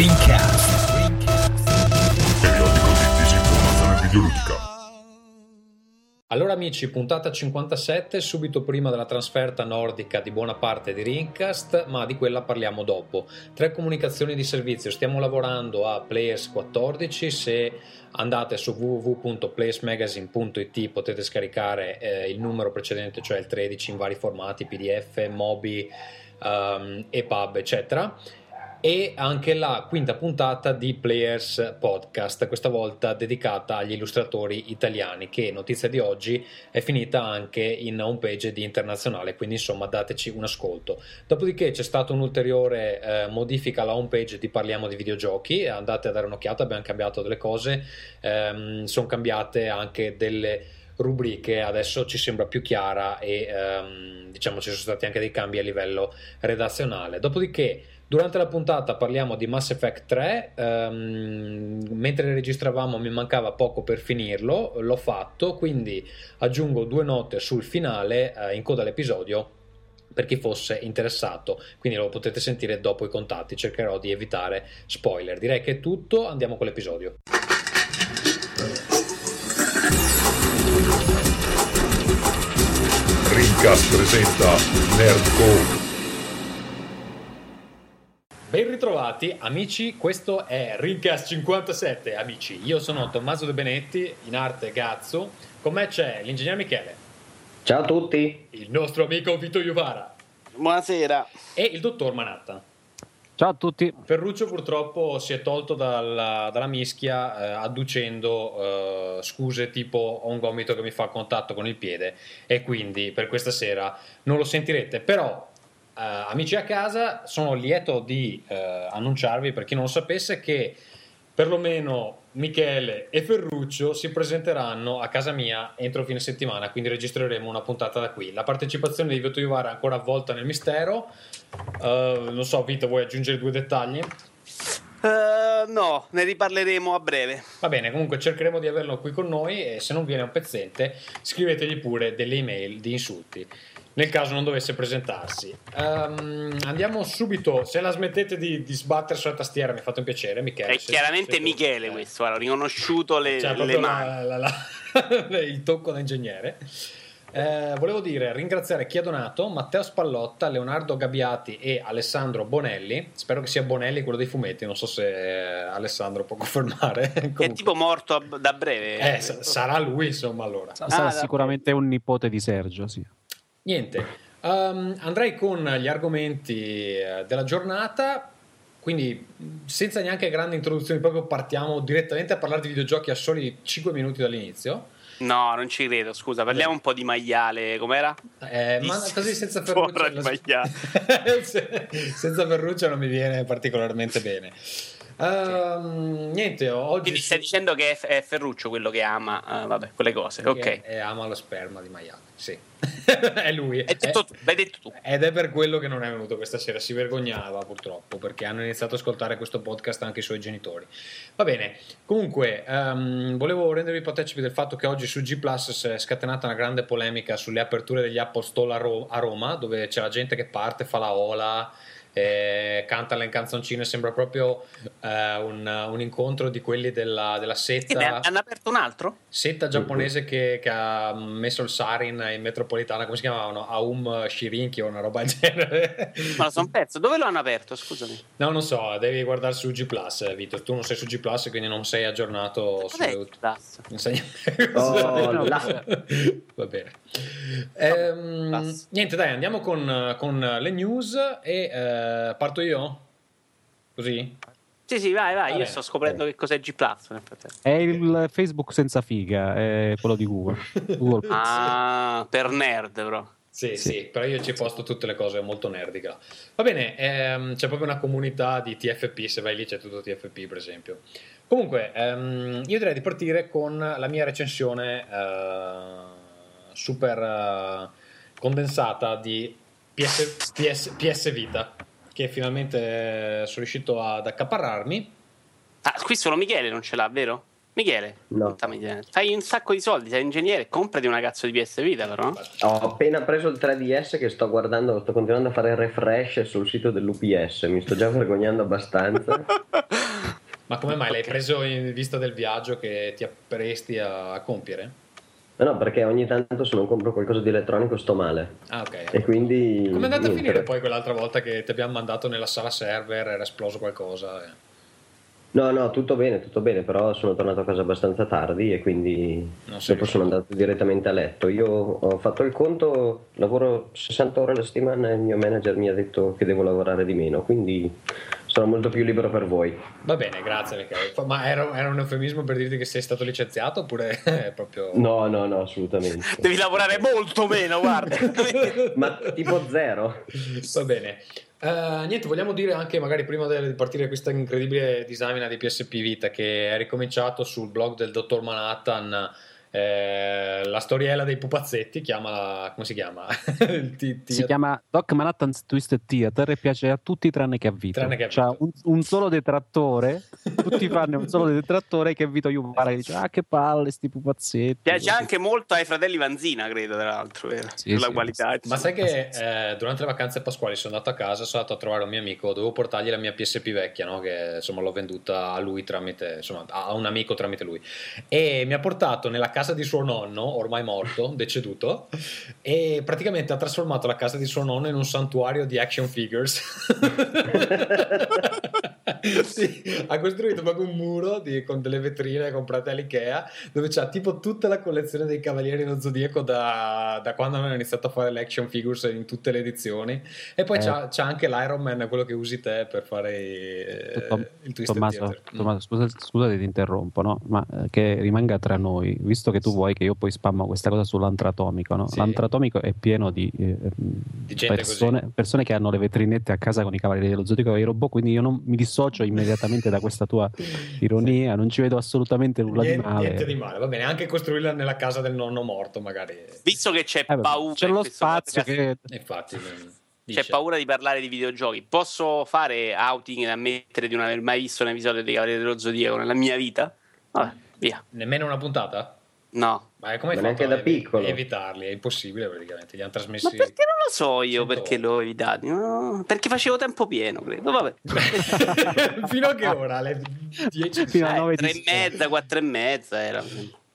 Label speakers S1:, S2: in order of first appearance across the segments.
S1: Rincast.
S2: Periodico di disinformazione videoludica.
S3: Allora amici, puntata 57, subito prima della trasferta nordica di buona parte di Rincast, ma di quella parliamo dopo. Tre comunicazioni di servizio, stiamo lavorando a Players 14, se andate su www.playersmagazine.it potete scaricare eh, il numero precedente, cioè il 13 in vari formati, PDF, Mobi um, EPUB, eccetera e anche la quinta puntata di Players Podcast, questa volta dedicata agli illustratori italiani, che notizia di oggi è finita anche in homepage di Internazionale, quindi insomma dateci un ascolto. Dopodiché c'è stata un'ulteriore eh, modifica alla homepage di Parliamo di videogiochi, andate a dare un'occhiata, abbiamo cambiato delle cose, ehm, sono cambiate anche delle rubriche adesso ci sembra più chiara e ehm, diciamo ci sono stati anche dei cambi a livello redazionale. Dopodiché Durante la puntata parliamo di Mass Effect 3, um, mentre registravamo mi mancava poco per finirlo, l'ho fatto, quindi aggiungo due note sul finale uh, in coda all'episodio per chi fosse interessato, quindi lo potete sentire dopo i contatti, cercherò di evitare spoiler. Direi che è tutto, andiamo con l'episodio.
S2: Rincast presenta Nerdcore.
S3: Ben ritrovati amici, questo è Rincast 57 amici, io sono Tommaso De Benetti, in arte Gazzo, con me c'è l'ingegnere Michele,
S4: Ciao a tutti.
S3: il nostro amico Vito Iuvara
S5: Buonasera.
S3: e il dottor Manatta.
S6: Ciao a tutti.
S3: Ferruccio purtroppo si è tolto dalla, dalla mischia eh, adducendo eh, scuse tipo ho un gomito che mi fa contatto con il piede e quindi per questa sera non lo sentirete, però Uh, amici a casa, sono lieto di uh, annunciarvi, per chi non lo sapesse, che perlomeno Michele e Ferruccio si presenteranno a casa mia entro fine settimana, quindi registreremo una puntata da qui. La partecipazione di Vito Ivara è ancora avvolta nel mistero. Uh, non so, Vito, vuoi aggiungere due dettagli?
S5: Uh, no, ne riparleremo a breve.
S3: Va bene, comunque cercheremo di averlo qui con noi e se non viene un pezzente scrivetegli pure delle email di insulti nel caso non dovesse presentarsi. Um, andiamo subito, se la smettete di, di, sbattere sulla tastiera, mi fate un piacere, Michele.
S5: È se, chiaramente se Michele tu, questo, eh. ho riconosciuto le,
S3: cioè,
S5: le mani.
S3: La, la, la, il tocco da ingegnere. Eh, volevo dire, ringraziare chi ha donato, Matteo Spallotta, Leonardo Gabbiati e Alessandro Bonelli. Spero che sia Bonelli quello dei fumetti, non so se eh, Alessandro può confermare.
S5: È tipo morto da breve.
S3: Eh, sarà lui, insomma, allora.
S6: Sarà ah, sicuramente un nipote di Sergio, sì.
S3: Niente, um, andrei con gli argomenti eh, della giornata. Quindi, senza neanche grandi introduzioni, proprio partiamo direttamente a parlare di videogiochi a soli 5 minuti dall'inizio.
S5: No, non ci credo, scusa, parliamo un po' di maiale, com'era?
S3: Eh, ma così senza Ferruccio. senza Ferruccio non mi viene particolarmente bene. Uh, niente, oggi.
S5: Quindi stai dicendo che è, Ferruccio quello che ama, uh, vabbè, quelle cose, ok.
S3: E ama lo sperma di maiale, sì. è lui.
S5: È detto tu, l'hai detto tu.
S3: Ed è per quello che non è venuto questa sera. Si vergognava purtroppo perché hanno iniziato ad ascoltare questo podcast anche i suoi genitori. Va bene. Comunque, um, volevo rendervi partecipi del fatto che oggi su G Plus si è scatenata una grande polemica sulle aperture degli Apple Store a, Ro- a Roma, dove c'è la gente che parte, fa la ola eh, canta le canzoncine, sembra proprio eh, un, un, incontro di quelli della, della setta.
S5: hanno aperto un altro?
S3: Setta giapponese che, che, ha messo il Sarin in metropolitana, come si chiamavano? Aum Shirinki o una roba del genere.
S5: Ma lo sono perso, dove lo hanno aperto? Scusami.
S3: No, non so, devi guardare su G Plus, Vito. Tu non sei su G Plus, quindi non sei aggiornato su Non sei oh, Va bene. Ehm, niente, dai, andiamo con, con le news e eh, parto io? Così?
S5: Sì, sì, vai, vai. Io sto scoprendo che cos'è G Plus.
S6: È il Facebook senza figa, è quello di Google.
S5: Google ah, per nerd, però.
S3: Sì, sì, sì, però io ci posto tutte le cose molto nerdica. Va bene, ehm, c'è proprio una comunità di TFP, se vai lì c'è tutto TFP per esempio. Comunque, ehm, io direi di partire con la mia recensione eh, super eh, condensata di PS, PS, PS Vita, che finalmente sono riuscito ad accaparrarmi.
S5: Ah, qui solo Michele non ce l'ha, vero? Michele,
S4: No.
S5: eh, fai un sacco di soldi, sei ingegnere, comprati una cazzo di PS Vita però.
S4: Ho appena preso il 3DS che sto guardando, sto continuando a fare refresh sul sito dell'UPS, mi sto già vergognando abbastanza.
S3: Ma come mai l'hai preso in vista del viaggio che ti appresti a compiere?
S4: No, no, perché ogni tanto se non compro qualcosa di elettronico sto male.
S3: Ah, ok.
S4: E quindi...
S3: Come è andata a finire poi quell'altra volta che ti abbiamo mandato nella sala server, era esploso qualcosa? eh?
S4: No, no, tutto bene, tutto bene, però sono tornato a casa abbastanza tardi e quindi dopo sono
S3: riuscito.
S4: andato direttamente a letto. Io ho fatto il conto, lavoro 60 ore alla settimana e il mio manager mi ha detto che devo lavorare di meno, quindi sono molto più libero per voi.
S3: Va bene, grazie Michele. Ma era, era un eufemismo per dirti che sei stato licenziato oppure è proprio...
S4: No, no, no, assolutamente.
S5: Devi lavorare molto meno, guarda.
S4: Ma tipo zero.
S3: Va bene. Eh, niente, vogliamo dire anche, magari prima di partire, questa incredibile disamina di PSP Vita che è ricominciato sul blog del dottor Manhattan. Eh, la storiella dei pupazzetti, chiamala come si chiama? Ti- ti-
S6: Si chiama Doc Manhattan's Twisted Theater e piace a tutti tranne che a Vito.
S3: Tranne che a
S6: C'ha
S3: Vito.
S6: un, un solo detrattore, tutti fanno un solo detrattore che è Vito Iuvara che dice ah che palle sti pupazzetti.
S5: Piace anche molto ai fratelli Vanzina, credo, tra l'altro, vero?
S6: Sì,
S5: Per la
S6: sì,
S5: qualità.
S3: Ma
S5: insomma.
S3: sai che eh, durante le vacanze pasquali sono andato a casa, sono andato a trovare un mio amico, dovevo portargli la mia PSP vecchia, no? che insomma l'ho venduta a lui tramite, insomma a un amico tramite lui. E mi ha portato nella casa di suo nonno, ormai morto, deceduto, e praticamente ha trasformato la casa di suo nonno in un santuario di action figures. Sì, ha costruito proprio un muro di- con delle vetrine comprate all'Ikea dove c'ha tipo tutta la collezione dei Cavalieri dello Zodiaco da, da quando hanno iniziato a fare le action figures in tutte le edizioni e poi
S6: Eh.
S3: c'ha, c'ha anche l'Iron Man, quello che usi te per fare eh,
S6: Tom-
S3: il Twisted
S6: Tommaso.
S3: Mm.
S6: Tommaso, scusa, scusate ti interrompo, no? ma eh, che rimanga tra noi, visto che tu vuoi che io poi spammo questa cosa sull'antratomico, no?
S3: Sì.
S6: Gente è pieno di, eh,
S3: gente
S6: persone, persone che hanno le vetrinette a casa con i cavalieri dello zodiaco e i robot, quindi io non mi dissocio immediatamente da questa tua ironia, non ci vedo assolutamente nulla
S3: Niente,
S6: di male.
S3: niente di male, va bene, anche costruirla nella casa del nonno morto magari.
S5: Visto che c'è
S6: Eh,
S5: paura
S6: c'è lo spazio che
S3: Infatti, mm,
S5: c'è paura di parlare di videogiochi. Posso fare outing e ammettere di non aver mai visto un episodio dei Cavalieri dello Zodiaco nella mia vita? Vabbè, via.
S3: Nemmeno una puntata?
S5: No.
S3: Ma come
S4: Ma
S3: fatto
S4: neanche
S3: a
S4: da piccolo.
S3: evitarli? È impossibile praticamente, li hanno trasmessi...
S5: Ma perché non lo so io
S3: Cento
S5: perché
S3: volte.
S5: l'ho evitato? No, perché facevo tempo pieno, credo. Vabbè.
S3: Fino a che ora? Alle 10
S6: Fino a nove
S5: tre
S6: di
S5: e mezza, quattro e mezza era.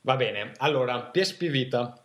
S3: Va bene, allora, PSP Vita.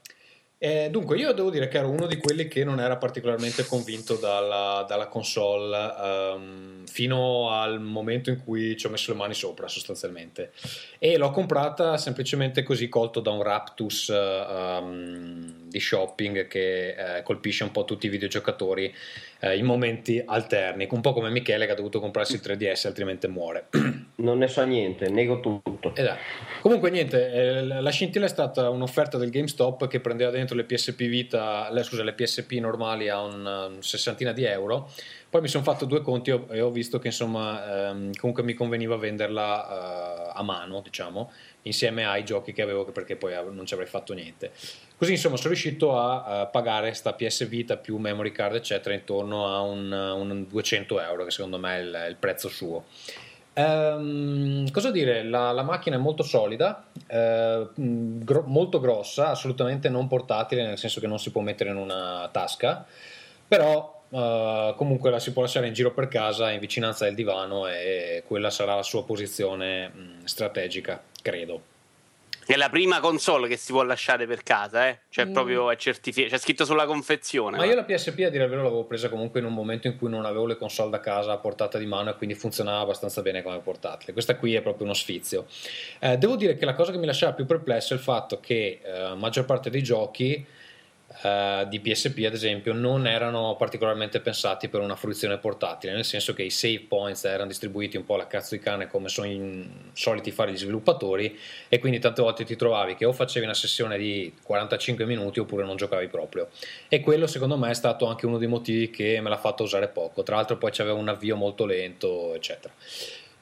S3: Eh, dunque, io devo dire che ero uno di quelli che non era particolarmente convinto dalla, dalla console ehm, fino al momento in cui ci ho messo le mani sopra, sostanzialmente. E l'ho comprata semplicemente così, colto da un raptus ehm, di shopping che eh, colpisce un po' tutti i videogiocatori eh, in momenti alterni, un po' come Michele che ha dovuto comprarsi il 3DS, altrimenti muore.
S4: Non ne so niente, nego tutto.
S3: Eh dai. Comunque niente, eh, la scintilla è stata un'offerta del GameStop che prendeva dentro le PSP Vita, le, scusa, le PSP normali a un, un sessantina di euro. Poi mi sono fatto due conti e ho- e ho visto che insomma ehm, comunque mi conveniva venderla eh, a mano, diciamo, insieme ai giochi che avevo perché poi non ci avrei fatto niente. Così insomma sono riuscito a, pagare sta PS Vita più memory card eccetera intorno a un, un 200 euro che secondo me è il, il prezzo suo. Ehm, cosa dire? La, la macchina è molto solida, eh, gro- molto grossa, assolutamente non portatile, nel senso che non si può mettere in una tasca, però eh, comunque la si può lasciare in giro per casa in vicinanza del divano e quella sarà la sua posizione mh, strategica, credo.
S5: È la prima console che si può lasciare per casa, eh? Cioè,
S3: Mm.
S5: proprio è certificato. C'è scritto sulla confezione.
S3: Ma io la PSP a dire il vero l'avevo presa comunque in un momento in cui non avevo le console da casa a portata di mano e quindi funzionava abbastanza bene come portatile. Questa qui è proprio uno sfizio. Eh, devo dire che la cosa che mi lasciava più perplesso è il fatto che eh, la maggior parte dei giochi eh, di PSP ad esempio non erano particolarmente pensati per una fruizione portatile, nel senso che i save points erano distribuiti un po' alla cazzo di cane come sono in- soliti fare gli sviluppatori e quindi tante volte ti trovavi che o facevi una sessione di 45 minuti oppure non giocavi proprio. E quello secondo me è stato anche uno dei motivi che me l'ha fatto usare poco. Tra l'altro poi c'aveva un avvio molto lento eccetera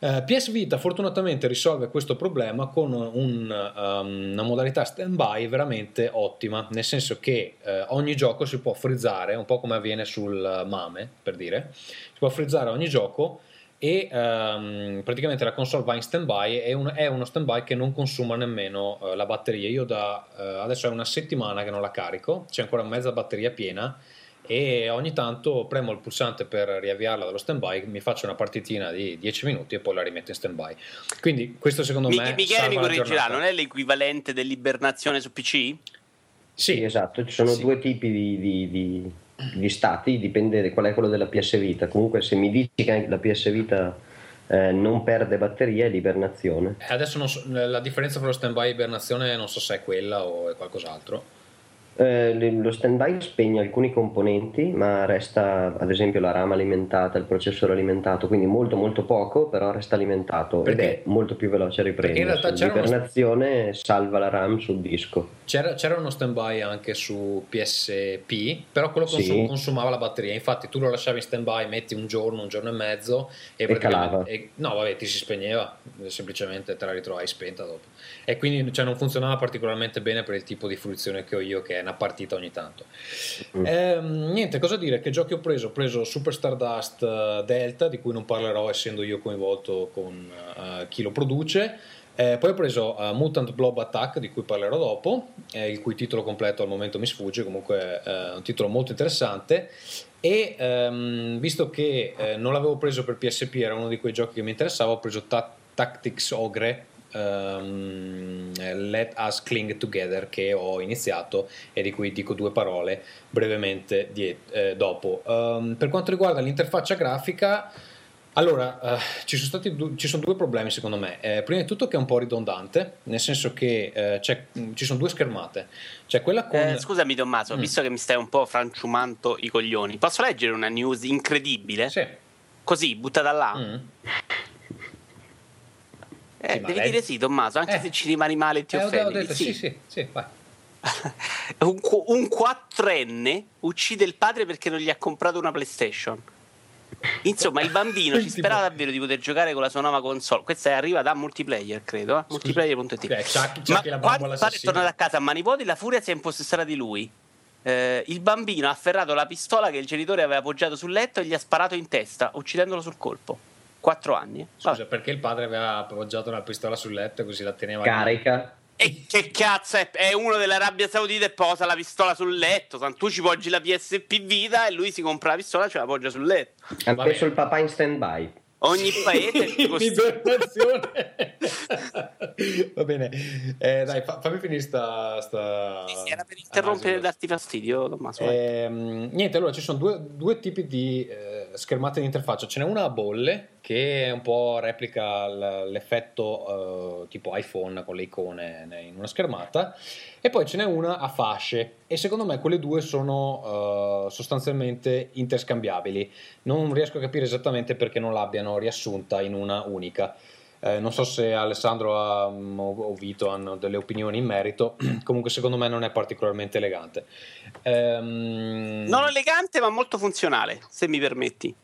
S3: Eh, PS Vita fortunatamente risolve questo problema con un, um, una modalità stand-by veramente ottima, nel senso che eh, ogni gioco si può frizzare, un po' come avviene sul MAME, per dire, si può frizzare ogni gioco e ehm, praticamente la console va in stand-by è, un- è uno stand-by che non consuma nemmeno eh, la batteria. Io da adesso è una settimana che non la carico, c'è ancora mezza batteria piena e ogni tanto premo il pulsante per riavviarla dallo stand-by, mi faccio una partitina di 10 minuti e poi la rimetto in stand-by. Quindi questo secondo
S5: Mi-
S3: me
S5: Michele
S3: salva
S5: mi correggerà, non è l'equivalente dell'ibernazione su PC?
S4: Sì, esatto, ci sono
S3: Sì.
S4: due tipi di, di- di- di stati, dipende da qual è quello della PS Vita. Comunque se mi dici che anche la PS Vita eh, non perde batteria è l'ibernazione.
S3: Eh, Adesso non so- la differenza tra lo stand-by e ibernazione non so se è quella o è qualcos'altro.
S4: Eh, lo stand-by spegne alcuni componenti, ma resta ad esempio la RAM alimentata, il processore alimentato, quindi molto molto poco, però resta alimentato
S3: Perché-
S4: ed è molto più veloce a riprendere.
S3: in realtà c'era uno-
S4: L'ibernazione salva la RAM sul disco.
S3: C'era, c'era uno stand-by anche su PSP, però quello
S4: Sì.
S3: consum- consumava la batteria. Infatti, tu lo lasciavi in stand-by, metti un giorno, un giorno e mezzo e,
S4: E calava.
S3: e- no, vabbè, ti si spegneva, semplicemente te la ritrovavi spenta dopo. E quindi cioè, non funzionava particolarmente bene per il tipo di fruizione che ho io, che è una partita ogni tanto.
S4: Mm.
S3: Ehm, niente, cosa dire? Che giochi ho preso? Ho preso Super Stardust eh, Delta, di cui non parlerò essendo io coinvolto con eh, chi lo produce. Eh, poi ho preso eh, Mutant Blob Attack, di cui parlerò dopo, eh, il cui titolo completo al momento mi sfugge, comunque è un titolo molto interessante. E ehm, visto che eh, non l'avevo preso per PSP, era uno di quei giochi che mi interessava, ho preso Ta- Tactics Ogre. Ehm, Let Us Cling Together che ho iniziato e di cui dico due parole brevemente die- eh, dopo. Ehm, per quanto riguarda l'interfaccia grafica, allora, eh, ci, sono stati du- ci sono due problemi secondo me. Eh, prima di tutto che è un po' ridondante, nel senso che eh, c'è- ci sono due schermate. C'è quella con...
S5: Eh, scusami Tommaso,
S3: Mm.
S5: visto che mi stai un po' franciumando i coglioni, posso leggere una news incredibile?
S3: Sì.
S5: Così, buttata là?
S3: Mm.
S5: Eh,
S3: Sì,
S5: devi
S3: lei-
S5: dire sì, Tommaso, anche
S3: Eh.
S5: se ci rimani male e ti
S3: Eh,
S5: offendi.
S3: detto,
S5: sì.
S3: sì, sì, sì, vai.
S5: un, qu- un 4enne uccide il padre perché non gli ha comprato una PlayStation. Insomma, il bambino ci sperava davvero di poter giocare con la sua nuova console. Questa è arriva da multiplayer, credo. Eh? Multiplayer.it.
S3: Eh, Chucky- Chucky
S5: Ma quando il padre è tornato a casa a mani vuote, la furia si è impossessata di lui. Eh, il bambino ha afferrato la pistola che il genitore aveva appoggiato sul letto e gli ha sparato in testa, uccidendolo sul colpo. Quattro anni.
S3: Scusa,
S5: Vabbè.
S3: perché il padre aveva appoggiato la pistola sul letto e così la teneva...
S4: Carica.
S5: E che cazzo è? È uno dell'Arabia Saudita e posa la pistola sul letto. Tu ci poggi la PSP Vita e lui si compra la pistola e ce la poggia sul letto.
S4: Ha messo il papà in stand-by.
S5: Ogni paese
S3: ibernazione. Va bene, eh, dai, fa- fammi finire sta... sta
S5: Era per interrompere e darti fastidio, Tommaso.
S3: Ehm, niente, allora ci sono due, due tipi di eh, schermate di interfaccia. Ce n'è una a bolle che è un po' replica l'effetto eh, tipo iPhone con le icone ne- in una schermata, e poi ce n'è una a fasce. E secondo me quelle due sono eh, sostanzialmente interscambiabili. Non riesco a capire esattamente perché non l'abbiano riassunta in una unica. Eh, non so se Alessandro ha, mm, o Vito hanno delle opinioni in merito, comunque secondo me non è particolarmente elegante. Ehm,
S5: Non elegante, ma molto funzionale, se mi permetti.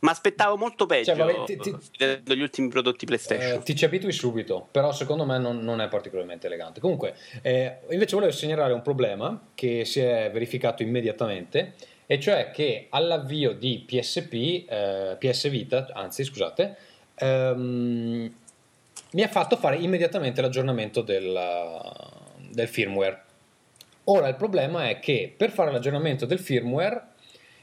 S5: Ma aspettavo molto peggio
S3: Cioè, vabbè, ti- ti-
S5: vedendo gli ultimi prodotti
S3: eh,
S5: PlayStation.
S3: ti ci abitui subito, però secondo me non, non è particolarmente elegante. Comunque, eh, invece volevo segnalare un problema che si è verificato immediatamente, e cioè che all'avvio di PSP, eh, PS Vita, anzi scusate, ehm, mi ha fatto fare immediatamente l'aggiornamento del, del firmware. Ora il problema è che per fare l'aggiornamento del firmware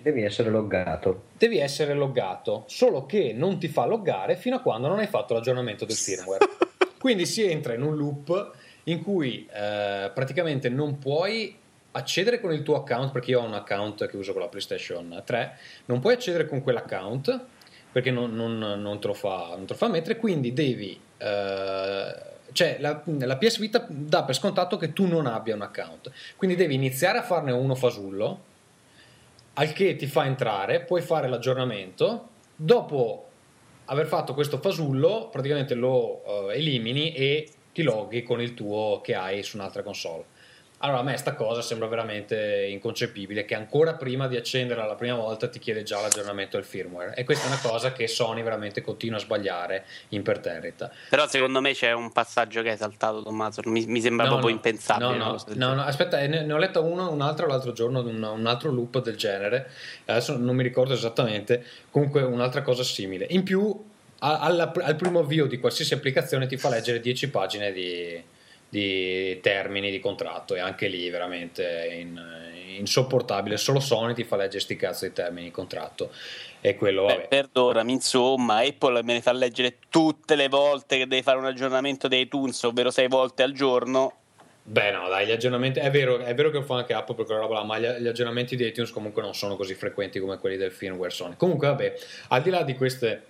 S4: Devi essere loggato.
S3: devi essere loggato, solo che non ti fa loggare fino a quando non hai fatto l'aggiornamento del firmware. Quindi si entra in un loop in cui eh, praticamente non puoi accedere con il tuo account, perché io ho un account che uso con la PlayStation 3, non puoi accedere con quell'account perché non, non- non te lo fa, non te lo fa mettere, quindi devi... eh, cioè la, la PS Vita dà per scontato che tu non abbia un account, quindi devi iniziare a farne uno fasullo, al che ti fa entrare, puoi fare l'aggiornamento, dopo aver fatto questo fasullo praticamente lo eh, elimini e ti loghi con il tuo che hai su un'altra console. Allora, a me sta cosa sembra veramente inconcepibile che ancora prima di accenderla la prima volta ti chiede già l'aggiornamento del firmware e questa è una cosa che Sony veramente continua a sbagliare imperterrita.
S5: Però secondo me c'è un passaggio che hai saltato Tommaso, mi, mi sembra
S3: No,
S5: proprio
S3: no,
S5: impensabile.
S3: No, no, no, no, aspetta, eh, ne, ne ho letta uno, un altro l'altro giorno, un, un altro loop del genere, adesso non mi ricordo esattamente, comunque un'altra cosa simile. In più, alla- al primo avvio di qualsiasi applicazione ti fa leggere 10 pagine di, di termini di contratto e anche lì veramente in- insopportabile, solo Sony ti fa leggere sti cazzo di termini di contratto e quello,
S5: Beh,
S3: vabbè.
S5: perdonami, insomma, Apple me ne fa leggere tutte le volte che devi fare un aggiornamento dei iTunes, ovvero sei volte al giorno.
S3: Beh, no, dai, gli aggiornamenti. È vero, è vero che lo fa anche Apple per quella roba là, ma gli, gli aggiornamenti di iTunes comunque non sono così frequenti come quelli del firmware Sony. Comunque, vabbè, al di là di queste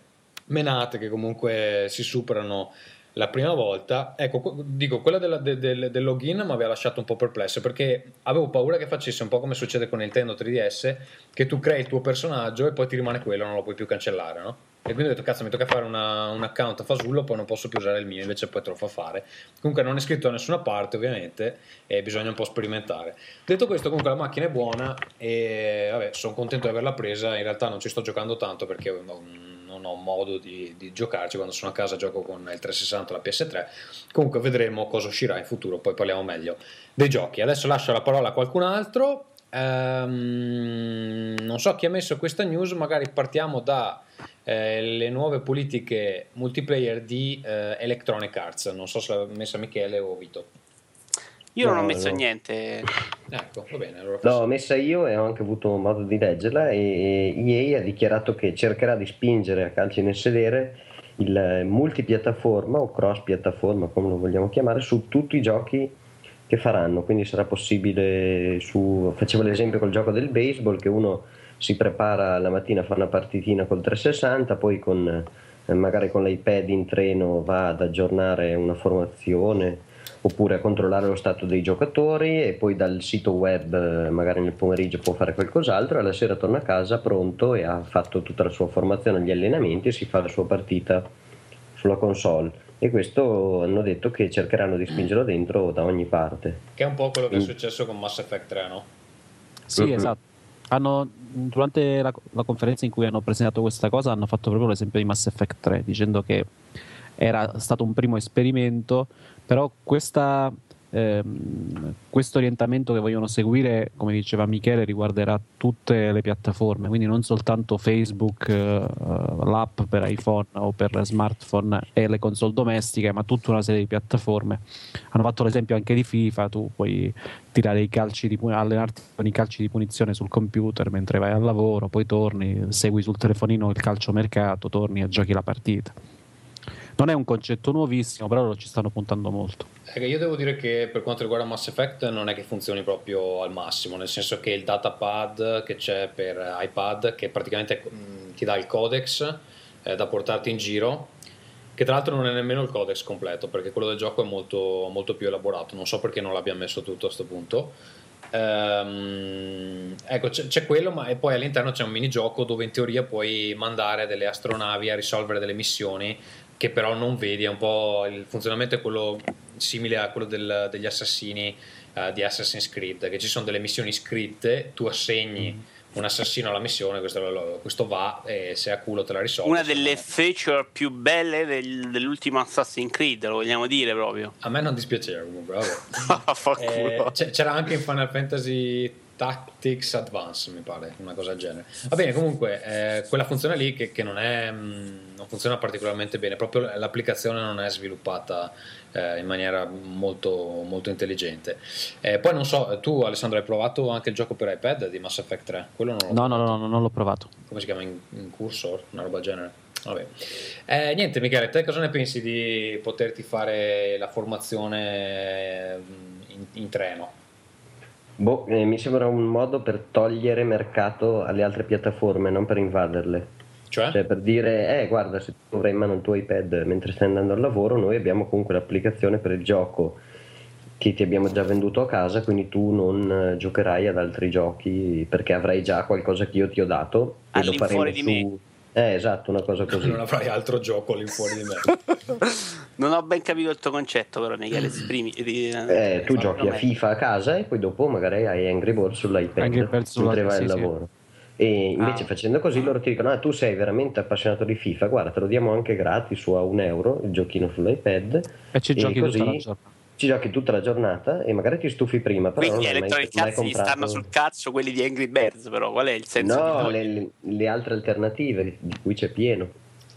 S3: menate che comunque si superano la prima volta, ecco, dico, quella della- de- del, del login mi aveva lasciato un po' perplesso perché avevo paura che facesse un po' come succede con Nintendo 3DS, che tu crei il tuo personaggio e poi ti rimane quello, non lo puoi più cancellare, no? E quindi ho detto, cazzo, mi tocca fare una- un account a fasullo, poi non posso più usare il mio, invece poi te lo fa fare. Comunque non è scritto da nessuna parte, ovviamente, e bisogna un po' sperimentare. Detto questo, comunque la macchina è buona e vabbè, sono contento di averla presa. In realtà non ci sto giocando tanto perché non non ho modo di, di giocarci. Quando sono a casa gioco con il 360 e la PS3. Comunque vedremo cosa uscirà in futuro, poi parliamo meglio dei giochi. Adesso lascio la parola a qualcun altro. Ehm, non so chi ha messo questa news, magari partiamo da eh, nuove politiche multiplayer di eh, Electronic Arts. Non so se l'ha messa Michele o Vito.
S5: Io non ho
S4: No,
S5: messo
S4: no.
S5: niente.
S3: Ecco, va bene. Allora
S4: L'ho messa io e ho anche avuto modo di leggerla e EA ha dichiarato che cercherà di spingere a calci nel sedere il multipiattaforma o cross piattaforma come lo vogliamo chiamare su tutti i giochi che faranno quindi sarà possibile su facevo l'esempio col gioco del baseball che uno si prepara la mattina fa una partitina col 360 poi con eh, magari con l'iPad in treno va ad aggiornare una formazione oppure a controllare lo stato dei giocatori e poi dal sito web eh, magari nel pomeriggio può fare qualcos'altro e alla sera torna a casa pronto e ha fatto tutta la sua formazione, gli allenamenti e si fa la sua partita sulla console e questo hanno detto che cercheranno di spingerlo dentro da ogni parte.
S3: Che è un po' quello che è
S4: Mm.
S3: successo con Mass Effect 3, no?
S6: Sì,
S4: Mhm.
S6: esatto. Hanno, durante la, la conferenza in cui hanno presentato questa cosa hanno fatto proprio l'esempio di Mass Effect 3 dicendo che era stato un primo esperimento, però questa, ehm, questo orientamento che vogliono seguire, come diceva Michele, riguarderà tutte le piattaforme, quindi non soltanto Facebook, eh, l'app per iPhone o per smartphone e le console domestiche, ma tutta una serie di piattaforme. Hanno fatto l'esempio anche di FIFA, tu puoi tirare i calci di allenarti con i calci di punizione sul computer mentre vai al lavoro, poi torni, segui sul telefonino il calciomercato, torni e giochi la partita. Non è un concetto nuovissimo, però loro ci stanno puntando molto.
S3: Io devo dire che per quanto riguarda Mass Effect non è che funzioni proprio al massimo, nel senso che il datapad che c'è per iPad, che praticamente mh, ti dà il codex eh, da portarti in giro, che tra l'altro non è nemmeno il codex completo, perché quello del gioco è molto, molto più elaborato, non so perché non l'abbia messo tutto a questo punto. Ehm, ecco, c'è, c'è quello, ma e poi all'interno c'è un minigioco dove in teoria puoi mandare delle astronavi a risolvere delle missioni che però non vedi, è un po' il funzionamento è quello simile a quello del- degli assassini eh, di Assassin's Creed, che ci sono delle missioni scritte, tu assegni un assassino alla missione, questo, questo va e se a culo te la risolve.
S5: Una delle
S3: no-
S5: feature più belle del- dell'ultimo Assassin's Creed, lo vogliamo dire proprio.
S3: A me non dispiaceva comunque, vabbè. Eh, c'era anche in Final Fantasy Tactics Advance, mi pare, una cosa del genere. Va bene, comunque, eh, quella funzione lì che, che non, è, mh, non funziona particolarmente bene, proprio l'applicazione non è sviluppata eh, in maniera molto, molto intelligente. Eh, poi non so, tu Alessandro hai provato anche il gioco per iPad di Mass Effect 3? Quello non
S6: No, no, no, no, non l'ho provato.
S3: come si chiama in, in cursor, una roba del genere. Eh, niente, Michele, te cosa ne pensi di poterti fare la formazione mm, in, in treno?
S4: Boh, eh, mi sembra un modo per togliere mercato alle altre piattaforme, non per invaderle.
S3: Cioè?
S4: Cioè per dire, eh guarda, se tu avrai in mano il tuo iPad mentre stai andando al lavoro, noi abbiamo comunque l'applicazione per il gioco che ti abbiamo già venduto a casa, quindi tu non eh, giocherai ad altri giochi perché avrai già qualcosa che io ti ho dato e lo faremo
S5: di
S4: su...
S5: me.
S4: Eh, esatto, una cosa così.
S3: Non avrai altro gioco all'infuori di me.
S5: non ho ben capito il tuo concetto, però, Michele. Esprimi.
S4: Eh, tu giochi a FIFA a casa e poi dopo magari hai Angry Birds sull'iPad
S6: Angry Birds
S4: mentre vai
S6: sì,
S4: al
S6: sì.
S4: lavoro. E invece
S5: Ah.
S4: facendo così loro ti dicono: Ah, tu sei veramente appassionato di FIFA, guarda, te lo diamo anche gratis su a un euro il giochino sull'iPad.
S6: E ci
S4: E
S6: giochi
S4: così
S6: tutta la giornata.
S4: Ci giochi tutta la giornata e magari ti stufi prima. Però
S5: Quindi Electronic Arts gli
S4: comprato...
S5: stanno sul cazzo quelli di Angry Birds, però qual è il senso
S4: No,
S5: di
S4: le, le- altre alternative di, cui c'è pieno.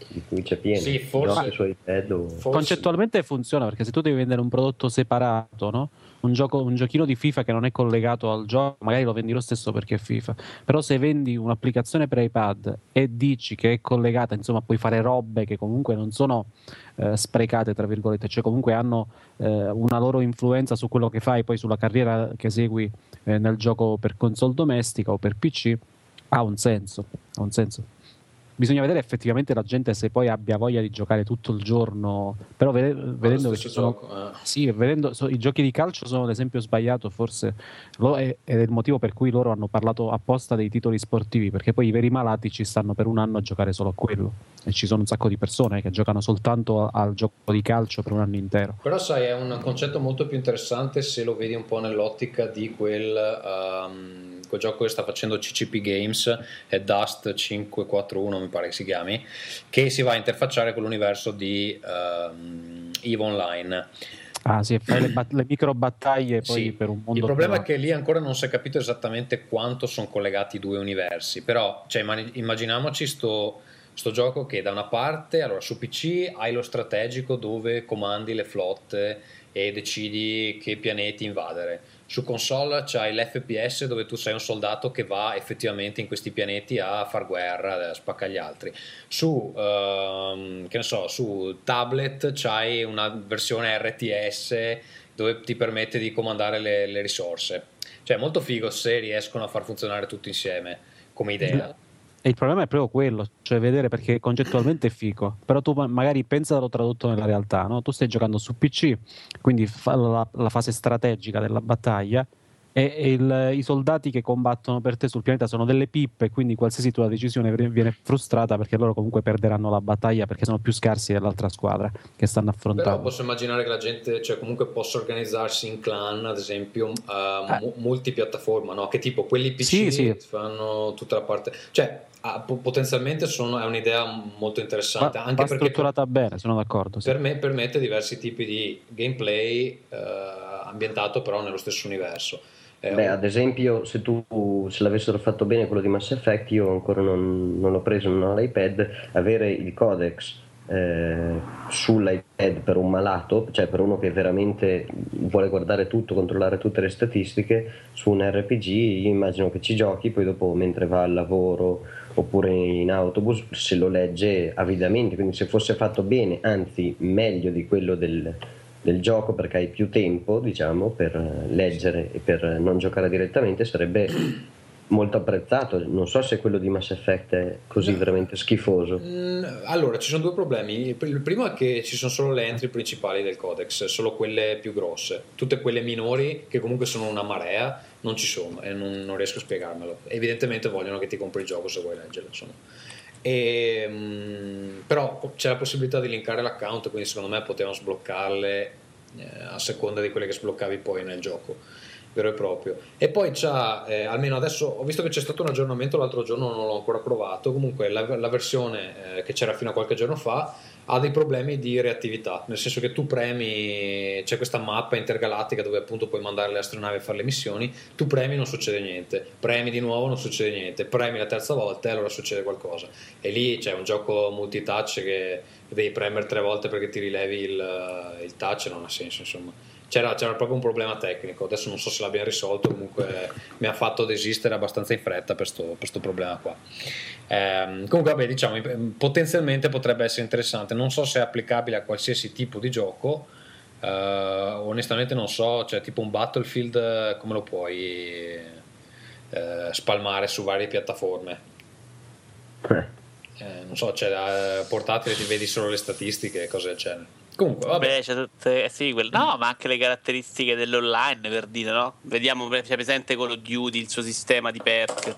S4: Di cui c'è pieno.
S3: Sì, forse-
S4: su iPad o...
S3: Forse-
S6: Concettualmente funziona perché se tu devi vendere un prodotto separato, no? Un, gioco, un giochino di FIFA che non è collegato al gioco, magari lo vendi lo stesso perché è FIFA. Però se vendi un'applicazione per iPad e dici che è collegata, insomma, puoi fare robe che comunque non sono eh, sprecate, tra virgolette, cioè comunque hanno eh, una loro influenza su quello che fai, poi sulla carriera che segui eh, nel gioco per console domestica o per PC, ha un senso. Ha un senso. Bisogna vedere effettivamente la gente se poi abbia voglia di giocare tutto il giorno, però vede- vedendo che ci sono
S3: gioco, eh.
S6: sì, vedendo, so- i giochi di calcio sono l'esempio sbagliato, forse lo- è- ed è il motivo per cui loro hanno parlato apposta dei titoli sportivi, perché poi i veri malati ci stanno per un anno a giocare solo a quello. E ci sono un sacco di persone che giocano soltanto al gioco di calcio per un anno intero.
S3: Però sai, è un concetto molto più interessante se lo vedi un po' nell'ottica di quel, ehm, quel gioco che sta facendo CCP Games, è Dust 541 mi pare che si chiami, che si va a interfacciare con l'universo di ehm, EVE Online.
S6: Ah, sì, fai le, bat- le micro battaglie poi
S3: Sì.
S6: per un mondo.
S3: Il problema è
S6: privato.
S3: che lì ancora non si è capito esattamente quanto sono collegati i due universi, però cioè, immag- immaginiamoci sto, sto gioco che da una parte, allora su PC hai lo strategico dove comandi le flotte e decidi che pianeti invadere. Su console c'hai l'FPS dove tu sei un soldato che va effettivamente in questi pianeti a far guerra, a spaccare gli altri. Su, ehm, so, su tablet c'hai una versione RTS dove ti permette di comandare le, le risorse. Cioè è molto figo se riescono a far funzionare tutto insieme come idea.
S6: E il problema è proprio quello, cioè vedere perché concettualmente è figo, però tu ma- magari pensalo tradotto nella realtà, no? Tu stai giocando su PC, quindi fa la, la fase strategica della battaglia e, e il- i soldati che combattono per te sul pianeta sono delle pippe, quindi qualsiasi tua decisione viene- frustrata perché loro comunque perderanno la battaglia perché sono più scarsi dell'altra squadra che stanno
S3: Però
S6: affrontando.
S3: posso immaginare che la gente, cioè comunque possa organizzarsi in clan, ad esempio, eh, mu- multipiattaforma, no? Che tipo quelli PC
S6: Sì, sì.
S3: fanno tutta la parte... Cioè, ah, po- potenzialmente sono- è un'idea molto interessante,
S6: Va,
S3: anche
S6: va
S3: perché
S6: strutturata bene, sono d'accordo. sì.
S3: per me permette diversi tipi di gameplay eh, ambientato però nello stesso universo. È
S4: Beh,
S3: un-
S4: ad esempio, se tu se l'avessero fatto bene quello di Mass Effect, io ancora non, non l'ho preso, non ho l'iPad, avere il codex eh, sull'iPad per un malato, cioè per uno che veramente vuole guardare tutto, controllare tutte le statistiche, su un RPG io immagino che ci giochi, poi dopo mentre va al lavoro oppure in autobus se lo legge avidamente, quindi se fosse fatto bene, anzi meglio di quello del, del gioco perché hai più tempo diciamo per leggere e per non giocare direttamente sarebbe molto apprezzato non so se quello di Mass Effect è così
S3: No.
S4: veramente schifoso
S3: Mm, Allora, ci sono due problemi. Il pr- il primo è che ci sono solo le entry principali del codex, solo quelle più grosse. Tutte quelle minori, che comunque sono una marea, non ci sono e non, non riesco a spiegarmelo. Evidentemente vogliono che ti compri il gioco se vuoi leggerlo. Insomma. E, mm, però c'è la possibilità di linkare l'account, quindi secondo me potevano sbloccarle eh, a seconda di quelle che sbloccavi poi nel gioco vero e proprio. E poi c'ha, eh, almeno adesso ho visto che c'è stato un aggiornamento l'altro giorno, non l'ho ancora provato. Comunque la, la versione eh, che c'era fino a qualche giorno fa ha dei problemi di reattività, nel senso che tu premi, c'è questa mappa intergalattica dove appunto puoi mandare le astronavi a fare le missioni, tu premi non succede niente, premi di nuovo non succede niente, premi la terza volta e allora succede qualcosa. E lì c'è un gioco multitouch che devi premere tre volte perché ti rilevi il, il touch, non ha senso insomma c'era, c'era proprio un problema tecnico. Adesso non so se l'abbiamo risolto, comunque mi ha fatto desistere abbastanza in fretta per questo problema qua. Ehm, comunque, vabbè, diciamo, potenzialmente potrebbe essere interessante. Non so se è applicabile a qualsiasi tipo di gioco. eh, onestamente non so, cioè tipo un Battlefield eh, come lo puoi eh, spalmare su varie piattaforme.
S4: Eh,
S3: Eh, non so, cioè, eh, portatile ti vedi solo le statistiche e cose del genere. Comunque, vabbè.
S5: Beh, c'è tutte, eh sì, quel- no, ma anche le caratteristiche dell'online per dire, no? Vediamo, c'è presente Call of Duty, il suo sistema di perk.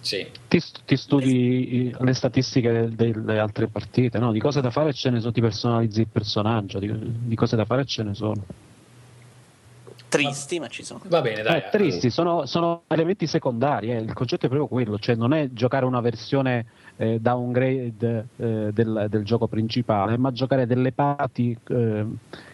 S3: Sì.
S6: Ti, ti studi i- le statistiche del- delle altre partite, no? Di cose da fare ce ne sono, ti personalizzi il personaggio, di, di cose da fare ce ne sono.
S5: Tristi, ma ci sono.
S3: Va bene, dai.
S6: Eh, tristi, sono, sono elementi secondari, eh. il concetto è proprio quello, cioè non è giocare una versione eh, downgrade eh, del, del gioco principale, ma giocare delle parti eh,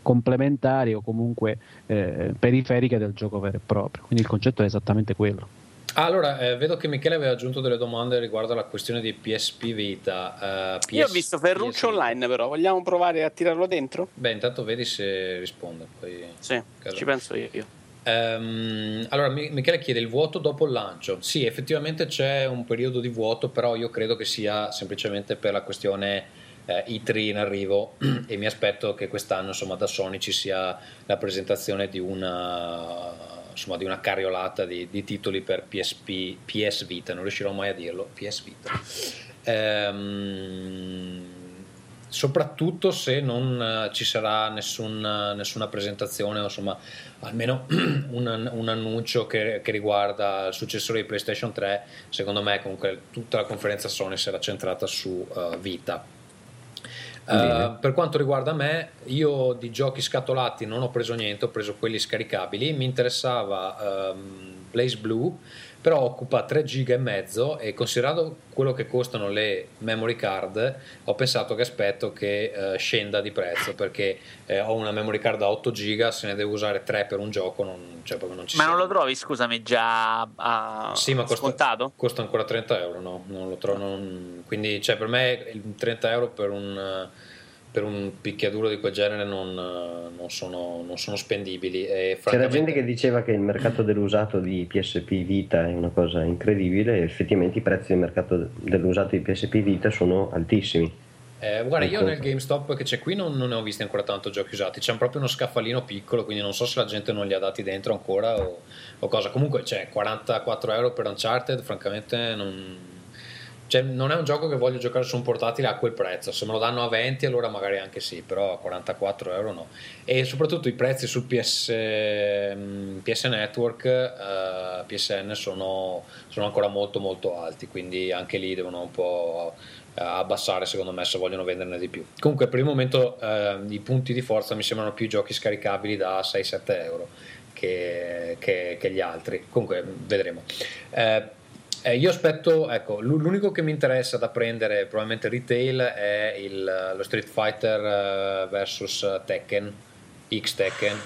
S6: complementari o comunque eh, periferiche del gioco vero e proprio. Quindi il concetto è esattamente quello.
S3: Allora, eh, vedo che Michele aveva aggiunto delle domande riguardo alla questione di PSP Vita. eh, PS
S5: Io ho visto Ferruccio
S3: PS
S5: online, però vogliamo provare a tirarlo dentro?
S3: Beh, intanto vedi se risponde. Poi...
S5: Sì, ci penso io. io.
S3: Ehm, allora, Mi- Michele chiede il vuoto dopo il lancio. Sì, effettivamente c'è un periodo di vuoto, però io credo che sia semplicemente per la questione eh, i3 in arrivo e mi aspetto che quest'anno insomma, da Sony ci sia la presentazione di una, insomma, di una cariolata di, di titoli per PSP, PS Vita, non riuscirò mai a dirlo, PS Vita. Ehm, soprattutto se non eh, ci sarà nessun- nessuna presentazione o insomma almeno un, un annuncio che, che riguarda il successore di PlayStation 3 secondo me comunque tutta la conferenza Sony sarà centrata su eh, Vita. Uh, per quanto riguarda me, io di giochi scatolati non ho preso niente, ho preso quelli scaricabili. Mi interessava ehm, Blaze Blue, però occupa 3 giga e mezzo e considerato quello che costano le memory card, ho pensato che aspetto che eh, scenda di prezzo perché eh, ho una memory card da 8 giga, se ne devo usare 3 per un gioco, non, cioè proprio non ci
S5: Ma non
S3: siamo.
S5: lo trovi, scusami, già ah,
S3: Sì, ma costa,
S5: scontato?
S3: costa ancora 30 euro, no? Non lo trovo, non- quindi cioè, per me il 30 euro per un, per un picchiaduro di quel genere non, eh, non sono, non sono spendibili. E
S4: C'era
S3: francamente-
S4: gente che diceva che il mercato dell'usato di PSP Vita è una cosa incredibile e effettivamente i prezzi del mercato dell'usato di PSP Vita sono altissimi.
S3: Eh, guarda, io
S4: Ecco.
S3: nel GameStop che c'è qui non, non ne ho visti ancora tanto giochi usati. C'è proprio uno scaffalino piccolo, quindi non so se la gente non li ha dati dentro ancora o, o cosa. Comunque, c'è 44 euro per Uncharted, francamente non. Cioè, non è un gioco che voglio giocare su un portatile a quel prezzo. Se me lo danno a 20, allora magari anche sì, però a 44 euro no. E soprattutto i prezzi sul PS, mm, PS Network, eh, PSN sono, sono ancora molto molto alti, quindi anche lì devono un po' eh, abbassare secondo me se vogliono venderne di più. Comunque per il momento eh, i punti di forza mi sembrano più giochi scaricabili da 6-7 euro che, che- che gli altri. Comunque vedremo. Eh, eh, io aspetto, ecco, l'u- l'unico che mi interessa da prendere probabilmente retail è il- lo Street Fighter eh, vs Tekken, X Tekken,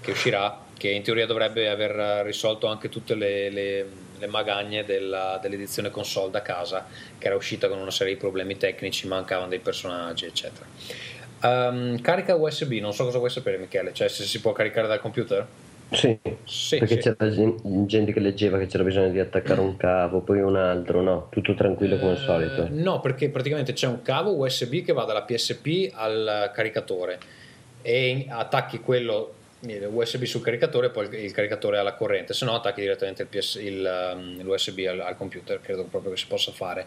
S3: che uscirà, che in teoria dovrebbe aver risolto anche tutte le, le- le magagne della- dell'edizione console da casa, che era uscita con una serie di problemi tecnici, mancavano dei personaggi, eccetera. Ehm, carica USB, non so cosa vuoi sapere Michele, cioè se si può caricare dal computer?
S4: Sì,
S3: Sì,
S4: perché
S3: sì.
S4: c'era gen- gente che leggeva che c'era bisogno di attaccare un cavo, poi un altro, no, tutto tranquillo come al
S3: Eh,
S4: solito.
S3: No, perché praticamente c'è un cavo USB che va dalla PSP al caricatore e attacchi quello USB sul caricatore e poi il, caricatore alla corrente, se no attacchi direttamente il PS il, um, l'USB al, al computer, credo proprio che si possa fare.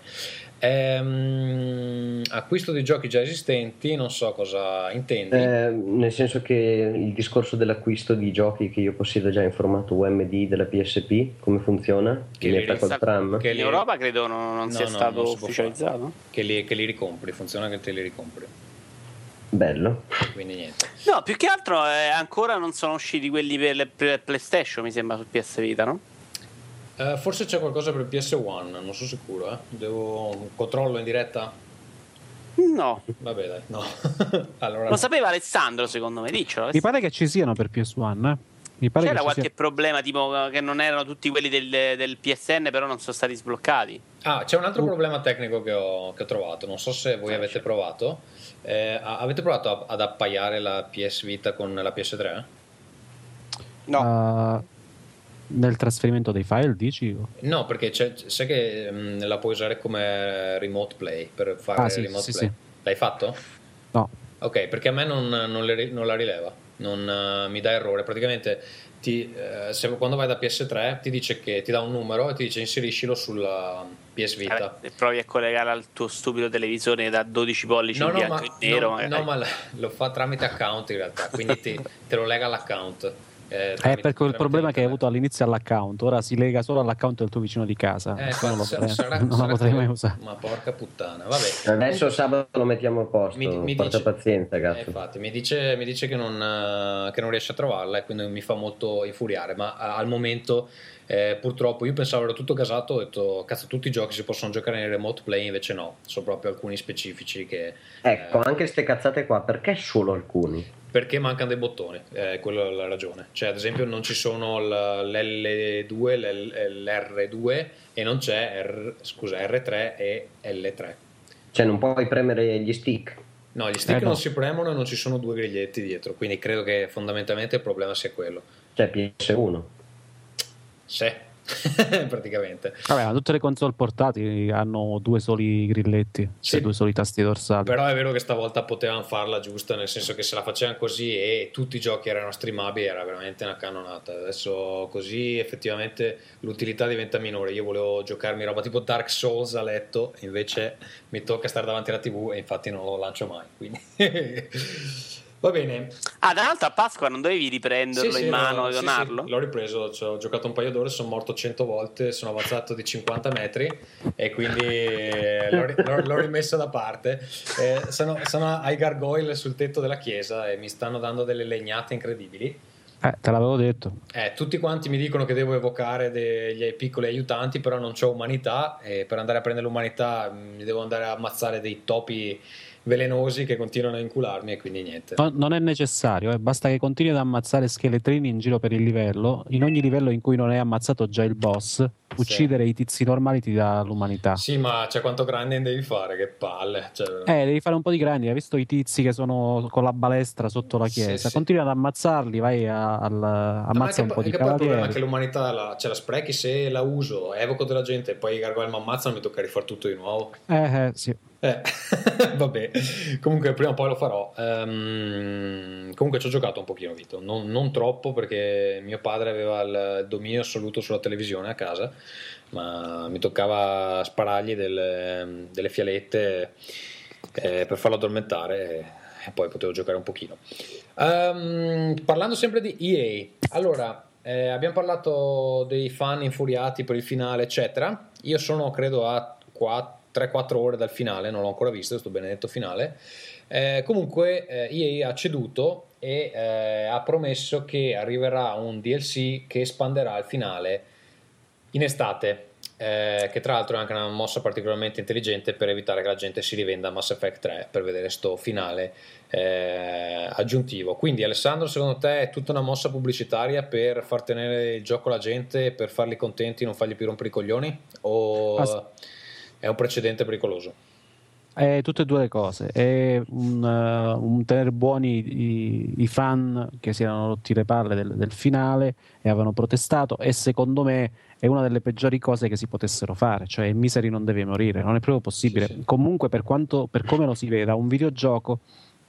S3: Ehm, acquisto di giochi già esistenti, non so cosa intendi.
S4: Eh, nel senso che il discorso dell'acquisto di giochi che io possiedo già in formato UMD della PSP, come funziona?
S3: Che li
S4: attacco al
S5: sta-
S4: tram?
S3: che
S5: In
S3: li-
S5: Europa credo non, non
S3: No,
S5: sia
S3: no,
S5: stato
S3: non
S5: ufficializzato.
S3: Che li, che li ricompri, funziona che te li ricompri,
S4: Bello.
S3: quindi niente.
S5: No, più che altro eh, ancora non sono usciti quelli per le per PlayStation, mi sembra, su PS Vita, no?
S3: Eh, forse c'è qualcosa per PS1, non sono sicuro, eh. Devo un controllo in diretta?
S5: No.
S3: Vabbè, dai, no. allora,
S5: Lo sapeva Alessandro, secondo me, diccelo.
S6: Mi pare che ci siano per PS1. Eh? Mi pare
S5: C'era qualche
S6: sia-
S5: problema, tipo che non erano tutti quelli del, del PSN, però non sono stati sbloccati.
S3: Ah, c'è un altro problema tecnico che ho, che ho trovato. Non so se voi avete provato. Eh, avete provato a- ad appaiare la PS Vita con la PS3?
S5: No.
S6: Ah, nel trasferimento dei file, dici?
S3: No, perché c'è, sai che mm, la puoi usare come remote play per fare
S6: Ah, sì,
S3: remote
S6: sì,
S3: play.
S6: sì.
S3: L'hai fatto?
S6: No.
S3: Ok, perché a me non, non le- non la rileva, non eh, mi dà errore. Praticamente ti, eh, se- quando vai da PS3 ti dice che ti dà un numero e ti dice inseriscilo sulla PS Vita.
S5: Vabbè, e provi a collegare al tuo stupido televisore da 12 pollici
S3: No,
S5: in
S3: no,
S5: bianco
S3: ma,
S5: e nero.
S3: no,
S5: magari.
S3: no, ma lo fa tramite account in realtà, quindi ti- te lo lega all'account. Eh,
S6: È
S3: tramite-
S6: per quel
S3: tramite
S6: problema che hai avuto all'inizio all'account, ora si lega solo all'account del tuo vicino di casa.
S3: Eh,
S6: non, lo
S3: sa-
S6: potrei,
S3: sarà-
S6: non la
S3: sarà
S6: potrei mai usare.
S3: Ma porca puttana, vabbè.
S4: Adesso sabato lo mettiamo a posto.
S3: Mi- mi
S4: Porta
S3: dice-
S4: pazienza,
S3: Eh,
S4: cazzo.
S3: infatti, mi dice, mi dice che, non, eh, che non riesce a trovarla e quindi mi fa molto infuriare. Ma eh, al momento, eh, purtroppo, io pensavo era tutto gasato. Ho detto, cazzo, tutti i giochi si possono giocare in remote play. Invece, no, sono proprio alcuni specifici che.
S4: Ecco,
S3: eh,
S4: anche ste cazzate qua, perché solo alcuni?
S3: Perché mancano dei bottoni, eh, quella è la ragione. Cioè, ad esempio, non ci sono l- l'L2, l'L- l'R2 e non c'è R, scusa, R3 e L3.
S4: Cioè, non puoi premere gli stick.
S3: No, gli stick
S6: Eh, no.
S3: non si premono e non ci sono due griglietti dietro, quindi credo che fondamentalmente il problema sia quello.
S4: Cioè, PS1.
S3: Sì, praticamente.
S6: Vabbè, tutte le console portatili hanno due soli grilletti, cioè
S3: Sì.
S6: due soli tasti dorsali.
S3: Però è vero che stavolta potevano farla giusta, nel senso che se la facevano così e tutti i giochi erano streamabili era veramente una cannonata. Adesso così effettivamente l'utilità diventa minore. Io volevo giocarmi roba tipo Dark Souls a letto, invece mi tocca stare davanti alla TV e infatti non lo lancio mai. Quindi... Va bene,
S5: Ah, tra l'altro a Pasqua non dovevi riprenderlo
S3: Sì, sì,
S5: in mano
S3: no,
S5: e
S3: sì, sì,
S5: donarlo?
S3: l'ho ripreso, ci ho giocato un paio d'ore, sono morto 100 volte, sono avanzato di 50 metri e quindi eh, l'ho, l'ho- l'ho rimesso da parte. Eh, sono, sono ai gargoyle sul tetto della chiesa e mi stanno dando delle legnate incredibili.
S6: Eh, te l'avevo detto.
S3: Eh, tutti quanti mi dicono che devo evocare degli piccoli aiutanti, però non ho umanità e per andare a prendere l'umanità mm, mi devo andare a ammazzare dei topi velenosi che continuano a incularmi e quindi niente.
S6: No- non è necessario, eh, basta che continui ad ammazzare scheletrini in giro per il livello. In ogni livello in cui non hai ammazzato già il boss, uccidere i tizi normali ti dà l'umanità.
S3: Sì, ma c'è quanto grinding devi fare, che palle. Cioè,
S6: Eh, devi fare un po' di grandi. Hai visto i tizi che sono con la balestra sotto la
S3: Sì,
S6: chiesa?
S3: sì.
S6: Continui ad ammazzarli, vai a, al,
S3: No, ma
S6: ammazza un po' di
S3: che poi il problema è
S6: cavalieri.
S3: che l'umanità la, ce la sprechi se la uso, evoco della gente e poi i gargoyle mi ammazzano mi tocca rifare tutto di nuovo.
S6: Eh, eh, sì.
S3: Eh, vabbè, comunque prima o poi lo farò. Ehm, comunque ci ho giocato un pochino, Vito, non, non troppo perché mio padre aveva il dominio assoluto sulla televisione a casa, ma mi toccava sparargli delle, delle fialette eh, per farlo addormentare e, poi potevo giocare un pochino. Ehm, parlando sempre di EA, allora eh, abbiamo parlato dei fan infuriati per il finale, eccetera. Io sono credo a 3-4 ore dal finale, non l'ho ancora visto, questo benedetto finale. Eh, comunque eh, EA ha ceduto e eh, ha promesso che arriverà un DLC che espanderà il finale in estate. eh, che tra l'altro è anche una mossa particolarmente intelligente per evitare che la gente si rivenda Mass Effect 3 per vedere sto finale eh, aggiuntivo. Quindi, Alessandro, secondo te è tutta una mossa pubblicitaria per far tenere il gioco alla gente, per farli contenti, non fargli più rompere i coglioni? O
S6: As-
S3: è un precedente pericoloso?
S6: È tutte e due le cose. È un, eh, un tenere buoni i, i fan che si erano rotti le palle del, del finale e avevano protestato. E secondo me è una delle peggiori cose che si potessero fare. Cioè, il Misery non deve morire, non è proprio possibile.
S3: Sì, sì.
S6: Comunque, per, quanto, per come lo si veda, un videogioco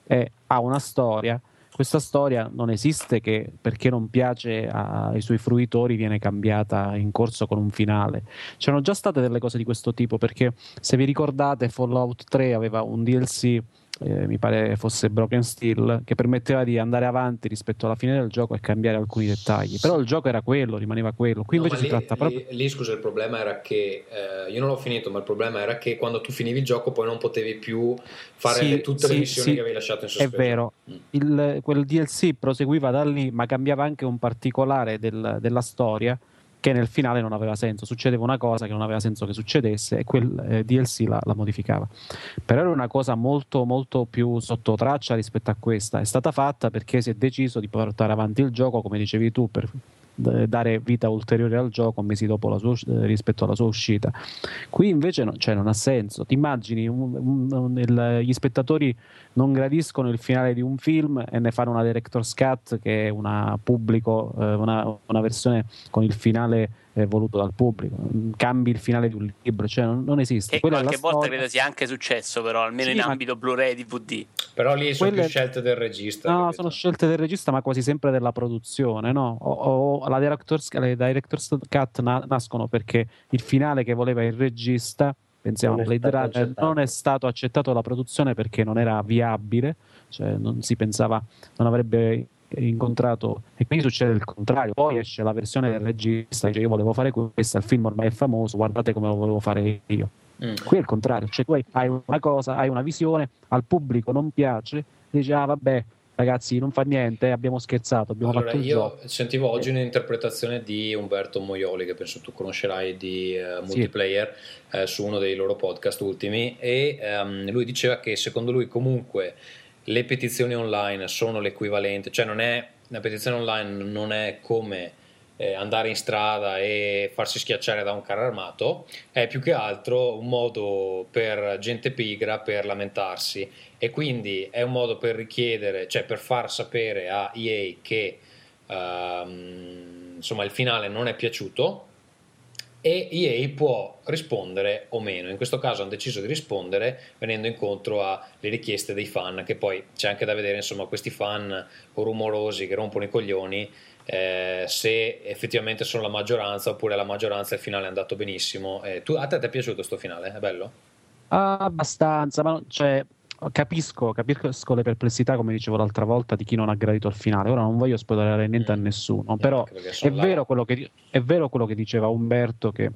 S6: è- ha una storia. Questa storia non esiste che perché non piace ai suoi fruitori viene cambiata in corso con un finale. C'erano già state delle cose di questo tipo perché se vi ricordate Fallout 3 aveva un DLC eh, mi pare fosse Broken Steel che permetteva di andare avanti rispetto alla fine del gioco e cambiare alcuni dettagli però il gioco era quello, rimaneva quello qui
S3: No,
S6: invece
S3: ma
S6: si
S3: lì,
S6: tratta proprio
S3: lì- lì, scusa, il problema era che eh, io non l'ho finito, ma il problema era che quando tu finivi il gioco poi non potevi più fare
S6: Sì,
S3: le- tutte le
S6: sì,
S3: missioni
S6: sì,
S3: che avevi lasciato in
S6: è
S3: sospeso.
S6: vero
S3: Mm.
S6: il- quel DLC proseguiva da lì ma cambiava anche un particolare del- della storia che nel finale non aveva senso, succedeva una cosa che non aveva senso che succedesse e quel eh, DLC la, la modificava. Però era una cosa molto molto più sotto traccia rispetto a questa, è stata fatta perché si è deciso di portare avanti il gioco, come dicevi tu, per dare vita ulteriore al gioco mesi dopo la sua eh, rispetto alla sua uscita. Qui invece no- cioè, non ha senso. Ti immagini gli spettatori non gradiscono il finale di un film e ne fanno una director's cut che è una pubblico, eh, una, una versione con il finale eh, voluto dal pubblico. Cambi il finale di un libro, cioè non, non esiste.
S5: Che
S6: Quella è
S5: qualche volta
S6: storia.
S5: credo sia anche successo, però almeno
S6: Sì,
S5: in
S6: ma-
S5: ambito Blu-ray e DVD.
S3: Però lì sono
S6: Quelle-
S3: più scelte del regista.
S6: No, sono scelte del regista, ma quasi sempre della produzione. No? O, o- la director's, le director's cut na- nascono perché il finale che voleva il regista, pensiamo a
S4: Non è
S6: Blade
S4: stato
S6: Runner,
S4: accettato.
S6: non è stato accettato dalla produzione perché non era viabile, cioè non si pensava, non avrebbe incontrato e quindi succede il contrario. Poi esce la versione del regista, dice io volevo fare questo, il film ormai è famoso, guardate come lo volevo fare io. Mm. Qui è il contrario, cioè tu hai una cosa, hai una visione, al pubblico non piace, dici ah vabbè ragazzi non fa niente, abbiamo scherzato, abbiamo
S3: allora,
S6: fatto il
S3: io
S6: gioco.
S3: sentivo oggi un'interpretazione di Umberto Moioli, che penso tu conoscerai di uh, multiplayer, sì. uh, su uno dei loro podcast ultimi, e um, lui diceva che secondo lui comunque le petizioni online sono l'equivalente, cioè non è, la petizione online non è come eh, andare in strada e farsi schiacciare da un carro armato, è più che altro un modo per gente pigra per lamentarsi. E quindi è un modo per richiedere, cioè per far sapere a EA che uh, insomma il finale non è piaciuto e EA può rispondere o meno. In questo caso hanno deciso di rispondere venendo incontro alle richieste dei fan, che poi c'è anche da vedere, insomma, questi fan rumorosi che rompono i coglioni eh, se effettivamente sono la maggioranza oppure la maggioranza il finale è andato benissimo. Eh, tu, a te ti è piaciuto questo finale? È bello?
S6: abbastanza, ma cioè, capisco, capisco le perplessità, come dicevo l'altra volta, di chi non ha gradito il finale. Ora non voglio spoilerare niente mm. a nessuno, però è vero, che, è vero, quello che, diceva Umberto che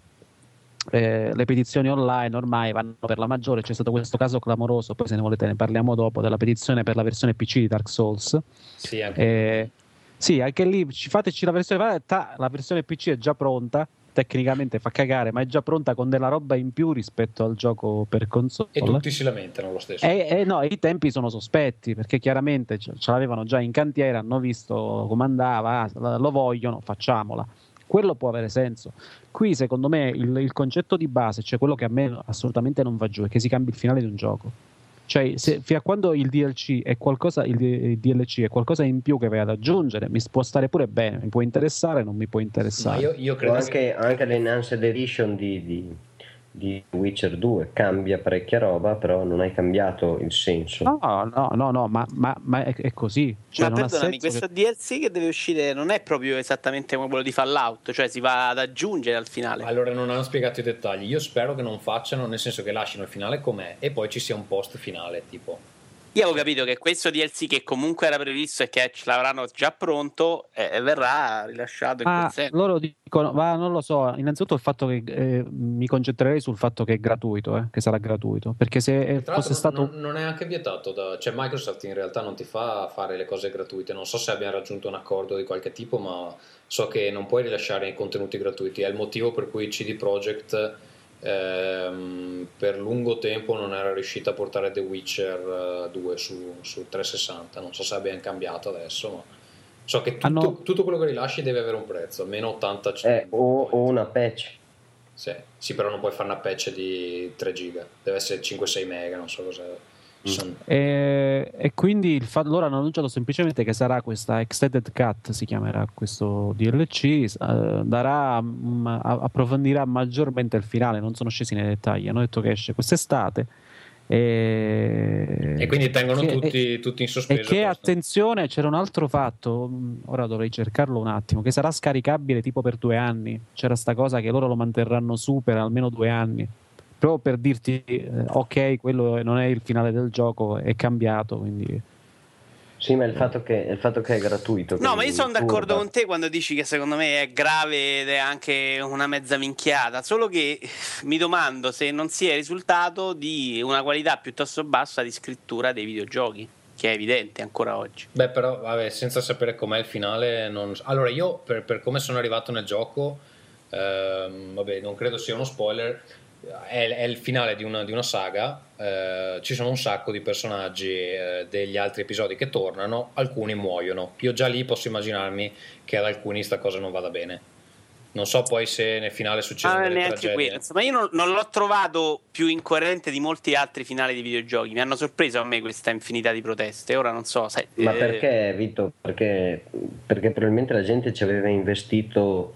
S6: eh, le petizioni online ormai vanno per la maggiore. C'è stato questo caso clamoroso, poi se ne volete ne parliamo dopo, della petizione per la versione PC di Dark Souls.
S3: Sì, anche eh,
S6: sì, anche lì fateci la versione, la versione PC è già pronta, tecnicamente fa cagare, ma è già pronta con della roba in più rispetto al gioco per console.
S3: E tutti si lamentano lo stesso.
S6: E, e no, i tempi sono sospetti, perché chiaramente ce, ce l'avevano già in cantiere, hanno visto come andava, lo vogliono, facciamola. Quello può avere senso. Qui, secondo me, il, il concetto di base, cioè quello che a me assolutamente non va giù, è che si cambi il finale di un gioco cioè, se, fino a quando il DLC, è qualcosa, il, il DLC è qualcosa in più che vai ad aggiungere, mi può stare pure bene, mi può interessare, non mi può interessare.
S4: Io, io, credo anche, che... anche l'Enhanced Edition di, di, di Witcher 2 cambia parecchia roba, però non hai cambiato il senso.
S6: No, no, no, no ma, ma, ma è, è, così.
S5: Cioè, ma perdonami, questo che... DLC che deve uscire non è proprio esattamente come quello di Fallout, cioè si va ad aggiungere al finale.
S3: Allora non hanno spiegato i dettagli. Io spero che non facciano, nel senso che lasciano il finale com'è e poi ci sia un post finale, tipo
S5: io avevo capito che questo DLC che comunque era previsto e che ce l'avranno già pronto eh, verrà rilasciato in
S6: ah, loro dicono, ma non lo so, innanzitutto il fatto che eh, mi concentrerei sul fatto che è gratuito, eh, che sarà gratuito, perché se fosse stato...
S3: Non, non, è anche vietato, da... cioè Microsoft in realtà non ti fa fare le cose gratuite, non so se abbiamo raggiunto un accordo di qualche tipo, ma so che non puoi rilasciare i contenuti gratuiti, è il motivo per cui CD Projekt ehm, per lungo tempo non era riuscita a portare The Witcher 2 eh, su, su 360 non so se abbiamo cambiato adesso ma so che tutto, Hanno... tutto quello che rilasci deve avere un prezzo almeno 80
S4: eh, o, o, una patch
S3: sì. sì, però non puoi fare una patch di 3 giga deve essere 5-6 mega non so cos'è.
S6: E, e, quindi il fa- loro hanno annunciato semplicemente che sarà questa Extended Cut, si chiamerà questo DLC, eh, darà, mm, approfondirà maggiormente il finale, non sono scesi nei dettagli, hanno detto che esce quest'estate. E,
S3: e quindi tengono che, tutti, e, tutti, in sospeso.
S6: E che attenzione, c'era un altro fatto, mm, ora dovrei cercarlo un attimo, che sarà scaricabile tipo per due anni. C'era sta cosa che loro lo manterranno su per almeno due anni proprio per dirti eh, ok, quello non è il finale del gioco, è cambiato, quindi...
S4: Sì, ma il fatto che, il fatto che è gratuito.
S5: No, ma io sono d'accordo con te quando dici che secondo me è grave ed è anche una mezza minchiata. Solo che mi domando se non sia il risultato di una qualità piuttosto bassa di scrittura dei videogiochi, che è evidente ancora oggi.
S3: Beh, però, vabbè, senza sapere com'è il finale, non... allora io per, per come sono arrivato nel gioco, ehm, vabbè, non credo sia uno spoiler è, è il finale di una, di una saga, eh, ci sono un sacco di personaggi eh, degli altri episodi che tornano, alcuni muoiono. Io già lì posso immaginarmi che ad alcuni sta cosa non vada bene. Non so poi se nel finale succede ah, neanche qui.
S5: Insomma, io non, non, l'ho trovato più incoerente di molti altri finali di videogiochi. Mi hanno sorpreso a me questa infinità di proteste. Ora non so. Sai,
S4: Ma eh... perché, Vito? Perché, perché probabilmente la gente ci aveva investito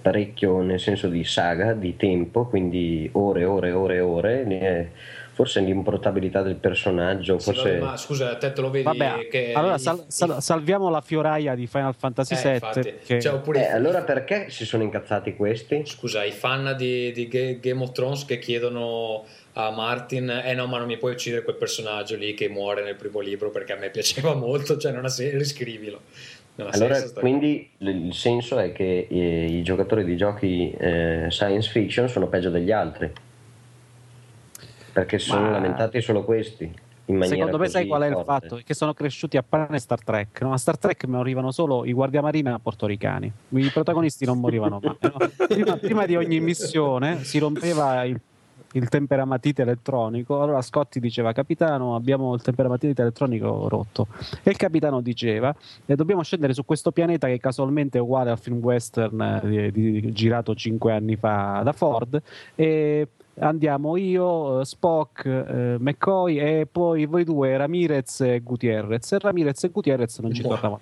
S4: parecchio nel senso di saga, di tempo, quindi ore, ore, ore, ore. forse l'importabilità del personaggio.
S3: Sì,
S4: forse...
S3: vabbè, ma scusa, te te lo vedi
S6: Vabbè,
S3: che
S6: allora sal- sal- salviamo la fioraia di Final Fantasy
S3: eh,
S6: VII. perché-
S3: Cioè, oppure
S4: Eh, allora perché si sono incazzati questi?
S3: Scusa, i fan di, di Ga- Game of Thrones che chiedono a Martin, eh no, ma non mi puoi uccidere quel personaggio lì che muore nel primo libro perché a me piaceva molto, cioè non ha senso, riscrivilo.
S4: Allora, quindi il senso è che eh, i giocatori di giochi eh, science fiction sono peggio degli altri. Perché sono
S6: Ma-
S4: lamentati solo questi. In maniera
S6: Secondo me, sai qual è il
S4: forte.
S6: fatto? È che sono cresciuti a pane Star Trek. No? A Star Trek morivano solo i guardiamarina portoricani. I protagonisti non morivano mai. no? Prima, prima di ogni missione si rompeva il, il temperamatite elettronico. Allora Scotti diceva: Capitano, abbiamo il temperamatite elettronico rotto. E il capitano diceva: eh, Dobbiamo scendere su questo pianeta che casualmente è uguale al film western eh, di- di- girato cinque anni fa da Ford. E andiamo io, eh, Spock, eh, McCoy e poi voi due, Ramirez e Gutierrez. E Ramirez e Gutierrez non ci
S3: Mu-
S6: tornavano.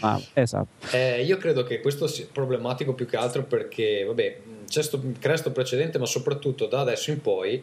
S6: ah, esatto.
S3: Eh, io credo che questo sia problematico più che altro perché, vabbè, c'è sto, crea sto precedente, ma soprattutto da adesso in poi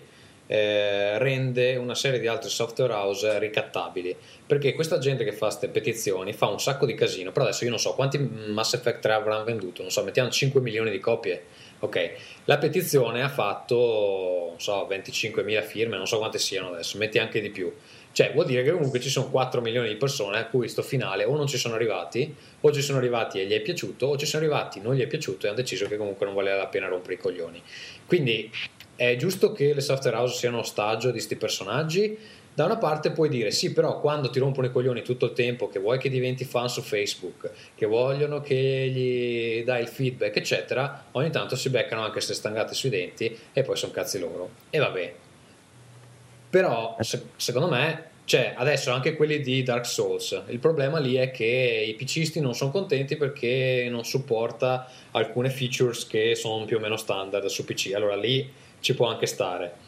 S3: eh, rende una serie di altre software house ricattabili. Perché questa gente che fa queste petizioni fa un sacco di casino, però adesso io non so quanti Mass Effect 3 avranno venduto, non so, mettiamo 5 milioni di copie. Ok, la petizione ha fatto, so, 25.000 firme, non so quante siano adesso, metti anche di più. Cioè, vuol dire che comunque ci sono 4 milioni di persone a cui sto finale o non ci sono arrivati, o ci sono arrivati e gli è piaciuto, o ci sono arrivati, non gli è piaciuto e hanno deciso che comunque non valeva la pena rompere i coglioni. Quindi è giusto che le software house siano ostaggio di questi personaggi. Da una parte puoi dire sì, però quando ti rompono i coglioni tutto il tempo, che vuoi che diventi fan su Facebook, che vogliono che gli dai il feedback, eccetera, ogni tanto si beccano anche se stangate sui denti e poi sono cazzi loro. E vabbè. Però se- secondo me, cioè adesso anche quelli di Dark Souls, il problema lì è che i PCisti non sono contenti perché non supporta alcune features che sono più o meno standard su PC. Allora lì ci può anche stare.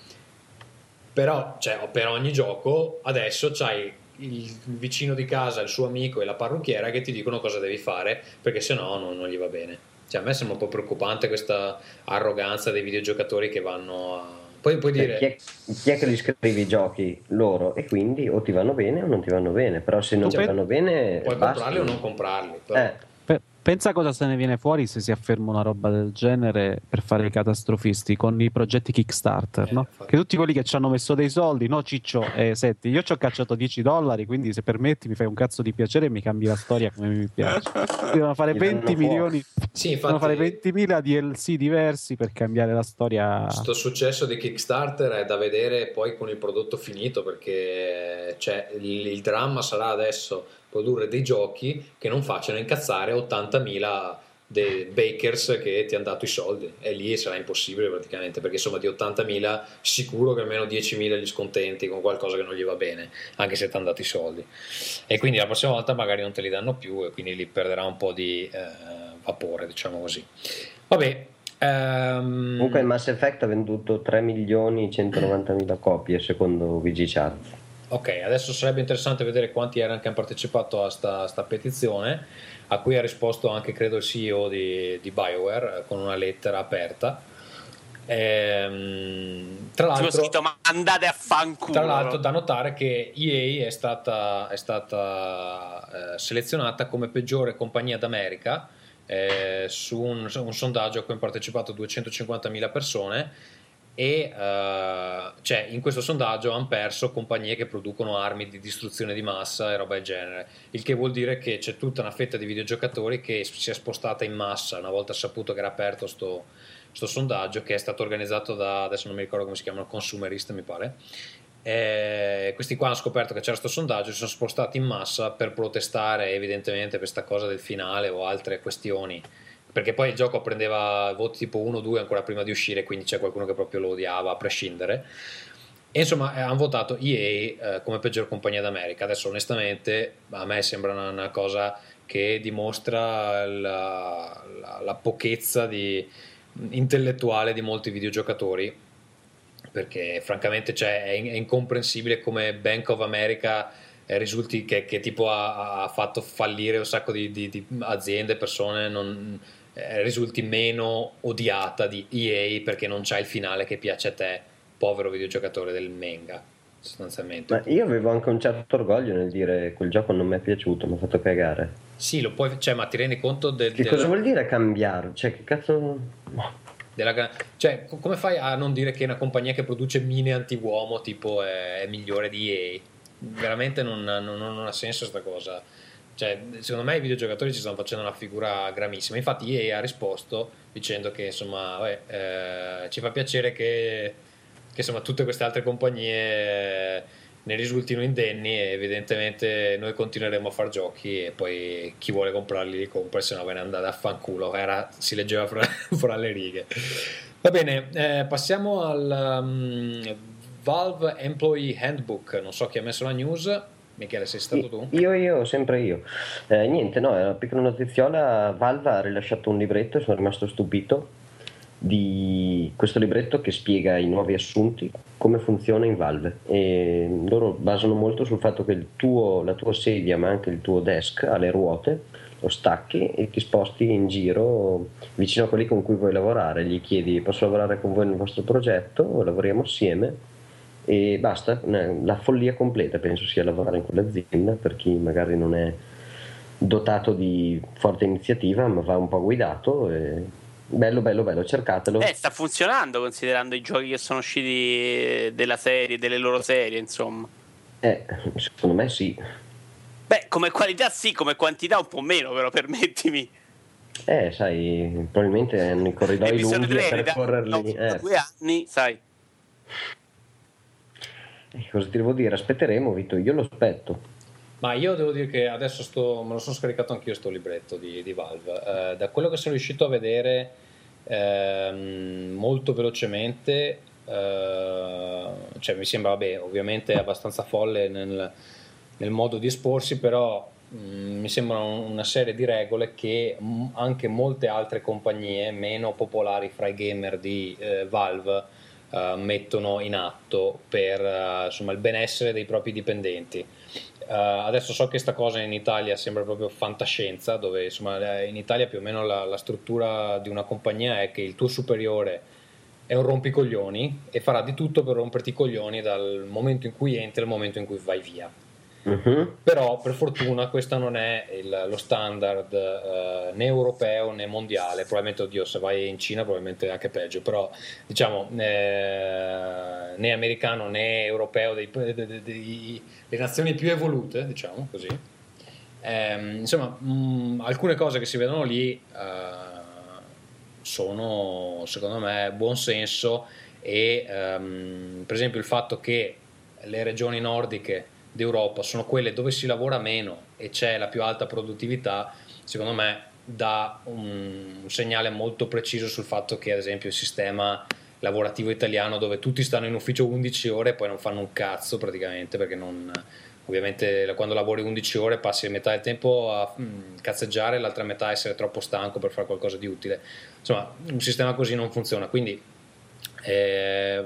S3: Però cioè, per ogni gioco adesso c'hai il vicino di casa, il suo amico e la parrucchiera che ti dicono cosa devi fare perché se no non, non gli va bene. Cioè, a me sembra un po' preoccupante questa arroganza dei videogiocatori che vanno a... Poi puoi
S4: Cioè,
S3: dire...
S4: chi, è, chi è che li scrive i giochi? Loro. E quindi o ti vanno bene o non ti vanno bene. Però se non
S6: Tu
S4: ti vanno bene...
S3: Puoi
S4: basta.
S3: comprarli o non comprarli. però-
S4: Eh,
S6: Pensa cosa se ne viene fuori se si afferma una roba del genere per fare i catastrofisti con i progetti Kickstarter,
S3: Eh,
S6: no?
S3: infatti.
S6: Che tutti quelli che ci hanno messo dei soldi, no Ciccio, eh, senti, io ci ho cacciato 10 dollari, quindi se permetti mi fai un cazzo di piacere e mi cambi la storia come mi piace. Devono fare
S4: Gli danno
S6: 20
S4: fuoco.
S6: milioni,
S3: Sì,
S6: devono fare
S3: infatti
S6: 20.000 DLC diversi per cambiare la storia.
S3: sto successo di Kickstarter è da vedere poi con il prodotto finito perché cioè, il, il dramma sarà adesso produrre dei giochi che non facciano incazzare 80.000 dei bakers che ti hanno dato i soldi. E lì sarà impossibile praticamente perché insomma di 80.000 sicuro che almeno 10.000 gli scontenti con qualcosa che non gli va bene anche se ti hanno dato i soldi. E quindi la prossima volta magari non te li danno più e quindi lì perderà un po' di eh, vapore diciamo così. Vabbè ehm,
S4: Comunque Mass Effect ha venduto 3 milioni 190 mila copie secondo VG Charts.
S3: Ok, adesso sarebbe interessante vedere quanti erano che hanno partecipato a sta, sta petizione, a cui ha risposto anche credo il CEO di, di BioWare eh, con una lettera aperta. Ehm, tra l'altro,
S5: scritto, ma andate a fanculo.
S3: tra l'altro da notare che EA è stata, è stata eh, selezionata come peggiore compagnia d'America eh, su un, un sondaggio a cui hanno partecipato 250.000 persone e eh, cioè, in questo sondaggio hanno perso compagnie che producono armi di distruzione di massa e roba del genere, il che vuol dire che c'è tutta una fetta di videogiocatori che si è spostata in massa una volta saputo che era aperto sto, sto sondaggio che è stato organizzato da, adesso non mi ricordo come si chiamano, Consumerist mi pare. E questi qua hanno scoperto che c'era questo sondaggio, si sono spostati in massa per protestare evidentemente per questa cosa del finale o altre questioni perché poi il gioco prendeva voti tipo 1-2 ancora prima di uscire, quindi c'è qualcuno che proprio lo odiava a prescindere. E insomma, eh, hanno votato EA eh, come peggior compagnia d'America. Adesso, onestamente, a me sembra una, una cosa che dimostra la, la, la pochezza di, intellettuale di molti videogiocatori. Perché francamente cioè, è, è incomprensibile come Bank of America eh, risulti che, che tipo ha, ha, fatto fallire un sacco di, di, di aziende, persone, non, eh, risulti meno odiata di EA perché non c'è il finale che piace a te povero videogiocatore del manga, sostanzialmente.
S4: Ma io avevo anche un certo orgoglio nel dire quel gioco non mi è piaciuto, mi ha fatto cagare.
S3: Sì, lo puoi, cioè, ma ti rendi conto del,
S4: Che
S3: del-
S4: cosa vuol dire cambiare? Cioè, che cazzo.
S3: della cioè, co- come fai a non dire che una compagnia che produce mine anti-uomo tipo è, è migliore di EA? Veramente non, non- non ha senso questa cosa. Cioè, secondo me i videogiocatori ci stanno facendo una figura gramissima. Infatti EA ha risposto dicendo che insomma, vabbè, eh, ci fa piacere che, che, insomma, tutte queste altre compagnie ne risultino indenni e evidentemente noi continueremo a fare giochi e poi chi vuole comprarli li compra se no ve ne andate a fanculo. Era, si leggeva fra, fra le righe. Va bene, eh, passiamo al um, Valve Employee Handbook. Non so chi ha messo la news. Michele, sei stato tu?
S4: Io, io, sempre io. Eh, niente, no, è una piccola notiziola. Valve ha rilasciato un libretto e sono rimasto stupito di questo libretto che spiega i nuovi assunti, come funziona in Valve. E loro basano molto sul fatto che il tuo, la tua sedia, ma anche il tuo desk ha le ruote, lo stacchi e ti sposti in giro vicino a quelli con cui vuoi lavorare. Gli chiedi posso lavorare con voi nel vostro progetto, lavoriamo assieme e basta, la follia completa penso sia lavorare in quell'azienda per chi magari non è dotato di forte iniziativa ma va un po' guidato e bello bello bello cercatelo
S5: Eh, sta funzionando considerando i giochi che sono usciti della serie, delle loro serie, insomma.
S4: eh, secondo me sì
S5: Beh, come qualità sì, come quantità un po' meno, però permettimi.
S4: eh sai probabilmente hanno i corridoi lunghi a
S5: 3 da,
S4: percorrerli
S5: da
S4: eh.
S5: due anni, sai.
S4: Eh, cosa ti devo dire aspetteremo Vito io lo aspetto
S3: Ma io devo dire che adesso sto, me lo sono scaricato anch'io sto libretto di, di Valve. Eh, da quello che sono riuscito a vedere ehm, molto velocemente, eh, cioè mi sembra, vabbè, ovviamente abbastanza folle nel, nel modo di esporsi, però mh, mi sembrano una serie di regole che mh, anche molte altre compagnie meno popolari fra i gamer di eh, Valve eh, mettono in atto per eh, insomma, il benessere dei propri dipendenti. Uh, adesso so che questa cosa in Italia sembra proprio fantascienza, dove insomma in Italia più o meno la, la, struttura di una compagnia è che il tuo superiore è un rompicoglioni e farà di tutto per romperti i coglioni dal momento in cui entri al momento in cui vai via.
S4: Uh-huh.
S3: Però per fortuna questo non è il, lo standard uh, né europeo né mondiale, probabilmente oddio se vai in Cina probabilmente è anche peggio, però diciamo eh, né americano né europeo dei, dei, dei, le nazioni più evolute, diciamo così. Eh, insomma, mh, alcune cose che si vedono lì uh, sono secondo me buon senso e um, per esempio il fatto che le regioni nordiche d'Europa sono quelle dove si lavora meno e c'è la più alta produttività, secondo me dà un, segnale molto preciso sul fatto che ad esempio il sistema lavorativo italiano dove tutti stanno in ufficio 11 ore e poi non fanno un cazzo praticamente perché non, ovviamente quando lavori 11 ore passi metà del tempo a mm, cazzeggiare e l'altra metà a essere troppo stanco per fare qualcosa di utile. Insomma un sistema così non funziona. Quindi eh,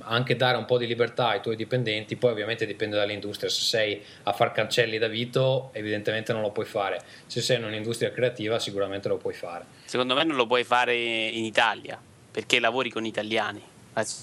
S3: anche dare un po' di libertà ai tuoi dipendenti poi ovviamente dipende dall'industria. Se sei a far cancelli da Vito evidentemente non lo puoi fare. Se sei in un'industria creativa sicuramente lo puoi fare.
S5: Secondo me non lo puoi fare in Italia perché lavori con italiani.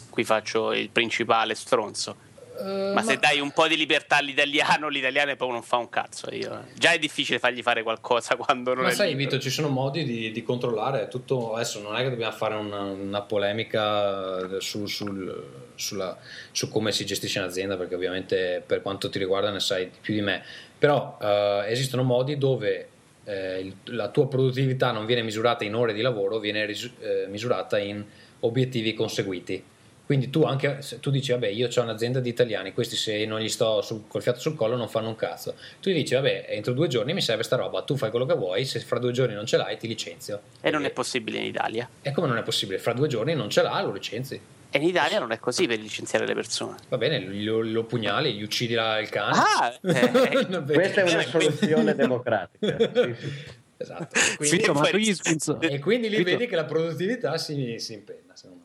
S5: Qui faccio il principale stronzo
S3: Uh,
S5: ma se dai un po' di libertà all'italiano, l'italiano poi non fa un cazzo. Io. Già è difficile fargli fare qualcosa quando non
S3: ma
S5: è
S3: sai,
S5: libero.
S3: Vito, ci sono modi di, di, controllare tutto. Adesso non è che dobbiamo fare una, una polemica su, sul, sulla, su, come si gestisce un'azienda, perché ovviamente per quanto ti riguarda ne sai più di me. Però uh, esistono modi dove eh, il, la tua produttività non viene misurata in ore di lavoro, viene risu- eh, misurata in obiettivi conseguiti. Quindi tu anche se tu dici, vabbè, io ho un'azienda di italiani, questi se non gli sto sul, col fiato sul collo non fanno un cazzo. Tu gli dici, vabbè, entro due giorni mi serve sta roba, tu fai quello che vuoi, se fra due giorni non ce l'hai ti licenzio.
S5: E non è possibile in Italia.
S3: E come non è possibile? Fra due giorni non ce l'ha, lo licenzi.
S5: E in Italia non è così per licenziare le persone.
S3: Va bene, lo, lo pugnali, gli uccidi la, il cane.
S5: Ah, eh,
S4: Questa è una soluzione democratica. Sì, sì.
S3: Esatto. Quindi,
S6: Sì,
S3: e quindi lì vedi che la produttività si, si impenna, secondo me.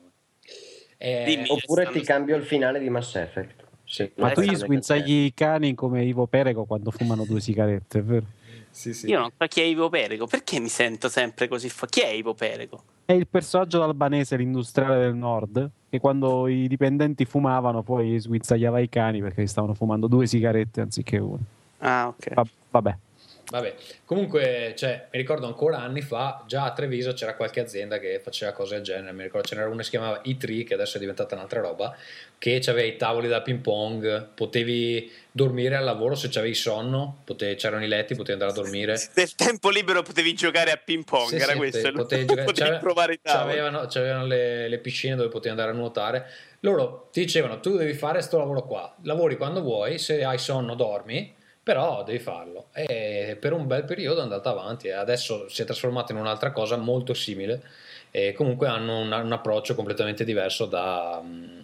S3: Eh,
S5: Dimmi.
S4: Oppure ti cambio il finale di Mass Effect. Sì,
S6: Ma tu gli sguinzagli i cani come Ivo Perego quando fumano due sigarette, è vero?
S3: sì, sì.
S5: Io non so chi è Ivo Perego. Perché mi sento sempre così? Fa... Chi è Ivo Perego?
S6: È il personaggio albanese, l'industriale del nord, che quando i dipendenti fumavano poi sguizzagliava i cani perché stavano fumando due sigarette anziché una.
S5: Ah, ok.
S6: Va- vabbè.
S3: Vabbè, comunque, cioè, mi ricordo ancora anni fa, già a Treviso c'era qualche azienda che faceva cose del genere. Mi ricordo ce n'era una che si chiamava E3, che adesso è diventata un'altra roba, che aveva i tavoli da ping pong, potevi dormire al lavoro se avevi sonno, potevi, c'erano i letti, potevi andare a dormire.
S5: Nel tempo libero potevi giocare a ping pong,
S3: Sì,
S5: era
S3: sì,
S5: questo.
S3: te- potevi, giocare-
S5: potevi provare i tavoli.
S3: c'avevano, c'avevano le, le piscine dove potevi andare a nuotare. Loro ti dicevano: Tu devi fare questo lavoro qua, lavori quando vuoi, se hai sonno dormi, però devi farlo. E per un bel periodo è andata avanti. E adesso si è trasformato in un'altra cosa molto simile. E comunque hanno un, un approccio completamente diverso da, mm,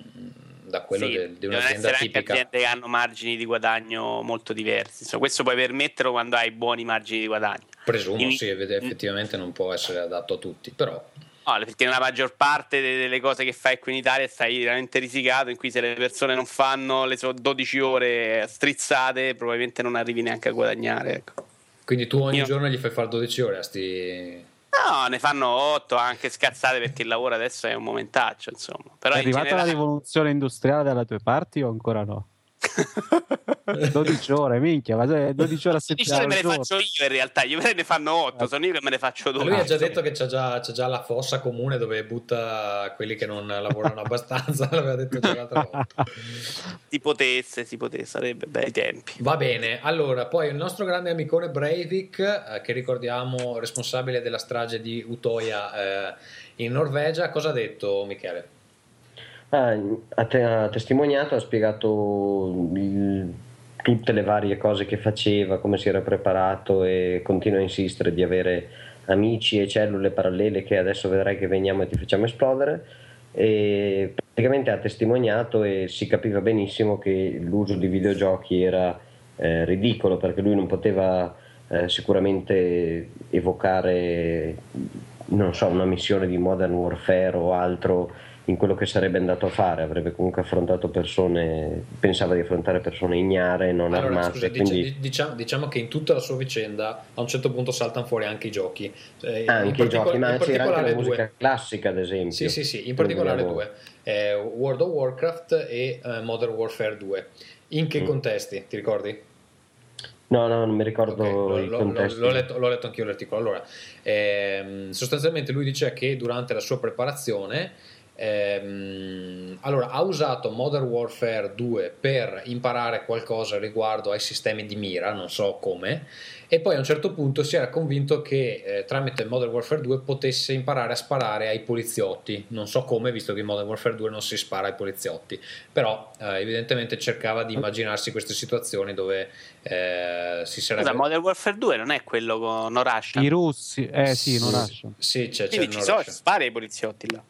S3: da quello
S5: Sì,
S3: de- di un'azienda tipica.
S5: anche aziende che hanno margini di guadagno molto diversi. Insomma, questo puoi permetterlo quando hai buoni margini di guadagno.
S3: Presumo,
S5: In-
S3: sì, effettivamente non può essere adatto a tutti, però
S5: No, perché nella maggior parte de- delle cose che fai qui in Italia stai veramente risicato, in cui se le persone non fanno le so 12 ore strizzate, probabilmente non arrivi neanche a guadagnare. Ecco.
S3: quindi tu ogni
S5: Io-
S3: giorno gli fai fare 12 ore a sti...
S5: No, ne fanno 8 anche scazzate perché il lavoro adesso è un momentaccio, insomma. Però
S6: è
S5: in
S6: arrivata la
S5: generale-
S6: rivoluzione industriale dalle tue parti o ancora no? 12 ore, minchia, ma se- 12 ore a
S5: 12 ore
S6: settimana.
S5: me le faccio io in realtà, gli ne fanno 8, sono io che me ne faccio
S3: Lui ha
S5: 12.
S3: già detto che c'ha già, c'ha già la fossa comune dove butta quelli che non lavorano abbastanza, l'aveva detto già l'altra volta.
S5: Si potesse, si potesse, sarebbe bei tempi.
S3: Va bene, allora poi il nostro grande amicone Breivik, eh, che ricordiamo responsabile della strage di Utoya eh, in Norvegia, cosa ha detto Michele?
S4: Ah, ha, ha testimoniato, ha spiegato il- tutte le varie cose che faceva, come si era preparato e continua a insistere di avere amici e cellule parallele che adesso vedrai che veniamo e ti facciamo esplodere. E praticamente ha testimoniato e si capiva benissimo che l'uso di videogiochi era eh, ridicolo perché lui non poteva eh, sicuramente evocare non so, una missione di Modern Warfare o altro in quello che sarebbe andato a fare, avrebbe comunque affrontato persone, pensava di affrontare persone ignare, non
S3: Allora,
S4: armate,
S3: scusa,
S4: quindi
S3: di- diciamo, diciamo che in tutta la sua vicenda a un certo punto saltano fuori anche i giochi. Eh,
S4: anche i giochi, ma
S3: in
S4: c'era anche
S3: particolare
S4: la musica
S3: due.
S4: classica ad esempio.
S3: Sì, sì, sì, in particolare due, eh, World of Warcraft e eh, Modern Warfare 2. In che
S4: Mm.
S3: contesti, ti ricordi?
S4: No, no, non mi ricordo
S3: Ok, l'ho,
S4: i
S3: l'ho-
S4: contesti.
S3: l'ho letto, l'ho letto anch'io l'articolo. Allora, ehm, sostanzialmente lui dice che durante la sua preparazione ehm, allora, ha usato Modern Warfare 2 per imparare qualcosa riguardo ai sistemi di mira, non so come, e poi a un certo punto si era convinto che eh, tramite Modern Warfare 2 potesse imparare a sparare ai poliziotti, non so come, visto che in Modern Warfare 2 non si spara ai poliziotti, però eh, evidentemente cercava di immaginarsi queste situazioni dove eh, si sarebbe...
S5: Scusa, Modern Warfare 2 non è quello con No Russia?
S6: I russi, eh sì,
S3: Sì,
S6: lasciano.
S3: Sì, c'è, c'è
S5: Quindi ci
S3: no
S5: sono
S3: Russia.
S5: spari ai poliziotti là.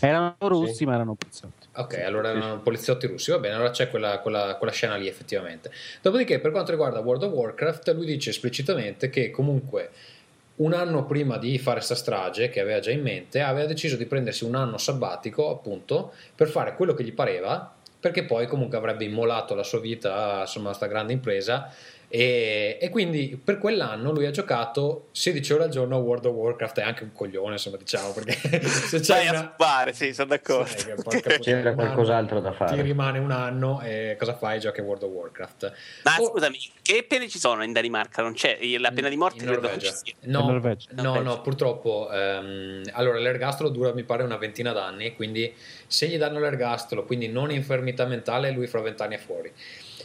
S6: Erano russi,
S4: Sì.
S6: ma erano poliziotti.
S3: Ok, allora erano poliziotti russi, va bene, allora c'è quella, quella- quella scena lì effettivamente. Dopodiché per quanto riguarda World of Warcraft, lui dice esplicitamente che comunque un anno prima di fare sta strage, che aveva già in mente, aveva deciso di prendersi un anno sabbatico appunto per fare quello che gli pareva, perché poi comunque avrebbe immolato la sua vita, insomma, a sta grande impresa. E, e quindi per quell'anno lui ha giocato 16 ore al giorno a World of Warcraft è anche un coglione insomma diciamo perché se c'hai
S5: Vai a
S3: una,
S5: fare, sì, sono d'accordo.
S3: Che
S4: C'era qualcos'altro
S3: anno,
S4: da fare.
S3: Ti rimane un anno e cosa fai? Giochi a World of Warcraft.
S5: Ma
S3: Oh,
S5: scusami, che pene ci sono in Danimarca? Non c'è la pena di morte?
S3: in
S5: credo ci sia.
S3: No,
S6: In Norvegia.
S3: no,
S5: Norvegia.
S3: no, purtroppo. ehm, allora, l'ergastolo dura, mi pare, una ventina d'anni. Quindi, se gli danno l'ergastolo, quindi non infermità mentale, lui fra vent'anni è fuori.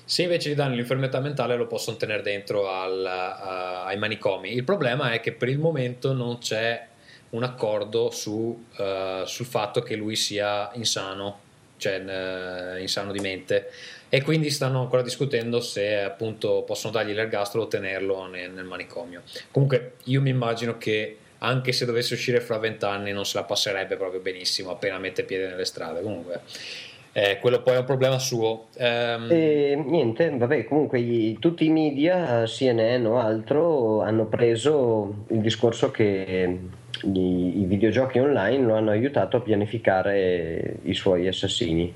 S3: Se invece gli danno l'infermità mentale, lo possono tenere dentro al- a- ai manicomi. Il problema è che per il momento non c'è un accordo su, eh, sul fatto che lui sia insano, cioè eh, insano di mente. E quindi stanno ancora discutendo se appunto possono dargli l'ergastolo o tenerlo nel, nel manicomio. Comunque, io mi immagino che anche se dovesse uscire fra vent'anni non se la passerebbe proprio benissimo appena mette piede nelle strade. Comunque, eh, quello poi è un problema suo. Ehm,
S4: E niente, vabbè, comunque i- tutti i media, CNN o altro, hanno preso il discorso che i, i videogiochi online lo hanno aiutato a pianificare i suoi assassini.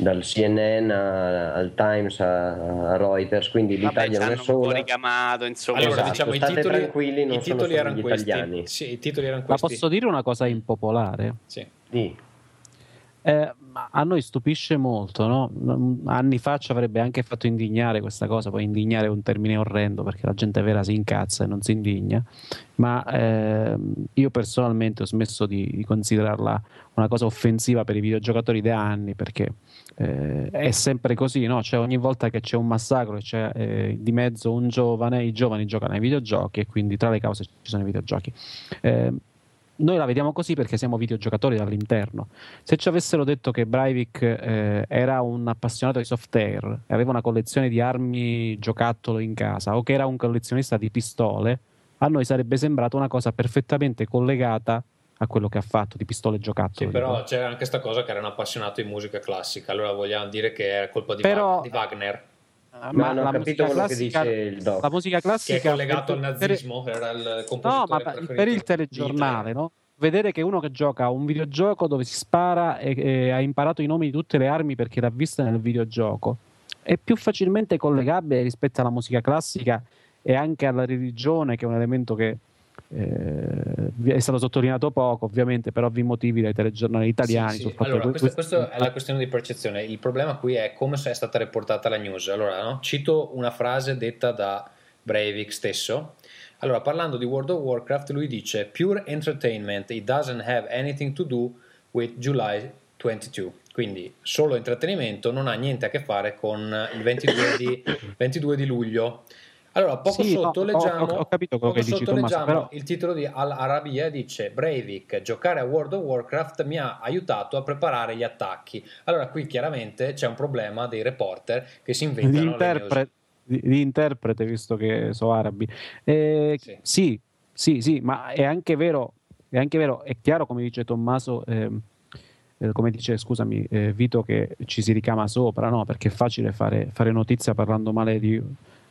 S4: dal CNN a- al Times a, a Reuters, quindi
S5: Vabbè,
S4: l'Italia non è
S5: c'hanno un po'
S4: sola.
S5: ricamato, insomma.
S3: Allora,
S4: Esatto,
S3: diciamo i titoli,
S4: tranquilli, non
S3: i
S4: sono
S3: titoli
S4: solo
S3: erano
S4: gli
S3: questi.
S4: italiani.
S3: Sì, i titoli erano
S6: Ma
S3: questi.
S6: posso dire una cosa impopolare?
S3: Sì.
S4: Sì.
S6: Eh, a noi stupisce molto, no? Mm, Anni fa ci avrebbe anche fatto indignare questa cosa, poi indignare è un termine orrendo perché la gente vera si incazza e non si indigna, ma ehm, io personalmente ho smesso di, di considerarla una cosa offensiva per i videogiocatori da anni perché eh, è sempre così, no? Cioè ogni volta che c'è un massacro e c'è eh, di mezzo un giovane, i giovani giocano ai videogiochi e quindi tra le cause ci sono i videogiochi. Noi la vediamo così perché siamo videogiocatori dall'interno. Se ci avessero detto che Breivik eh, era un appassionato di soft air e aveva una collezione di armi giocattolo in casa o che era un collezionista di pistole, a noi sarebbe sembrato una cosa perfettamente collegata a quello che ha fatto di pistole giocattolo.
S3: Sì, però
S6: dico.
S3: c'era anche questa cosa che era un appassionato di musica classica, allora vogliamo dire che era colpa di,
S6: Però-
S3: Wagner,
S6: Ah,
S4: Ma non ho
S6: la
S4: capito
S6: musica
S4: quello che
S6: classica-
S4: dice il doc.
S6: La musica
S3: che
S6: classica
S3: è collegato al
S6: per- per-
S3: nazismo, era il
S6: No,
S3: compositore
S6: ma
S3: preferito
S6: per il telegiornale, no? Vedere che uno che gioca a un videogioco dove si spara e, e ha imparato i nomi di tutte le armi perché l'ha vista nel videogioco è più facilmente collegabile rispetto alla musica classica e anche alla religione, che è un elemento che eh, è stato sottolineato poco, ovviamente, per ovvi motivi dai telegiornali italiani.
S3: Sì, sì. Allora,
S6: questi-
S3: questo è la questione di percezione. Il problema qui è come è stata riportata la news. Allora, no? cito una frase detta da Breivik stesso. Allora, parlando di World of Warcraft, lui dice: Pure entertainment, it doesn't have anything to do with July 22. Quindi solo intrattenimento, non ha niente a che fare con il 22 di, 22 di luglio. Allora, poco
S6: Sì, no,
S3: sotto
S6: ho-
S3: leggiamo,
S6: ho- ho capito quello che dici, Tommaso,
S3: leggiamo
S6: però-
S3: il titolo di Al Arabiya dice Breivik, giocare a World of Warcraft mi ha aiutato a preparare gli attacchi. Allora qui chiaramente c'è un problema dei reporter che si inventano
S6: di,
S3: le
S6: interpre- di, interprete, visto che sono arabi. Eh,
S3: Sì.
S6: sì. sì, sì, ma è anche vero, è anche vero, è chiaro come dice Tommaso, ehm, eh, come dice, scusami, eh, Vito, che ci si ricama sopra, no? Perché è facile fare, fare notizia parlando male di,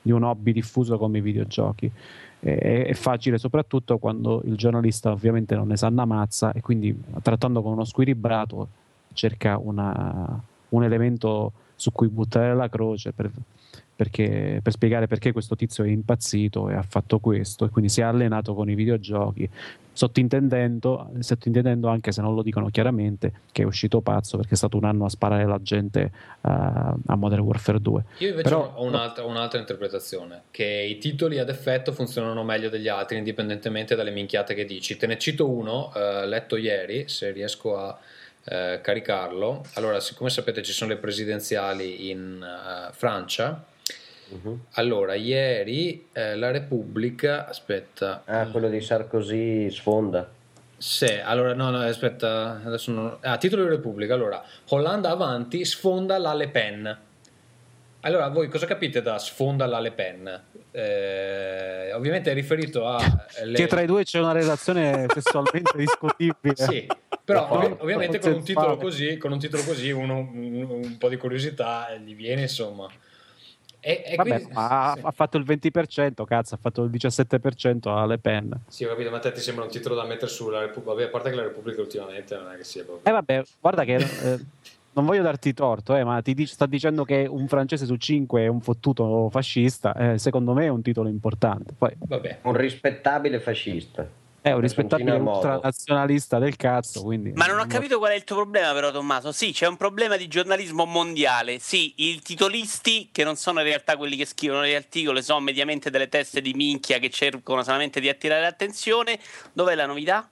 S6: di un hobby diffuso come i videogiochi. È, è facile soprattutto quando il giornalista ovviamente non ne sa una mazza e quindi trattando con uno squilibrato cerca una- un elemento su cui buttare la croce per, perché- per spiegare perché questo tizio è impazzito e ha fatto questo e quindi si è allenato con i videogiochi sottintendendo, sottintendendo anche se non lo dicono chiaramente che è uscito pazzo perché è stato un anno a sparare la gente eh, a Modern Warfare 2
S3: Io invece
S6: Però-
S3: ho un'altra, un'altra interpretazione, che i titoli ad effetto funzionano meglio degli altri indipendentemente dalle minchiate che dici. Te ne cito uno, eh, letto ieri, se riesco a eh, caricarlo. Allora, siccome sapete ci sono le presidenziali in eh, Francia,
S4: Mhm.
S3: allora ieri eh, la Repubblica, aspetta,
S4: Ah, quello di Sarkozy sfonda.
S3: sì, allora no, no, aspetta, adesso non... Ah, titolo di Repubblica, allora, Olanda avanti, sfonda la Le Pen. Allora, voi cosa capite da sfonda la Le Pen? Eh, ovviamente è riferito a... le-
S6: che tra i due c'è una relazione sessualmente discutibile
S3: Sì, però ovvi- ovviamente con un così, con un titolo così uno un, un po' di curiosità gli viene, insomma. E, e
S6: Vabbè,
S3: quindi-
S6: ma ha,
S3: sì.
S6: ha fatto il 20%, cazzo, ha fatto il 17% alle Pen.
S3: Sì, ho capito, ma a te ti sembra un titolo da mettere sulla Repubblica. Vabbè, a parte che la Repubblica ultimamente non è che sia proprio...
S6: Eh vabbè, guarda che eh, non voglio darti torto, eh, ma ti dic- sta dicendo che un francese su cinque è un fottuto fascista, eh, secondo me è un titolo importante. Poi
S3: Vabbè.
S4: Un rispettabile fascista.
S6: è un rispettabile ultranazionalista del cazzo, quindi...
S5: Ma non ho capito qual è il tuo problema, però, Tommaso. Sì, c'è un problema di giornalismo mondiale. Sì, i titolisti, che non sono in realtà quelli che scrivono gli articoli, sono mediamente delle teste di minchia che cercano solamente di attirare l'attenzione. Dov'è la novità?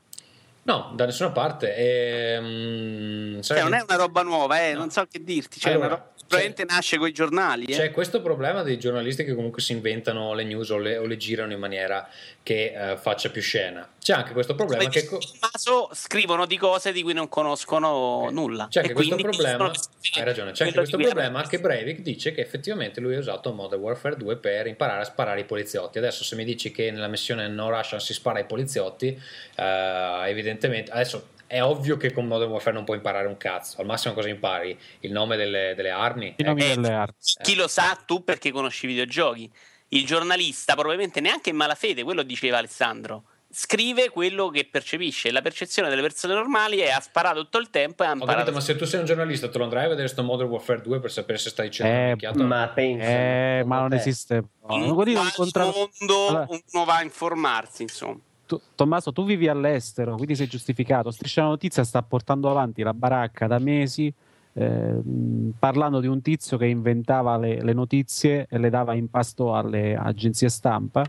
S3: No, da nessuna parte. Ehm, sai-
S5: Cioè, non è una roba nuova, eh,
S3: No.
S5: non so che dirti. Cioè,
S3: Allora,
S5: probabilmente nasce con i giornali. Eh.
S3: C'è questo problema dei giornalisti che comunque si inventano le news o le, o le girano in maniera che eh, faccia più scena. C'è anche questo problema
S5: Come
S3: che... co-
S5: Tommaso, scrivono di cose di cui non conoscono nulla.
S3: C'è anche questo problema,
S5: dicono-
S3: hai ragione, c'è anche questo problema che Breivik dice che effettivamente lui ha usato Modern Warfare 2 per imparare a sparare ai poliziotti. Adesso se mi dici che nella missione No Russian si spara ai poliziotti, eh, evidentemente adesso è ovvio che con Modern Warfare non puoi imparare un cazzo. Al massimo cosa impari? Il nome delle, delle armi?
S6: I nomi
S5: Eh,
S6: delle armi.
S5: Chi lo sa tu perché conosci i videogiochi. Il giornalista, probabilmente neanche in malafede, quello diceva Alessandro. scrive quello che percepisce. La percezione delle persone normali è ha sparato tutto il tempo e ha imparato.
S3: capito, ma se tu sei un giornalista, te lo andrai a vedere sto Modern Warfare 2 per sapere se stai dicendo
S6: Eh?
S4: Ma pensa.
S6: Eh, ma non
S4: te.
S6: esiste.
S5: In
S6: No,
S5: quale
S6: incontrano-
S5: mondo
S6: Allora,
S5: uno va a informarsi, insomma.
S6: Tu- Tommaso, tu vivi all'estero, quindi sei giustificato. Striscia la notizia sta portando avanti la baracca da mesi, ehm, parlando di un tizio che inventava le, le notizie e le dava in pasto alle agenzie stampa,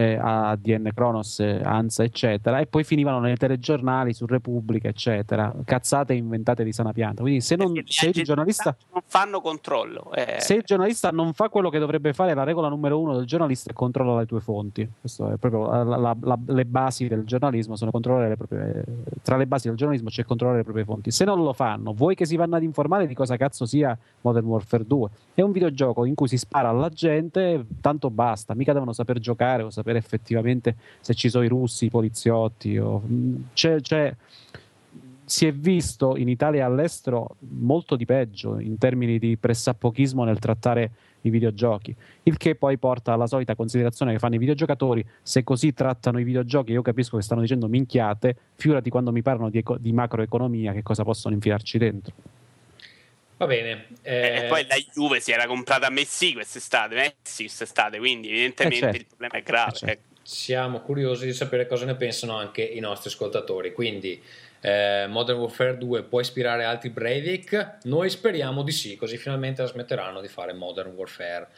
S6: eh, a DN Kronos, eh, ANSA, eccetera, e poi finivano nei telegiornali su Repubblica, eccetera. Cazzate inventate di sana pianta. Quindi, se, non,
S5: Perché le
S6: se il giornalista.
S5: non fanno controllo. eh.
S6: Se il giornalista non fa quello che dovrebbe fare, la regola numero uno del giornalista è controlla le tue fonti. Questo è proprio la- la- la- le basi del giornalismo sono controllare le proprie. Tra le basi del giornalismo c'è controllare le proprie fonti. Se non lo fanno, vuoi che si vanno ad informare di cosa cazzo sia Modern Warfare 2? È un videogioco in cui si spara alla gente, tanto basta. Mica devono saper giocare o sapere effettivamente se ci sono i russi, i poliziotti. O... C'è, c'è- si è visto in Italia e all'estero molto di peggio in termini di pressappochismo nel trattare i videogiochi, il che poi porta alla solita considerazione che fanno i videogiocatori, se così trattano i videogiochi, io capisco che stanno dicendo minchiate, figurati quando mi parlano di, eco- di macroeconomia, che cosa possono infilarci dentro.
S3: Va bene.
S5: Eh, E poi la Juve si era comprata a Messi quest'estate, Messi quest'estate, quindi evidentemente
S6: Eh, certo.
S5: il problema è grave.
S6: Eh, certo.
S5: ecco.
S3: siamo curiosi di sapere cosa ne pensano anche i nostri ascoltatori. Quindi, eh, Modern Warfare 2 può ispirare altri Breivik? Noi speriamo di sì, così finalmente la smetteranno di fare Modern Warfare.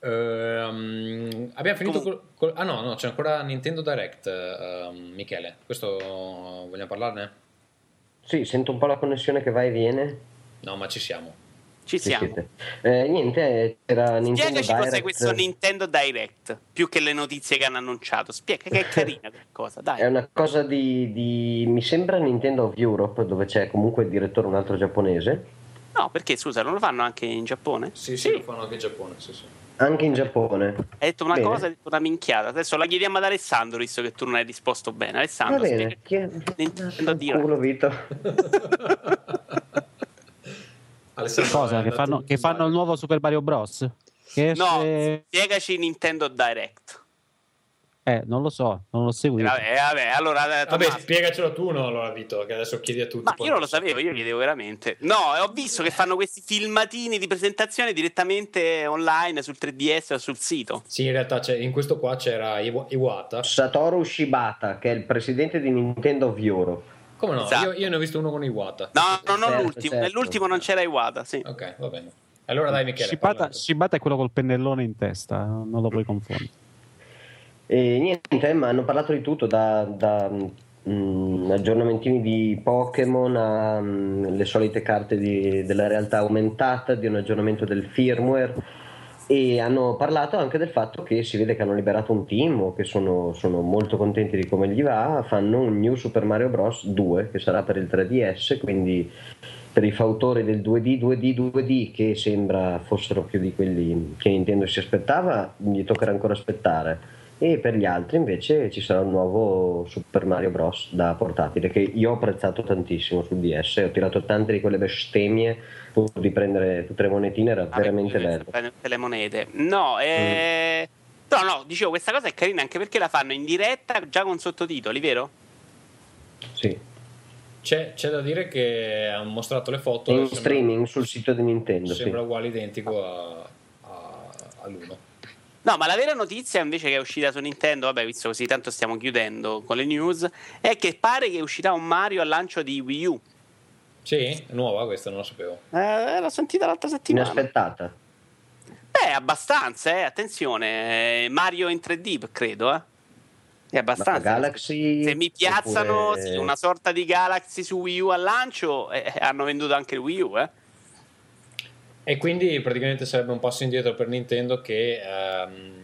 S3: Ehm, abbiamo finito col, col- Ah no, no, c'è ancora Nintendo Direct, ehm, Michele. Questo vogliamo parlarne?
S4: Sì, sento un po' la connessione che va e viene.
S3: No, ma ci siamo.
S5: Ci siamo.
S4: Eh, niente, eh, c'era Nintendo
S5: Spiegaci cos'è
S4: Direct.
S5: questo Nintendo Direct, più che le notizie che hanno annunciato. Spiega che è carina quella cosa, dai.
S4: È una cosa di, di- mi sembra Nintendo of Europe, dove c'è comunque il direttore un altro giapponese.
S5: No, perché scusa, non lo fanno anche in Giappone?
S3: Sì, sì, lo fanno anche in Giappone. Sì, sì.
S4: Anche in Giappone.
S5: Hai detto una
S4: Bene.
S5: cosa, hai detto una minchiata. Adesso la chiediamo ad Alessandro, visto che tu non hai risposto bene.
S4: Va
S5: Alessandro,
S4: bene.
S5: spiega.
S4: Chi è?
S5: Nintendo Direct.
S4: Culo, Vito.
S3: Alessandro,
S6: Cosa? Che fanno, che fanno il nuovo Super Mario Bros? Che
S5: No,
S6: esce-
S5: spiegaci Nintendo Direct.
S6: Eh, non lo so, non l'ho seguito.
S5: Vabbè, vabbè, allora eh,
S3: Vabbè, spiegacelo tu, no? Allora, Vito, che adesso chiedi a tutti.
S5: Ma io non lo sapevo, io chiedevo veramente. No, e ho visto che fanno questi filmatini di presentazione direttamente online sul 3DS o sul sito.
S3: Sì, in realtà c'è- in questo qua c'era Iwa- Iwata.
S4: Satoru Shibata, che è il presidente di Nintendo of Europe.
S3: Come no?
S5: Esatto.
S3: Io, io ne ho visto uno con Iwata.
S5: No, no, non
S4: Certo,
S5: l'ultimo.
S4: certo.
S5: Nell'ultimo non c'era Iwata, sì.
S3: Ok, va bene. Allora dai Michele.
S6: Shibata. Shibata è quello col pennellone in testa, non lo puoi confondere.
S4: E niente, ma hanno parlato di tutto, da, da, mm, aggiornamentini di Pokémon alle solite carte di- della realtà aumentata, di un aggiornamento del firmware e hanno parlato anche del fatto che si vede che hanno liberato un team o che sono, sono molto contenti di come gli va, fanno un New Super Mario Bros. 2 che sarà per il 3DS, quindi per i fautori del 2D, 2D, 2D che sembra fossero più di quelli che Nintendo si aspettava, gli toccherà ancora aspettare. E per gli altri invece ci sarà un nuovo Super Mario Bros. da portatile che io ho apprezzato tantissimo sul DS, ho tirato tante di quelle bestemmie pur di prendere tutte le monetine, era
S5: Vabbè,
S4: veramente bello.
S5: prendere tutte le monete. No, eh... no, no, dicevo, questa cosa è carina anche perché la fanno in diretta già con sottotitoli, vero?
S4: Sì.
S3: C'è, c'è da dire che hanno mostrato le foto.
S4: In
S3: e sembra-
S4: streaming sul sito di Nintendo.
S3: Sembra
S4: sì.
S3: uguale identico a, a- all'uno.
S5: No, ma la vera notizia invece che è uscita su Nintendo, vabbè, visto così tanto stiamo chiudendo con le news, è che pare che uscirà un Mario al lancio di Wii U.
S3: Sì, è nuova questa, non lo sapevo.
S5: Eh, l'ho sentita l'altra settimana.
S4: Inaspettata.
S5: Beh, abbastanza, eh, attenzione. eh, Mario in 3D, credo, eh. È abbastanza.
S4: Galaxy
S5: Se mi piazzano
S4: oppure-
S5: sì, una sorta di Galaxy su Wii U al lancio, eh, hanno venduto anche il Wii U, eh.
S3: E quindi praticamente sarebbe un passo indietro per Nintendo che ehm,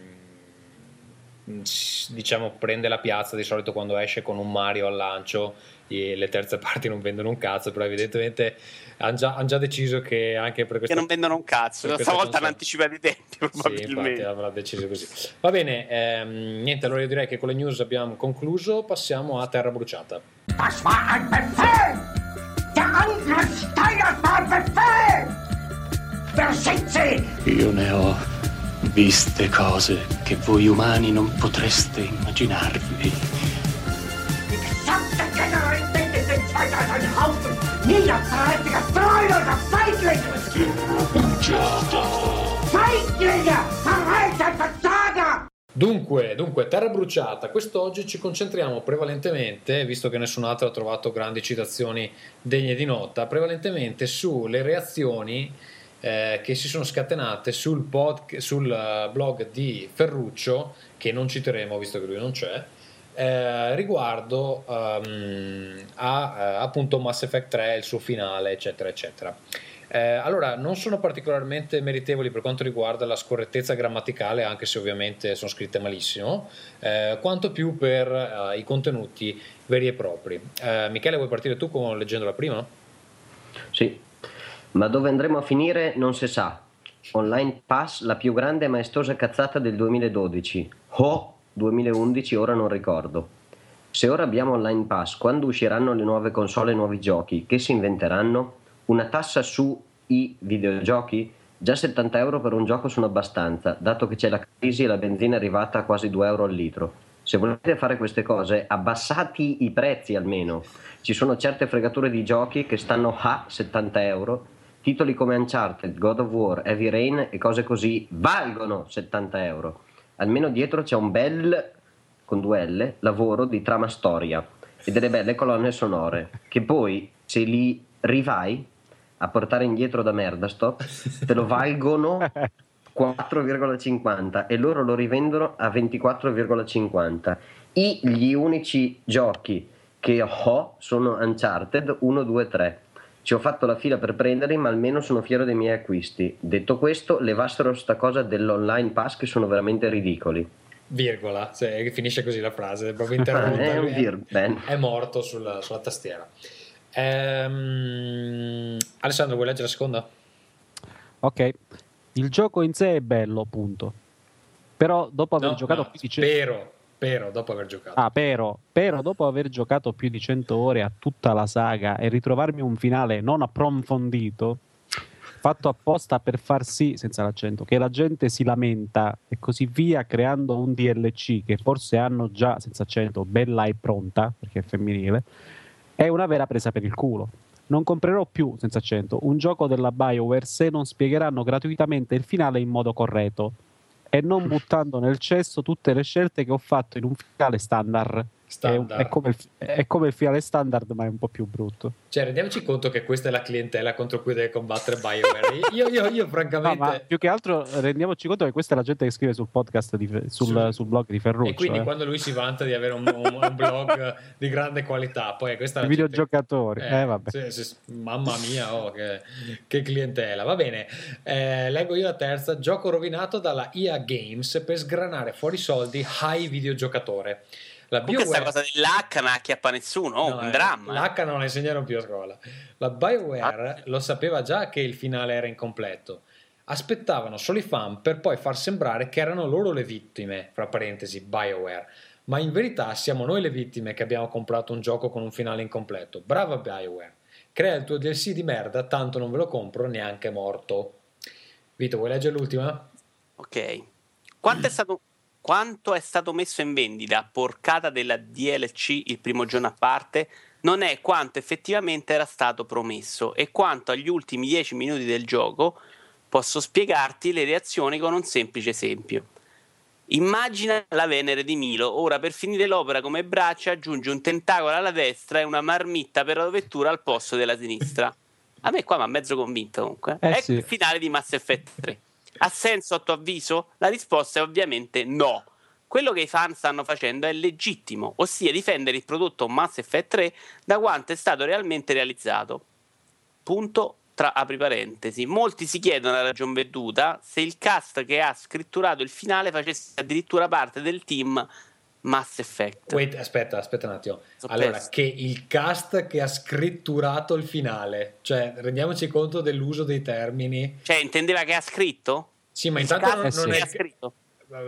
S3: diciamo prende la piazza di solito quando esce con un Mario al lancio e le terze parti non vendono un cazzo, però evidentemente hanno già, han già deciso che anche per
S5: Che
S3: questa
S5: non vendono un cazzo. Stavolta hanno anticipato i tempi,
S3: Sì, infatti
S5: probabilmente.
S3: avrà deciso così. Va bene, ehm, niente, allora io direi che con le news abbiamo concluso, passiamo a Terra Bruciata.
S1: Das war ein Befehl! Der Angriff Steiners war Befehl! Versezze!
S7: Io ne ho viste cose che voi umani non potreste immaginarvi.
S3: Dunque, dunque, Terra bruciata, quest'oggi ci concentriamo prevalentemente, visto che nessun altro ha trovato grandi citazioni degne di nota, prevalentemente sulle reazioni eh, che si sono scatenate sul, pod, sul eh, blog di Ferruccio, che non citeremo visto che lui non c'è, eh, riguardo um, a eh, appunto Mass Effect 3, il suo finale, eccetera, eccetera. Eh, allora, non sono particolarmente meritevoli per quanto riguarda la scorrettezza grammaticale, anche se ovviamente sono scritte malissimo, eh, quanto più per eh, i contenuti veri e propri. Eh, Michele, vuoi partire tu con, leggendo la prima?
S4: Sì, ma dove andremo a finire non si sa. Online Pass, la più grande e maestosa cazzata del 2012. Oh, 2011, ora non ricordo. Se ora abbiamo Online Pass, quando usciranno le nuove console e nuovi giochi? Che si inventeranno? Una tassa su i videogiochi? Già 70 euro per un gioco sono abbastanza, dato che c'è la crisi e la benzina è arrivata a quasi 2 euro al litro. Se volete fare queste cose, abbassati i prezzi almeno. Ci sono certe fregature di giochi che stanno a 70 euro. Titoli come Uncharted, God of War, Heavy Rain e cose così valgono 70 euro. Almeno dietro c'è un bel, con due L, lavoro di trama storia e delle belle colonne sonore, che poi se li rivai a portare indietro da Merdastop, te lo valgono 4,50 e loro lo rivendono a 24,50. I, gli unici giochi che ho sono Uncharted 1, 2, 3. Ci ho fatto la fila per prenderli, ma almeno sono fiero dei miei acquisti. Detto questo, levassero sta cosa dell'online pass che sono veramente ridicoli.
S3: Virgola, cioè, finisce così la frase, è proprio interrotta.
S4: è, un vir- ben.
S3: è morto sulla, sulla tastiera. Ehm, Alessandro, vuoi leggere la seconda?
S6: Ok, il gioco in sé è bello, punto. Però dopo aver
S3: No,
S6: giocato
S3: no,
S6: più di 100
S3: Però, dopo aver giocato.
S6: Ah, però, però dopo aver giocato più di 100 ore a tutta la saga e ritrovarmi un finale non approfondito, fatto apposta per far sì, senza l'accento, che la gente si lamenta e così via, creando un DLC che forse hanno già, senza accento, bella e pronta, perché è femminile, è una vera presa per il culo. Non comprerò più, senza accento, un gioco della BioWare se non spiegheranno gratuitamente il finale in modo corretto e non buttando nel cesso tutte le scelte che ho fatto in un finale standard.
S3: Standard.
S6: È, è come il, è come il finale standard, ma è un po' più brutto.
S3: Cioè, rendiamoci conto che questa è la clientela contro cui deve combattere BioWare. Io, io, io
S6: No,
S3: francamente...
S6: ma più che altro rendiamoci conto che questa è la gente che scrive sul podcast, di, sul,
S3: Sì.
S6: sul blog di Ferruccio.
S3: e quindi
S6: eh.
S3: quando lui si vanta di avere un, un- un blog di grande qualità, poi questa è
S6: I
S3: la gente-
S6: videogiocatori. Eh, vabbè.
S3: sì, sì, mamma mia, oh, che, che clientela. Va bene, eh, leggo io la terza. Gioco rovinato dalla EA Games per sgranare fuori soldi ai videogiocatore. La
S5: Comunque
S3: BioWare...
S5: cosa dell'H non acchiappa nessuno, oh,
S3: No,
S5: un
S3: eh,
S5: dramma.
S3: L'H non la insegnarono più a scuola. La BioWare
S5: Ah.
S3: lo sapeva già che il finale era incompleto. Aspettavano solo i fan per poi far sembrare che erano loro le vittime, fra parentesi, BioWare. Ma in verità siamo noi le vittime che abbiamo comprato un gioco con un finale incompleto. Brava BioWare. Crea il tuo DLC di merda, tanto non ve lo compro neanche morto. Vito, vuoi leggere l'ultima?
S5: Ok. Quanto è stato quanto è stato messo in vendita porcata della DLC il primo giorno a parte non è quanto effettivamente era stato promesso e quanto agli ultimi 10 minuti del gioco posso spiegarti le reazioni con un semplice esempio. Immagina la Venere di Milo, ora per finire l'opera come braccia aggiunge un tentacolo alla destra e una marmitta per la vettura al posto della sinistra. A me qua mi ha mezzo convinto comunque.
S6: Eh
S5: ecco
S6: sì.
S5: il finale di Mass Effect 3. Ha senso a tuo avviso? La risposta è ovviamente no. Quello che i fan stanno facendo è legittimo, ossia difendere il prodotto Mass Effect 3 da quanto è stato realmente realizzato. Punto tra apri parentesi. Molti si chiedono a ragion veduta se il cast che ha scritturato il finale facesse addirittura parte del team Mass Effect.
S3: Wait, aspetta, aspetta un attimo.
S5: Sono
S3: Allora,
S5: perso.
S3: che il cast che ha scritturato il finale, cioè rendiamoci conto dell'uso dei termini.
S5: Cioè, intendeva che ha scritto?
S3: Sì, ma intanto
S5: cast
S3: non,
S6: Eh sì.
S3: non
S5: che
S3: è
S5: ha scritto?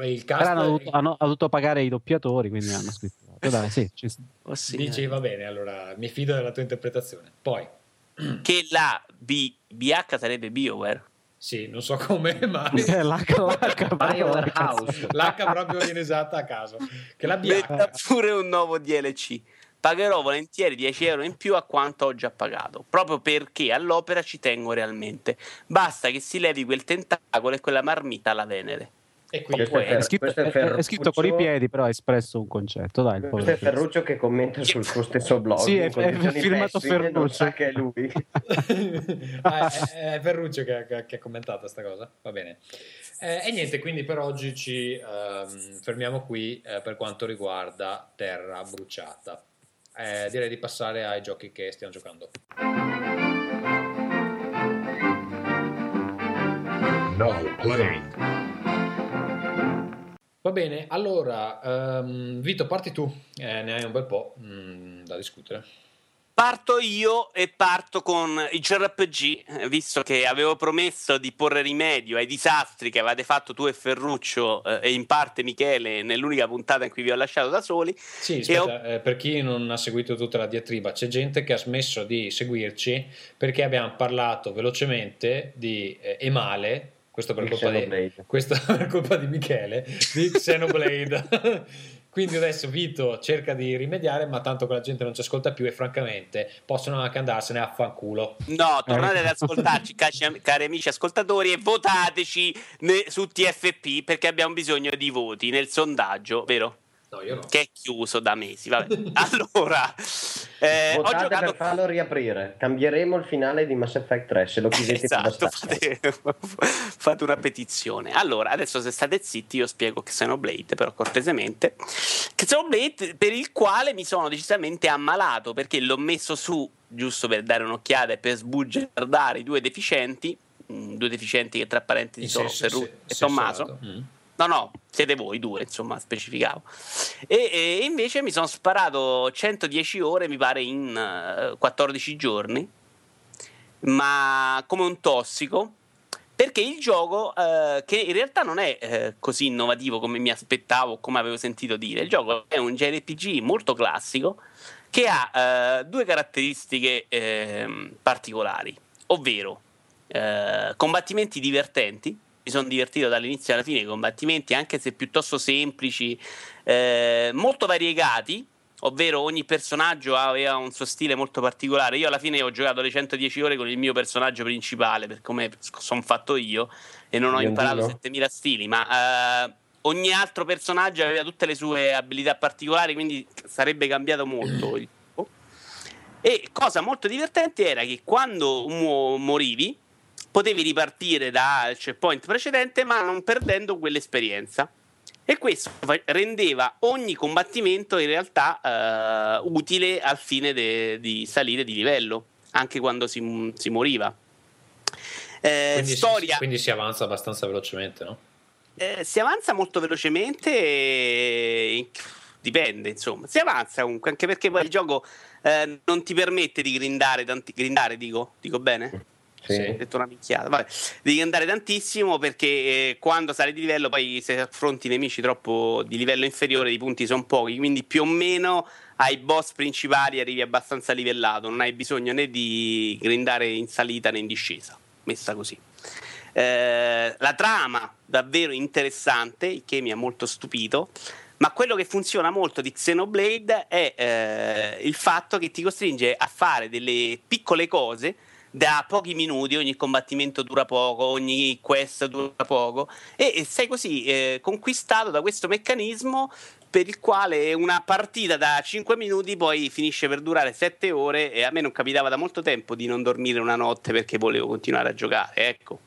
S3: Il
S6: Però
S3: cast
S6: hanno dovuto, hanno- hanno dovuto pagare i doppiatori, quindi hanno scritto. Dai, sì, ci-
S5: Oh, sì,
S3: dici
S5: eh.
S3: va bene, allora mi fido della tua interpretazione. Poi,
S5: Che la B- BH sarebbe BioWare.
S3: sì, non so come, ma
S6: l'H, l'H,
S4: BioWare House.
S3: l'H proprio viene esatta a caso. Che la
S5: Metta
S3: BH
S5: pure un nuovo DLC. Pagherò volentieri 10 euro in più a quanto ho già pagato, proprio perché all'opera ci tengo realmente. Basta che si levi quel tentacolo e quella marmita alla Venere.
S3: E quindi
S4: Questo è
S6: È scritto,
S4: Questo è
S6: è- è scritto con i piedi, però ha espresso un concetto. Dai, il
S4: Questo è. Ferruccio che commenta sul suo stesso blog.
S6: Sì, è- firmato Ferruccio.
S4: che è lui.
S3: Ah, è, è Ferruccio che, che- che ha commentato questa cosa. Va bene. Eh, e niente, quindi per oggi ci ehm, fermiamo qui eh, per quanto riguarda Terra Bruciata. Eh, direi di passare ai giochi che stiamo giocando.
S2: Now playing.
S3: Va bene, allora, ehm, Vito, parti tu, Eh, ne hai un bel po' mm, da discutere.
S5: Parto io e parto con i JRPG, eh, visto che avevo promesso di porre rimedio ai disastri che avete fatto tu e Ferruccio eh, e in parte Michele nell'unica puntata in cui vi ho lasciato da soli.
S3: Sì,
S5: E ho-
S3: aspetta, eh, per chi non ha seguito tutta la diatriba, c'è gente che ha smesso di seguirci perché abbiamo parlato velocemente di eh, e male, questo per colpa di, questo per colpa di Michele, di Xenoblade. Quindi adesso Vito cerca di rimediare, ma tanto che la gente non ci ascolta più e francamente possono anche andarsene a fanculo.
S5: No, tornate ad ascoltarci, cari, cari amici ascoltatori, e votateci ne- su TFP perché abbiamo bisogno di voti nel sondaggio, vero?
S3: No, io no.
S5: Che è chiuso da mesi. Vabbè. Allora, eh, ho
S4: Votate
S5: giocato.
S4: per farlo riaprire. Cambieremo il finale di Mass Effect 3 se lo chiedete
S5: Esatto, fate, fate una petizione. Allora, adesso se state zitti, io spiego Xenoblade, però cortesemente. Xenoblade per il quale mi sono decisamente ammalato perché l'ho messo su giusto per dare un'occhiata e per sbugiardare i due deficienti. mm, Due deficienti che tra parentesi sono
S3: senso-
S5: Ferru
S3: se-
S5: e Tommaso.
S3: Mm.
S5: No, no, siete voi due, insomma, specificavo. E, e invece mi sono sparato 110 ore, mi pare, in eh, 14 giorni, ma come un tossico. Perché il gioco, eh, che in realtà non è eh, così innovativo come mi aspettavo, come avevo sentito dire, il gioco è un JRPG molto classico che ha due caratteristiche ehm, particolari, ovvero combattimenti divertenti. Mi sono divertito dall'inizio alla fine, i combattimenti, anche se piuttosto semplici, eh, molto variegati, ovvero ogni personaggio aveva un suo stile molto particolare. Io alla fine ho giocato le 110 ore con il mio personaggio principale, per come sono fatto io, e non ho
S4: Biondino?
S5: imparato 7000 stili, ma eh, ogni altro personaggio aveva tutte le sue abilità particolari, quindi sarebbe cambiato molto. E cosa molto divertente era che quando morivi potevi ripartire dal checkpoint precedente, ma non perdendo quell'esperienza. E questo fa- rendeva ogni combattimento in realtà eh, utile al fine de- di salire di livello, anche quando si, si moriva. Eh,
S3: Quindi, si-
S5: storia
S3: quindi si avanza abbastanza velocemente, no?
S5: eh, si avanza molto velocemente e dipende, insomma. Si avanza comunque, anche perché poi il gioco eh, non ti permette di grindare, tanti- grindare dico, dico bene?
S4: Sì.
S5: Ho detto una minchiata. Vabbè, devi andare tantissimo perché eh, quando sali di livello, poi se affronti nemici troppo di livello inferiore, i punti sono pochi. Quindi più o meno ai boss principali arrivi abbastanza livellato. Non hai bisogno né di grindare in salita né in discesa. Messa così. Eh, la trama davvero interessante, il che mi ha molto stupito. Ma quello che funziona molto di Xenoblade è eh, il fatto che ti costringe a fare delle piccole cose da pochi minuti, ogni combattimento dura poco, ogni quest dura poco e, e sei così eh, conquistato da questo meccanismo per il quale una partita da 5 minuti poi finisce per durare 7 ore e a me non capitava da molto tempo di non dormire una notte perché volevo continuare a giocare, ecco.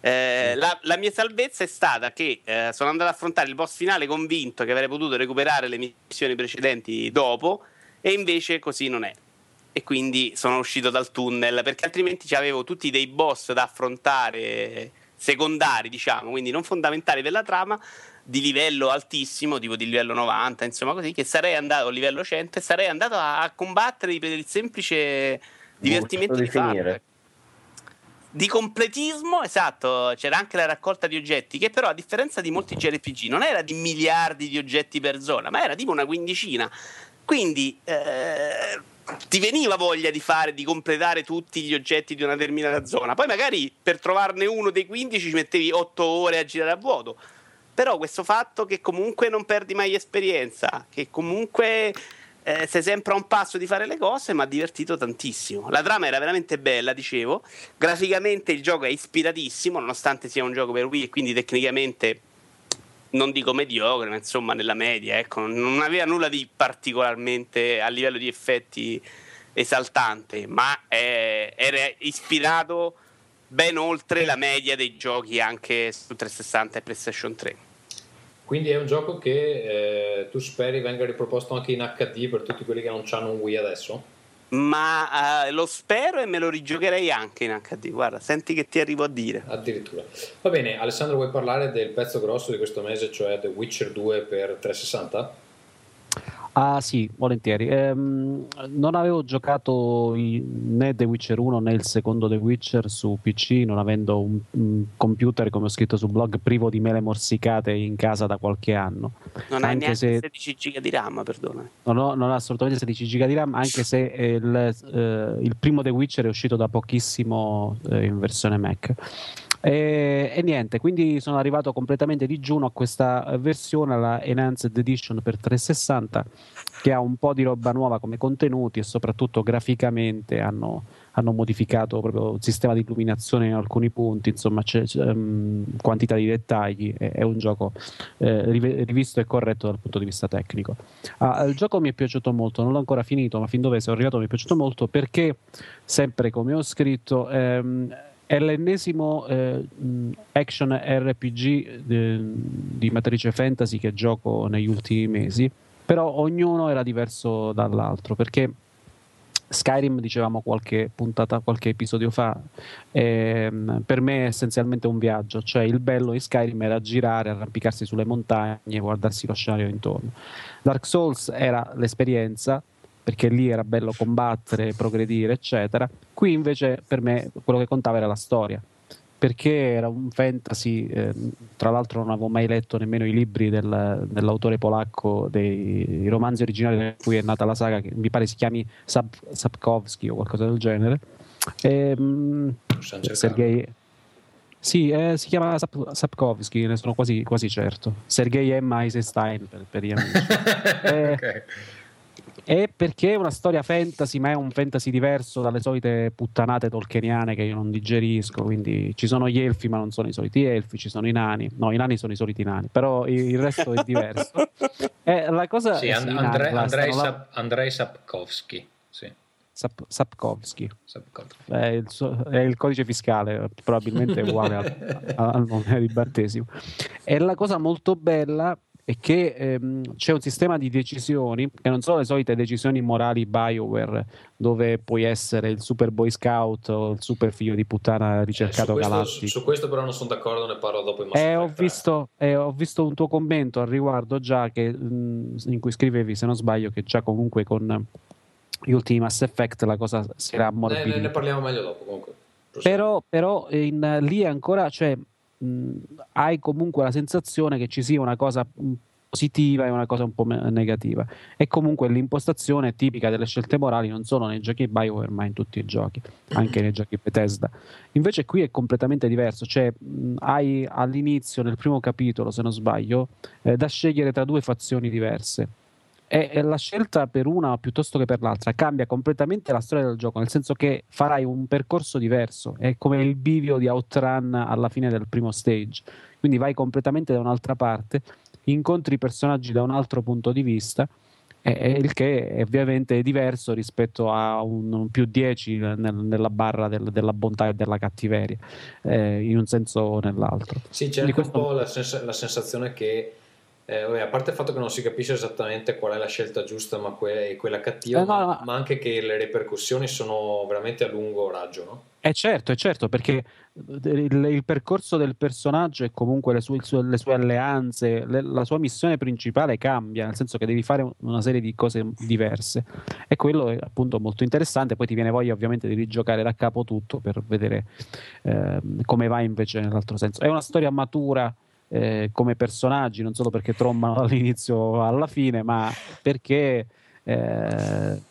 S5: Eh, la, la mia salvezza è stata che eh, sono andato ad affrontare il boss finale convinto che avrei potuto recuperare le missioni precedenti dopo e invece così non è e quindi sono uscito dal tunnel perché altrimenti avevo tutti dei boss da affrontare secondari diciamo quindi non fondamentali per la trama di livello altissimo tipo di livello 90 insomma così che sarei andato a livello 100 e sarei andato a, a combattere per il semplice divertimento di
S4: di finire.
S5: di completismo, esatto, c'era anche la raccolta di oggetti, che però a differenza di molti JRPG non era di miliardi di oggetti per zona, ma era tipo una quindicina. Quindi eh, ti veniva voglia di fare, di completare tutti gli oggetti di una determinata zona. Poi magari per trovarne uno dei 15 ci mettevi 8 ore a girare a vuoto. Però questo fatto che comunque non perdi mai esperienza, che comunque eh, sei sempre a un passo di fare le cose, ma ha divertito tantissimo. La trama era veramente bella, dicevo. Graficamente il gioco è ispiratissimo, nonostante sia un gioco per Wii e quindi tecnicamente non dico mediocre, ma insomma nella media, ecco, non aveva nulla di particolarmente a livello di effetti esaltante, ma è, era ispirato ben oltre la media dei giochi anche su 360 e PlayStation 3.
S3: Quindi è un gioco che eh, tu speri venga riproposto anche in HD per tutti quelli che non hanno un Wii adesso?
S5: Ma uh, lo spero e me lo rigiocherei anche in HD. Guarda, senti che ti arrivo a dire.
S3: Addirittura. Va bene, Alessandro, vuoi parlare del pezzo grosso di questo mese, cioè The Witcher 2 per 360?
S6: Ah sì, volentieri. Ehm, non avevo giocato né The Witcher 1 né il secondo The Witcher su PC, non avendo un, un, computer, come ho scritto sul blog, privo di mele morsicate in casa da qualche anno.
S5: Non hai neanche se... 16 giga di RAM, perdona.
S6: Non ho, non ho assolutamente 16 giga di RAM, anche se il, eh, il primo The Witcher è uscito da pochissimo eh, in versione Mac. E, e, niente, quindi sono arrivato completamente digiuno a questa versione, la Enhanced Edition per 360, che ha un po' di roba nuova come contenuti e soprattutto graficamente hanno, hanno modificato proprio il sistema di illuminazione in alcuni punti, insomma c'è, c'è um, quantità di dettagli, è, è un gioco eh, rivisto e corretto dal punto di vista tecnico. Ah, il gioco mi è piaciuto molto, non l'ho ancora finito, ma fin dove sono arrivato mi è piaciuto molto perché, sempre come ho scritto, ehm, è l'ennesimo eh, action RPG de, di matrice fantasy che gioco negli ultimi mesi, però ognuno era diverso dall'altro perché Skyrim, dicevamo qualche puntata, qualche episodio fa, eh, per me è essenzialmente un viaggio, cioè il bello di Skyrim era girare, arrampicarsi sulle montagne, guardarsi lo scenario intorno. Dark Souls era l'esperienza, perché lì era bello combattere, progredire, eccetera. Qui invece per me quello che contava era la storia, perché era un fantasy, eh, tra l'altro non avevo mai letto nemmeno i libri del, dell'autore polacco dei romanzi originali da cui è nata la saga, che mi pare si chiami Sap, Sapkowski o qualcosa del genere. E, mh, Sergei, sì, eh, si chiama Sap- Sapkowski, ne sono quasi, quasi certo. Sergei M. Eisenstein per, per gli amici. eh, okay è perché è una storia fantasy, ma è un fantasy diverso dalle solite puttanate tolkieniane che io non digerisco. Quindi ci sono gli elfi, ma non sono i soliti elfi, ci sono i nani. No, i nani sono i soliti nani, però il resto è diverso.
S3: eh, la cosa sì, and- Andre- Andrei, Sap- Andrei Sapkowski. Sì.
S6: Sap- Sapkowski. Sapkowski. È, il suo, è, il codice fiscale, probabilmente è uguale al, al nome di battesimo. E la cosa molto bella è che ehm, c'è un sistema di decisioni che non sono le solite decisioni morali Bioware dove puoi essere il super boy scout o il super figlio di puttana ricercato eh, su
S3: questo, su questo però non sono d'accordo ne parlo dopo in
S6: eh, ho, visto, eh, ho visto un tuo commento al riguardo già che, mh, mm, in cui scrivevi se non sbaglio che già comunque con gli ultimi Mass Effect la cosa si era ammorbidita
S3: ne, ne parliamo meglio dopo comunque.
S6: Però, però in, lì ancora cioè, mh, hai comunque la sensazione che ci sia una cosa positiva e una cosa un po' negativa. E comunque l'impostazione tipica delle scelte morali non solo nei giochi Bioware, ma in tutti i giochi, anche nei giochi Bethesda. Invece qui è completamente diverso, cioè mh, hai all'inizio, nel primo capitolo, se non sbaglio, eh, da scegliere tra due fazioni diverse. E, e la scelta per una piuttosto che per l'altra cambia completamente la storia del gioco, nel senso che farai un percorso diverso, è come il bivio di Outrun alla fine del primo stage, quindi vai completamente da un'altra parte incontri i personaggi da un altro punto di vista, eh, il che è ovviamente diverso rispetto a un, un più 10 nel, nella barra del, della bontà e della cattiveria, eh, in un senso o nell'altro.
S3: Sì, c'è anche questo... un po' la, sens- la sensazione che eh, vabbè, a parte il fatto che non si capisce esattamente qual è la scelta giusta ma que- quella cattiva, eh, no, ma, ma, anche che le ripercussioni sono veramente a lungo raggio, no?
S6: Eh certo, è certo, perché il, il, percorso del personaggio e comunque le sue, le sue alleanze, le, la sua missione principale cambia, nel senso che devi fare una serie di cose diverse. E quello è appunto molto interessante, poi ti viene voglia ovviamente di rigiocare da capo tutto per vedere eh, come va invece nell'altro senso. È una storia matura eh, come personaggi, non solo perché trombano dall'inizio alla fine, ma perché eh,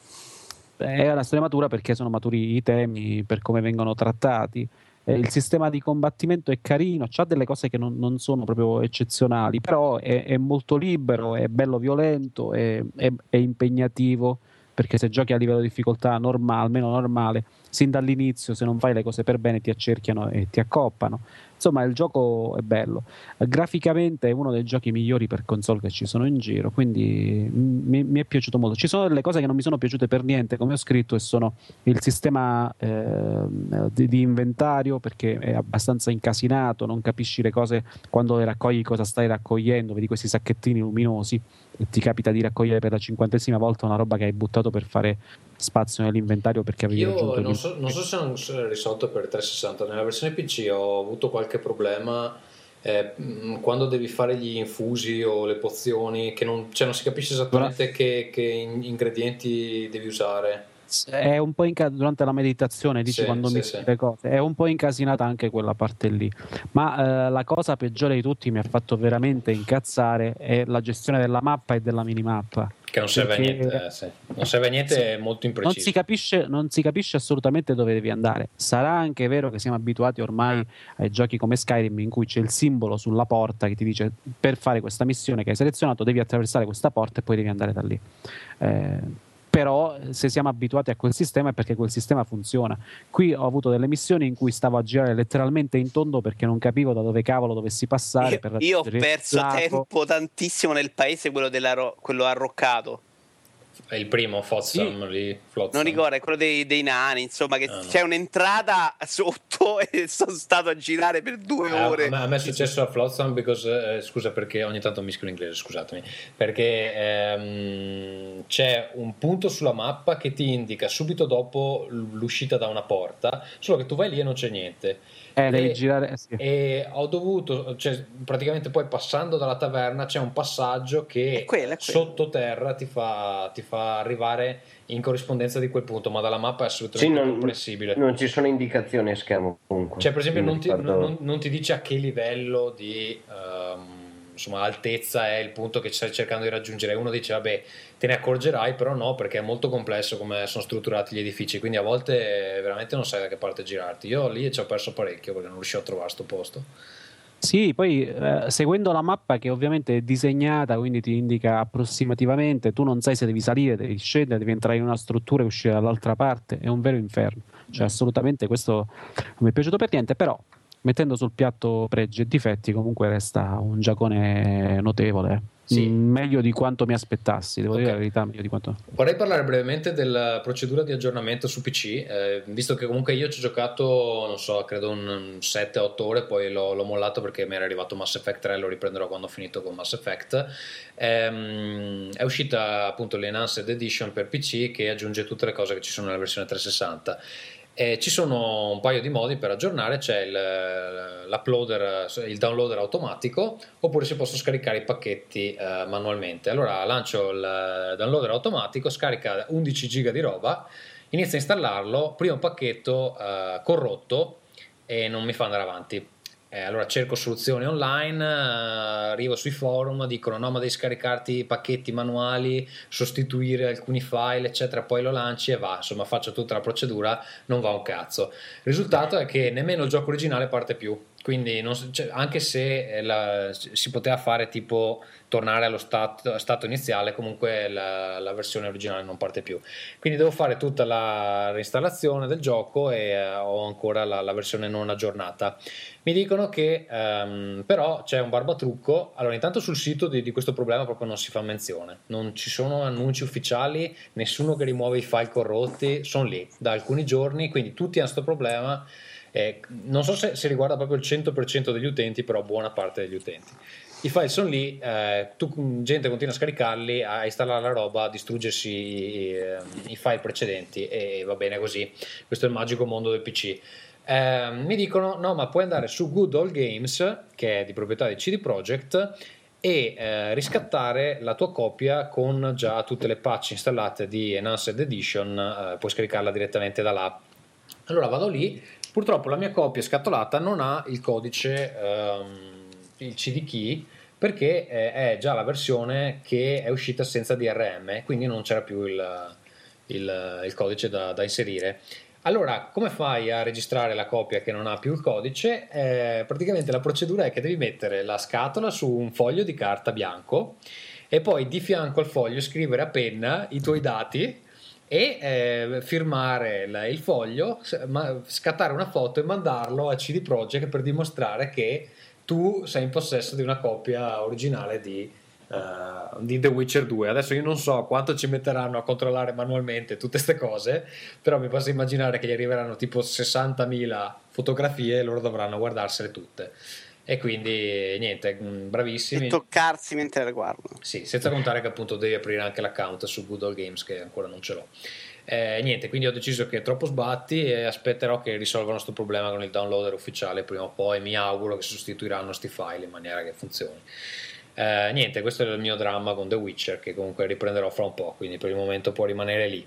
S6: è una storia matura perché sono maturi i temi, per come vengono trattati. eh, il sistema di combattimento è carino, ha delle cose che non, non sono proprio eccezionali, però è, è, molto libero, è bello violento, è, è, è impegnativo perché se giochi a livello di difficoltà normale, almeno normale, sin dall'inizio se non fai le cose per bene ti accerchiano e ti accoppano. Insomma, il gioco è bello. Graficamente è uno dei giochi migliori per console che ci sono in giro, quindi mi, mi, è piaciuto molto. Ci sono delle cose che non mi sono piaciute per niente, come ho scritto, e sono il sistema eh, di, di, inventario perché è abbastanza incasinato, non capisci le cose quando le raccogli, cosa stai raccogliendo, vedi questi sacchettini luminosi e ti capita di raccogliere per la cinquantesima volta una roba che hai buttato per fare spazio nell'inventario perché avevi
S3: Io non so, non so se hanno risolto per 360, nella versione PC ho avuto qualche problema eh, quando devi fare gli infusi o le pozioni che non, cioè non si capisce esattamente che, che ingredienti devi usare.
S6: È un po' inca- durante la meditazione dici sì, quando sì, sì. le cose. È un po' incasinata anche quella parte lì. Ma eh, la cosa peggiore di tutti mi ha fatto veramente incazzare è la gestione della mappa e della minimappa
S3: che non serve a niente, eh, sì. non serve a niente sì. è molto impreciso
S6: non si, capisce, non si capisce assolutamente dove devi andare sarà anche vero che siamo abituati ormai ai giochi come Skyrim in cui c'è il simbolo sulla porta che ti dice per fare questa missione che hai selezionato devi attraversare questa porta e poi devi andare da lì eh, però se siamo abituati a quel sistema è perché quel sistema funziona. Qui ho avuto delle missioni in cui stavo a girare letteralmente in tondo perché non capivo da dove cavolo dovessi passare.
S5: Io, io ho perso tempo tantissimo nel paese, quello, quello arroccato.
S3: È il primo Flotsam sì.
S5: Non ricordo, è quello dei, dei nani. Insomma, che ah, c'è no. un'entrata sotto e sono stato a girare per due
S3: eh,
S5: ore.
S3: A me, è successo a Flotsam because, eh, scusa perché ogni tanto mischio l'inglese, scusatemi. Perché ehm, c'è un punto sulla mappa che ti indica subito dopo l'uscita da una porta, solo che tu vai lì e non c'è niente
S6: eh, devi e, girare. Eh, sì.
S3: E ho dovuto, cioè, praticamente poi passando dalla taverna c'è un passaggio che sottoterra ti fa, ti fa arrivare in corrispondenza di quel punto, ma dalla mappa è assolutamente sì, non, comprensibile.
S4: Non ci sono indicazioni a schermo comunque.
S3: Cioè, per esempio, non ti, non, non ti, dice a che livello di um, insomma, altezza è il punto che stai cercando di raggiungere. Uno dice, vabbè te ne accorgerai, però no, perché è molto complesso come sono strutturati gli edifici, quindi a volte veramente non sai da che parte girarti. Io lì ci ho perso parecchio perché non riuscivo a trovare questo posto.
S6: Sì, poi eh, seguendo la mappa che ovviamente è disegnata, quindi ti indica approssimativamente, tu non sai se devi salire, devi scendere, devi entrare in una struttura e uscire dall'altra parte, è un vero inferno. Cioè, assolutamente questo non mi è piaciuto per niente, però mettendo sul piatto pregi e difetti comunque resta un giacone notevole. Sì. Mm, meglio di quanto mi aspettassi, devo okay. dire la verità. Meglio di quanto...
S3: Vorrei parlare brevemente della procedura di aggiornamento su PC, eh, visto che comunque io ci ho giocato, non so, credo un 7-8 ore, poi l'ho, l'ho, mollato perché mi era arrivato Mass Effect 3, lo riprenderò quando ho finito con Mass Effect. Ehm, è uscita appunto l'Enhanced Edition per PC che aggiunge tutte le cose che ci sono nella versione 360 eh, ci sono un paio di modi per aggiornare, c'è il, l'uploader, il downloader automatico oppure si possono scaricare i pacchetti eh, manualmente. Allora lancio il downloader automatico, scarica 11 giga di roba, inizia a installarlo, primo pacchetto eh, corrotto e non mi fa andare avanti eh, allora cerco soluzioni online, eh, arrivo sui forum, dicono no ma devi scaricarti pacchetti manuali, sostituire alcuni file eccetera, poi lo lanci e va, insomma faccio tutta la procedura, non va un cazzo. Il risultato è che nemmeno il gioco originale parte più, quindi non, cioè, anche se la, si poteva fare tipo tornare allo stato, stato iniziale, comunque la, la, versione originale non parte più. Quindi devo fare tutta la reinstallazione del gioco e uh, ho ancora la, la, versione non aggiornata. Mi dicono che um, però c'è un barbatrucco. Allora, intanto sul sito di, di, questo problema proprio non si fa menzione, non ci sono annunci ufficiali, nessuno che rimuove i file corrotti, sono lì da alcuni giorni, quindi tutti hanno questo problema. Eh, non so se, se, riguarda proprio il 100% degli utenti, però buona parte degli utenti. I file sono lì, eh, tu, gente continua a scaricarli, a installare la roba, a distruggersi i, eh, i, file precedenti e va bene così. Questo è il magico mondo del PC. Eh, mi dicono: no, ma puoi andare su Good Old Games, che è di proprietà di CD Projekt, e eh, riscattare la tua copia con già tutte le patch installate di Enhanced Edition. Eh, puoi scaricarla direttamente da là. Allora vado lì. Purtroppo la mia copia scatolata non ha il codice. Ehm, il CD key perché è già la versione che è uscita senza DRM, quindi non c'era più il, il, il codice da, da, inserire. allora, come fai a registrare la copia che non ha più il codice? Eh, praticamente la procedura è che devi mettere la scatola su un foglio di carta bianco e poi di fianco al foglio scrivere a penna i tuoi dati e eh, firmare il, il foglio, scattare una foto e mandarlo a CD Projekt per dimostrare che tu sei in possesso di una copia originale di, uh, di The Witcher 2. Adesso io non so quanto ci metteranno a controllare manualmente tutte queste cose, però mi posso immaginare che gli arriveranno tipo 60.000 fotografie e loro dovranno guardarsele tutte. E quindi niente, mm, bravissimi.
S5: E toccarsi mentre le guardano.
S3: Sì, senza contare che appunto devi aprire anche l'account su Good Games che ancora non ce l'ho. Eh, niente, quindi ho deciso che troppo sbatti e aspetterò che risolvano questo problema con il downloader ufficiale prima o poi. Mi auguro che sostituiranno questi file in maniera che funzioni. Eh, niente, questo è il mio dramma con The Witcher che comunque riprenderò fra un po', quindi per il momento può rimanere lì.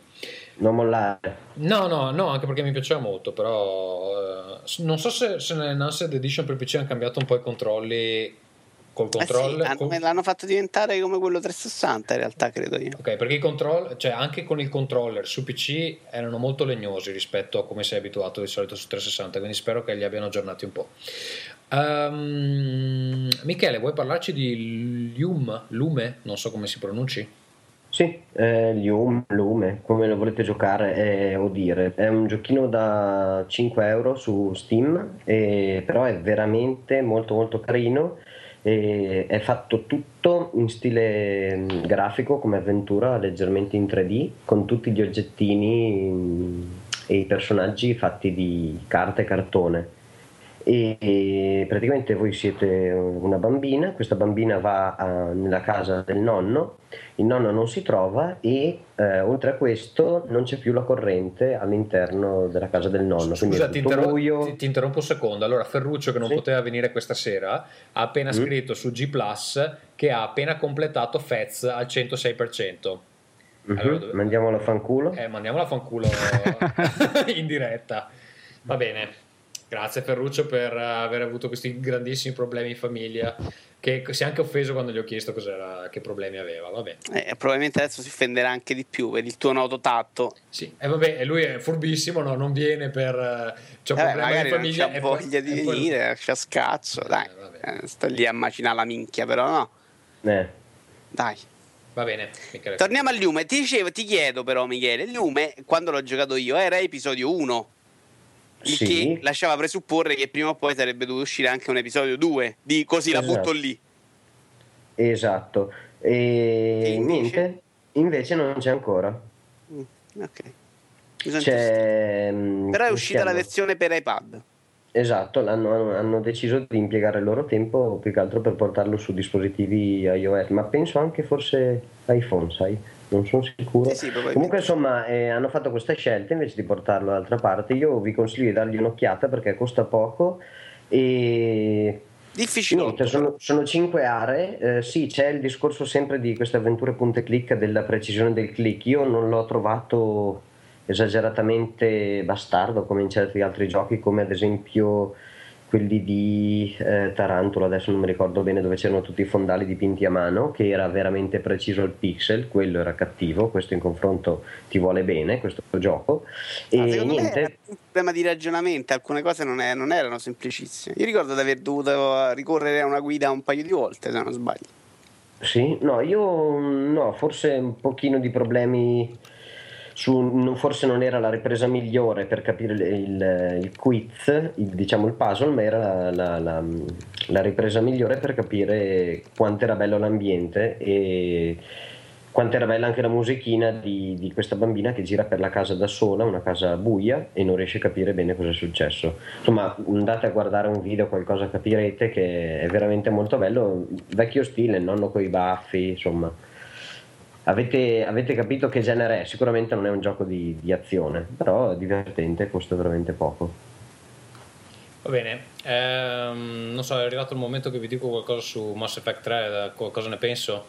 S4: Non mollare.
S3: No, no, no, anche perché mi piaceva molto, però eh, non so se, se nell'Enhanced Edition per PC hanno cambiato un po' i controlli col controller.
S5: Eh sì,
S3: col...
S5: L'hanno fatto diventare come quello 360 in realtà, credo io.
S3: Ok, perché i controller, cioè anche con il controller su PC erano molto legnosi rispetto a come sei abituato di solito su 360, quindi spero che li abbiano aggiornati un po'. Um, Michele, vuoi parlarci di Lume? Lume? Non so come si pronunci.
S4: Sì, eh, Lium, Lume, come lo volete giocare è, o dire. È un giochino da 5 euro su Steam, e, però è veramente molto molto carino. È fatto tutto in stile mm, grafico come avventura, leggermente in 3D, con tutti gli oggettini mm, e i personaggi fatti di carta e cartone e praticamente voi siete una bambina, questa bambina va a, nella casa del nonno, il nonno non si trova e eh, oltre a questo non c'è più la corrente all'interno della casa del nonno.
S3: Scusa, ti, interrom- ti, ti, interrompo un secondo. Allora, Ferruccio, che non sì? poteva venire questa sera, ha appena mm. scritto su G Plus che ha appena completato Fez al 106%.
S4: Mm-hmm. Allora, dove... Mandiamolo a fanculo.
S3: Eh, mandiamolo a fanculo in diretta. Va bene. Grazie Ferruccio per aver avuto questi grandissimi problemi in famiglia. Che si è anche offeso quando gli ho chiesto che problemi aveva. Vabbè.
S5: Eh, probabilmente adesso si offenderà anche di più per il tuo noto tatto.
S3: Sì, e vabbè, e lui è furbissimo, no? non viene per. C'è un eh, problema in famiglia.
S5: Non c'ha voglia di venire, c'ha scazzo. Dai, eh, sta lì a macinare la minchia, però no.
S4: Eh.
S5: Dai.
S3: Va bene,
S5: Michele. Torniamo al Lume. Ti, dicevo, ti chiedo però, Michele, il Lume, quando l'ho giocato io, era episodio 1 il sì. che lasciava presupporre che prima o poi sarebbe dovuto uscire anche un episodio 2 di così esatto. la butto lì.
S4: Esatto. E, e invece? niente, invece non c'è ancora.
S5: Mm, ok. C'è, mm, Però è uscita la versione per iPad.
S4: Esatto, hanno, hanno, deciso di impiegare il loro tempo più che altro per portarlo su dispositivi iOS, ma penso anche forse iPhone, sai? Non sono sicuro. Sì, sì, Comunque, insomma, eh, hanno fatto questa scelta invece di portarlo dall'altra parte. Io vi consiglio di dargli un'occhiata perché costa poco e.
S5: Difficile.
S4: Sono, sono, cinque aree. Eh, sì, c'è il discorso sempre di queste avventure punte clic della precisione del click. Io non l'ho trovato esageratamente bastardo come in certi altri giochi, come ad esempio quelli di eh, Tarantula, adesso non mi ricordo bene dove c'erano tutti i fondali dipinti a mano, che era veramente preciso il pixel, quello era cattivo, questo in confronto ti vuole bene, questo gioco.
S5: E ah, niente... un problema di ragionamento, alcune cose non, è, non, erano semplicissime. Io ricordo di aver dovuto ricorrere a una guida un paio di volte, se non sbaglio.
S4: Sì, no, io no, forse un pochino di problemi su, forse non era la ripresa migliore per capire il, il, quiz, il, diciamo il puzzle, ma era la, la, la, la, ripresa migliore per capire quanto era bello l'ambiente e quanto era bella anche la musichina di, di, questa bambina che gira per la casa da sola, una casa buia e non riesce a capire bene cosa è successo. Insomma, andate a guardare un video, qualcosa capirete che è veramente molto bello, vecchio stile, il nonno con i baffi, insomma Avete, avete, capito che genere è? Sicuramente non è un gioco di, di azione, però è divertente, costa veramente poco.
S3: Va bene, ehm, non so, è arrivato il momento che vi dico qualcosa su Mass Effect 3, cosa ne penso.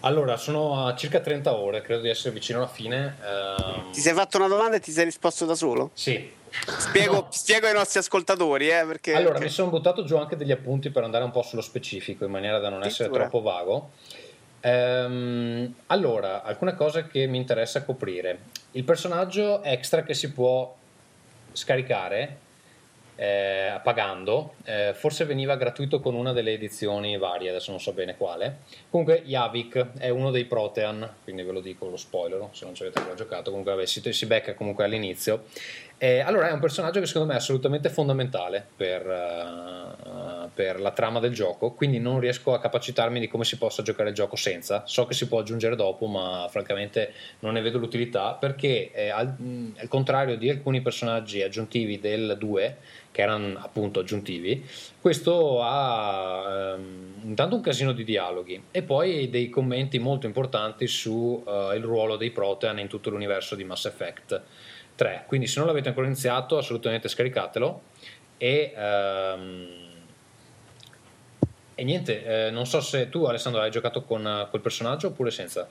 S3: Allora, sono a circa 30 ore, credo di essere vicino alla fine.
S5: Ehm... Ti sei fatto una domanda e ti sei risposto da solo?
S3: Sì.
S5: Spiego, no. spiego ai nostri ascoltatori, eh, perché...
S3: Allora, mi sono buttato giù anche degli appunti per andare un po' sullo specifico, in maniera da non essere troppo vago. Ehm, allora, alcune cose che mi interessa coprire. Il personaggio extra che si può scaricare eh, pagando, eh, forse veniva gratuito con una delle edizioni varie, adesso non so bene quale. Comunque Yavik è uno dei Protean, quindi ve lo dico lo spoiler, se non ci avete ancora giocato, comunque vabbè, si, si becca comunque all'inizio. Eh, allora è un personaggio che secondo me è assolutamente fondamentale per, uh, per, la trama del gioco, quindi non riesco a capacitarmi di come si possa giocare il gioco senza. So che si può aggiungere dopo, ma francamente non ne vedo l'utilità perché eh, al, al contrario di alcuni personaggi aggiuntivi del 2 che erano appunto aggiuntivi, questo ha ehm, intanto un casino di dialoghi e poi dei commenti molto importanti sul uh, ruolo dei Protean in tutto l'universo di Mass Effect 3. Quindi se non l'avete ancora iniziato, assolutamente scaricatelo e... Um, e niente, eh, non so se tu Alessandro hai giocato con quel personaggio oppure senza.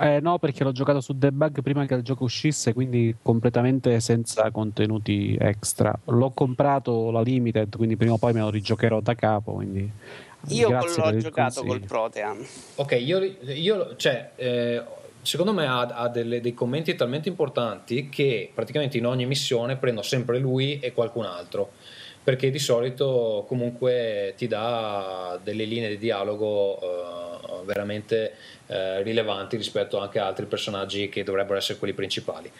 S6: Eh, no, perché l'ho giocato su debug prima che il gioco uscisse, quindi completamente senza contenuti extra. L'ho comprato la limited, quindi prima o poi me lo rigiocherò da capo. Quindi
S5: io l'ho giocato col Protean.
S3: Ok, io, io cioè, eh, secondo me ha, ha delle, dei commenti talmente importanti che praticamente in ogni missione prendo sempre lui e qualcun altro perché di solito comunque ti dà delle linee di dialogo uh, veramente uh, rilevanti rispetto anche a altri personaggi che dovrebbero essere quelli principali.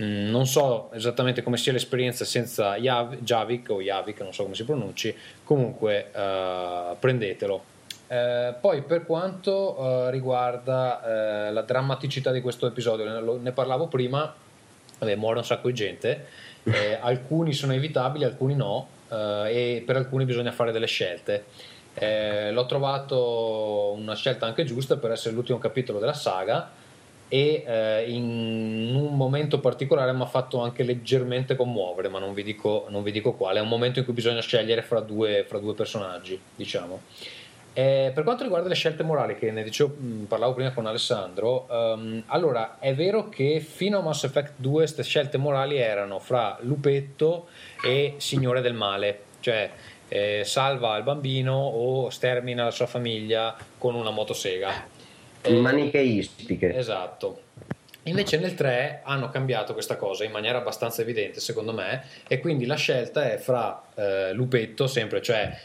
S3: Mm, non so esattamente come sia l'esperienza senza Jav- Javik o Javik, non so come si pronunci, comunque uh, prendetelo. Poi per quanto riguarda la drammaticità di questo episodio, ne, parlavo prima, vabbè, muore un sacco di gente, alcuni sono evitabili, alcuni no, uh, e per alcuni bisogna fare delle scelte. Eh, l'ho trovato una scelta anche giusta per essere l'ultimo capitolo della saga e eh, in un momento particolare mi ha fatto anche leggermente commuovere, ma non vi, dico, non vi dico quale. È un momento in cui bisogna scegliere fra due, fra due personaggi, diciamo. Eh, per quanto riguarda le scelte morali, che ne dicevo, parlavo prima con Alessandro, um, allora è vero che fino a Mass Effect 2 queste scelte morali erano fra lupetto e signore del male, cioè eh, salva il bambino o stermina la sua famiglia con una motosega.
S4: Eh, Manicheistiche.
S3: Esatto. Invece nel 3 hanno cambiato questa cosa in maniera abbastanza evidente secondo me e quindi la scelta è fra eh, lupetto sempre, cioè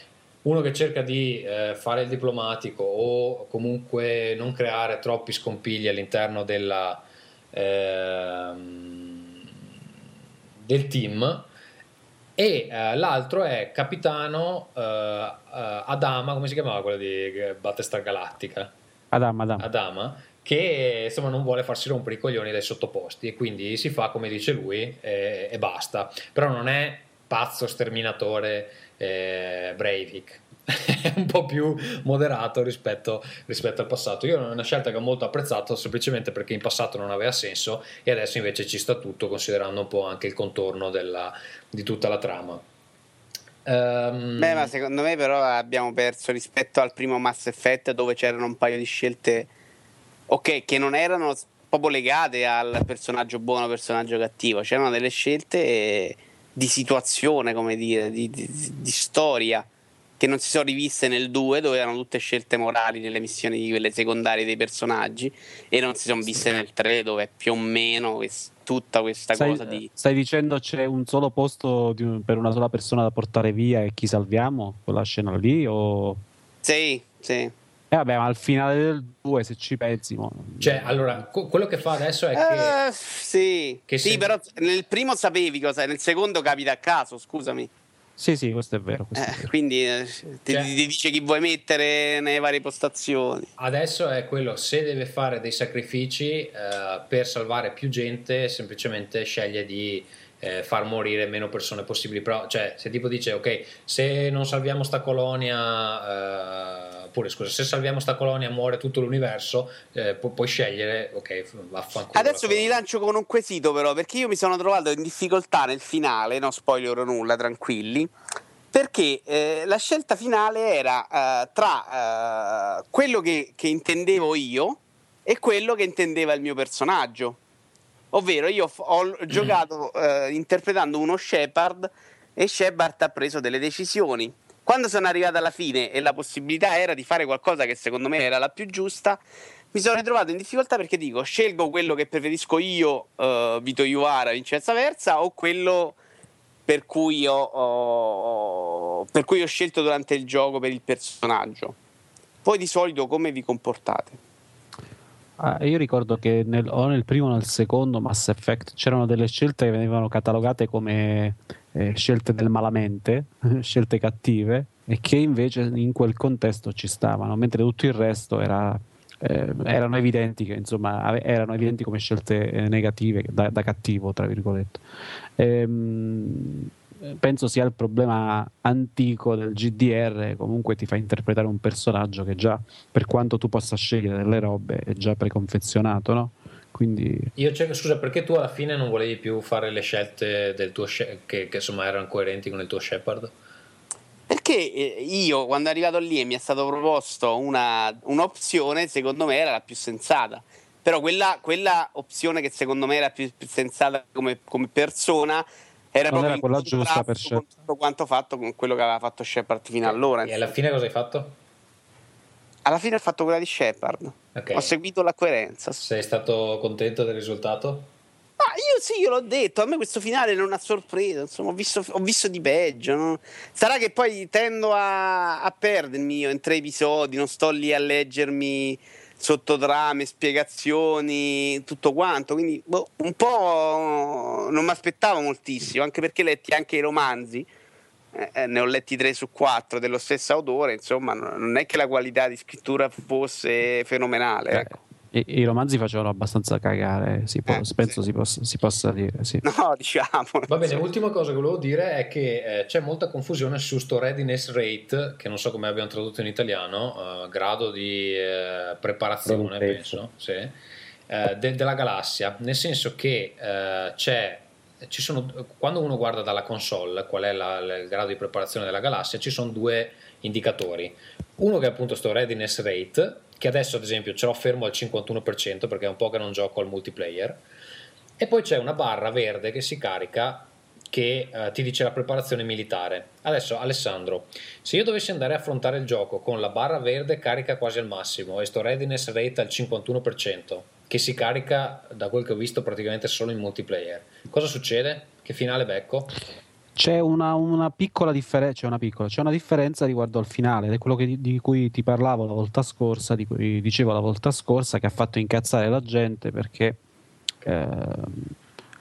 S3: uno che cerca di eh, fare il diplomatico o comunque non creare troppi scompigli all'interno della, eh, del team e eh, l'altro è capitano eh, eh, Adama, come si chiamava quella di Battlestar Galactica?
S6: Adama, Adama.
S3: Adama che insomma non vuole farsi rompere i coglioni dai sottoposti e quindi si fa come dice lui e, e basta però non è pazzo sterminatore eh, Breivik un po' più moderato rispetto, rispetto, al passato. Io è una scelta che ho molto apprezzato semplicemente perché in passato non aveva senso e adesso invece ci sta tutto considerando un po' anche il contorno della, di tutta la trama.
S5: Um... Beh, ma secondo me però abbiamo perso rispetto al primo Mass Effect dove c'erano un paio di scelte, ok, che non erano proprio legate al personaggio buono, personaggio cattivo, c'erano delle scelte di situazione, come dire, di, di, di storia che non si sono riviste nel 2 dove erano tutte scelte morali nelle missioni di quelle secondarie dei personaggi e non si sono viste nel 3 dove è più o meno tutta questa
S6: stai,
S5: cosa di...
S6: Stai dicendo c'è un solo posto un, per una sola persona da portare via e chi salviamo? Quella scena lì o...
S5: Sì, sì.
S6: Eh vabbè, ma al finale del 2 se ci pensi... Mo...
S3: Cioè, allora, co- quello che fa adesso è che...
S5: Uh, sì, che sì se... però nel primo sapevi cosa, nel secondo capita a caso, scusami.
S6: Sì, sì, questo è vero. Questo
S5: eh,
S6: è vero.
S5: Quindi eh, ti, cioè, ti, dice chi vuoi mettere nelle varie postazioni.
S3: Adesso è quello, se deve fare dei sacrifici eh, per salvare più gente, semplicemente sceglie di eh, far morire meno persone possibili. Però, cioè, se tipo dice, ok, se non salviamo sta colonia eh, oppure scusa, se salviamo sta colonia muore tutto l'universo, eh, pu- puoi scegliere, ok, vaffanculo.
S5: Adesso vi rilancio con un quesito però, perché io mi sono trovato in difficoltà nel finale, non spoiler nulla, tranquilli, perché eh, la scelta finale era eh, tra eh, quello che, che intendevo io e quello che intendeva il mio personaggio. Ovvero, io ho giocato eh, interpretando uno Shepard e Shepard ha preso delle decisioni. Quando sono arrivato alla fine e la possibilità era di fare qualcosa che secondo me era la più giusta, mi sono ritrovato in difficoltà perché dico scelgo quello che preferisco io, uh, Vito Iuvara, Vincenza Versa, o quello per cui ho, ho, per cui ho scelto durante il gioco per il personaggio. Voi di solito come vi comportate?
S6: Ah, io ricordo che nel, o nel primo o nel secondo Mass Effect c'erano delle scelte che venivano catalogate come eh, scelte del malamente, scelte cattive, e che invece in quel contesto ci stavano, mentre tutto il resto era, eh, erano evidenti che insomma erano evidenti come scelte eh, negative da, da, cattivo, tra virgolette. Ehm, penso sia il problema antico del GDR, comunque ti fa interpretare un personaggio che già, per quanto tu possa scegliere delle robe, è già preconfezionato, no? Quindi...
S3: Io cerco, scusa, perché tu alla fine non volevi più fare le scelte del tuo che, che insomma erano coerenti con il tuo Shepard?
S5: Perché eh, io quando è arrivato lì e mi è stato proposto una, un'opzione, secondo me era la più sensata. Però quella, quella opzione che secondo me era più, più sensata come, come persona era
S6: non
S5: proprio
S6: era quella giusta per Shepard.
S5: tutto quanto fatto con quello che aveva fatto Shepard fino allora.
S3: E alla fine cosa hai fatto?
S5: Alla fine ho fatto quella di Shepard.
S3: Okay.
S5: Ho seguito la coerenza.
S3: Sei stato contento del risultato?
S5: Ah, io sì, io l'ho detto, a me questo finale non ha sorpreso, insomma, ho visto, ho visto di peggio. No? Sarà che poi tendo a, a perdermi io in tre episodi, non sto lì a leggermi sottotrame, spiegazioni, tutto quanto. Quindi boh, un po' non mi aspettavo moltissimo, anche perché letti anche i romanzi. Eh, eh ne ho letti 3 su 4 dello stesso autore, insomma, non è che la qualità di scrittura fosse fenomenale.
S6: Eh,
S5: ecco.
S6: I, I, romanzi facevano abbastanza cagare, si può, eh, penso sì. si, possa, si, possa, dire. Sì.
S5: No, diciamo.
S3: Va bene, l'ultima cosa che volevo dire è che eh, c'è molta confusione su sto readiness rate, che non so come abbiamo tradotto in italiano, uh, grado di uh, preparazione, penso, sì, uh, de- della galassia, nel senso che c'è ci sono, quando uno guarda dalla console qual è la, il grado di preparazione della galassia, ci sono due indicatori. Uno che è appunto sto readiness rate, che adesso ad esempio ce l'ho fermo al 51% perché è un po' che non gioco al multiplayer, e poi c'è una barra verde che si carica che eh, ti dice la preparazione militare. Adesso Alessandro, se io dovessi andare a affrontare il gioco con la barra verde carica quasi al massimo e sto readiness rate al 51%, che si carica da quel che ho visto praticamente solo in multiplayer, cosa succede? Che finale becco?
S6: C'è una, una piccola differenza, c'è una piccola, c'è una differenza riguardo al finale, ed è quello che, di cui ti parlavo la volta scorsa, di cui dicevo la volta scorsa, che ha fatto incazzare la gente perché eh,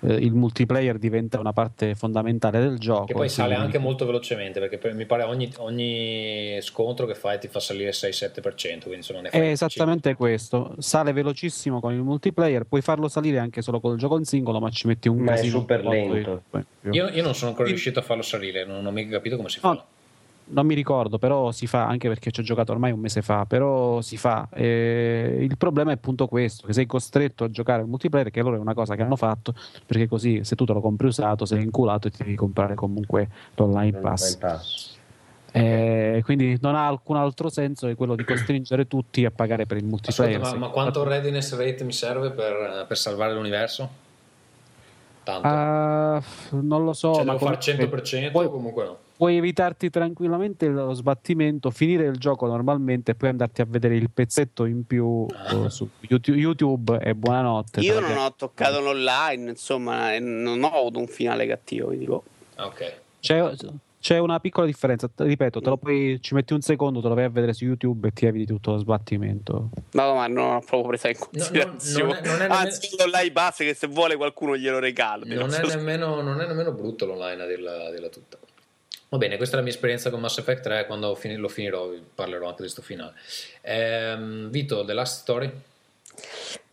S6: eh, il multiplayer diventa una parte fondamentale del gioco.
S3: Che poi sale anche molto velocemente perché mi pare ogni, ogni scontro che fai ti fa salire 6-7%. Quindi insomma ne
S6: È esattamente 5. questo. Sale velocissimo con il multiplayer, puoi farlo salire anche solo con il gioco in singolo, ma ci metti un
S4: ma casino. È super lento.
S3: Io, io, non sono ancora riuscito a farlo salire, non ho mica capito come si fa. No
S6: non mi ricordo, però si fa anche perché ci ho giocato ormai un mese fa. Però si fa. E il problema è appunto questo: che sei costretto a giocare al multiplayer, che allora è una cosa che hanno fatto, perché così se tu te lo compri usato, sei inculato e ti devi comprare comunque l'online pass. pass. Eh, quindi non ha alcun altro senso che quello di costringere tutti a pagare per il multiplayer.
S3: Ma, ma, quanto readiness rate mi serve per, per salvare l'universo? Tanto.
S6: Uh, non lo so.
S3: Cioè, ma devo fare 100% poi, comunque no?
S6: Puoi evitarti tranquillamente lo sbattimento, finire il gioco normalmente e poi andarti a vedere il pezzetto in più ah. su YouTube e buonanotte.
S5: Io non ho toccato l'online, insomma, non ho avuto un finale cattivo, quindi boh.
S3: Ok.
S6: C'è, c'è una piccola differenza, ripeto, te lo puoi, ci metti un secondo, te lo vai a vedere su YouTube e ti eviti tutto lo sbattimento.
S5: No, ma non ho proprio presa in considerazione. No, no, non è, non è Anzi, nemmeno... l'online basta che se vuole qualcuno glielo regalo.
S3: Non, è nemmeno, non è nemmeno brutto l'online a dirla, a dirla tutta. Va bene, questa è la mia esperienza con Mass Effect 3, quando lo finirò parlerò anche di questo finale. Ehm, Vito, The Last Story?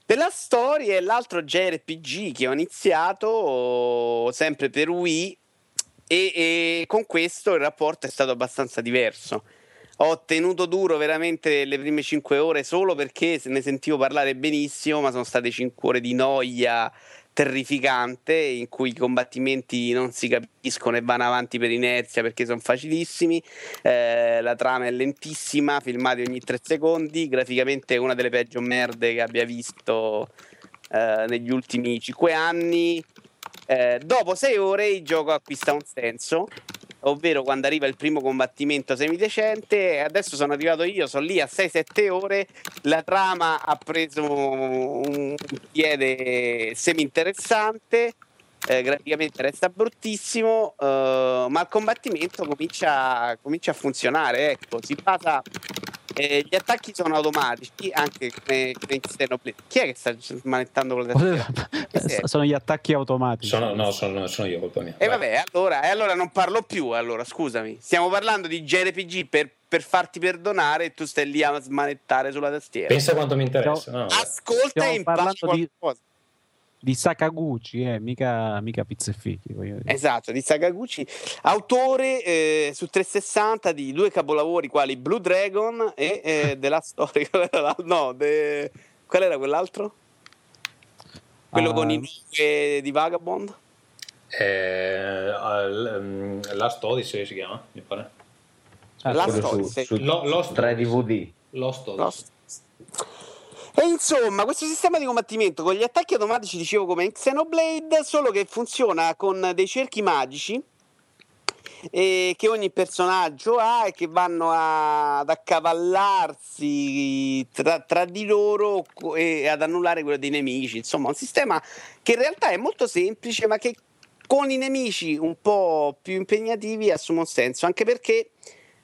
S5: The Last Story è l'altro JRPG che ho iniziato sempre per Wii e, e con questo il rapporto è stato abbastanza diverso. Ho tenuto duro veramente le prime 5 ore solo perché ne sentivo parlare benissimo, ma sono state 5 ore di noia terrificante in cui i combattimenti non si capiscono e vanno avanti per inerzia perché sono facilissimi. Eh, la trama è lentissima, filmati ogni tre secondi. Graficamente è una delle peggio merde che abbia visto eh, negli ultimi cinque anni. Eh, dopo sei ore il gioco acquista un senso ovvero quando arriva il primo combattimento semidecente. Adesso sono arrivato io, sono lì a 6-7 ore. La trama ha preso un piede semi interessante. eh, graficamente resta bruttissimo, eh, ma il combattimento comincia, comincia a funzionare. Ecco, si basa. Eh, gli attacchi sono automatici anche come, come in Xenoblade. Chi è che sta manettando con le tastiere?
S6: Sono gli attacchi automatici.
S3: Sono, no, sono, sono io, colpa mia.
S5: E
S3: Vai.
S5: vabbè, allora, e allora non parlo più. Allora, scusami, stiamo parlando di JRPG per, per farti perdonare e tu stai lì a smanettare sulla tastiera.
S3: Pensa quanto mi interessa. No,
S5: Ascolta
S6: Stiamo
S5: e impara
S6: parlando di-
S5: qualcosa.
S6: Di Sakaguchi, eh, mica, mica pizze fichi. voglio dire.
S5: Esatto, di Sakaguchi, autore eh, su 360 di due capolavori quali Blue Dragon e eh, The Last Story. qual era l'al- No, The- qual era quell'altro? Quello
S6: Ah,
S5: con i nove di Vagabond?
S3: Eh, um, Last Odyssey si chiama, mi pare.
S6: ah,
S5: Last
S4: Quello su,
S5: Odyssey.
S4: su
S3: Lo- Lost
S4: 3
S3: Odyssey.
S4: DVD.
S3: Lost Odyssey.
S5: Lost. E insomma, questo sistema di combattimento con gli attacchi automatici, dicevo come in Xenoblade, solo che funziona con dei cerchi magici eh, che ogni personaggio ha e che vanno a- ad accavallarsi tra, tra di loro e ad annullare quello dei nemici. Insomma, un sistema che in realtà è molto semplice, ma che con i nemici un po' più impegnativi assume un senso, anche perché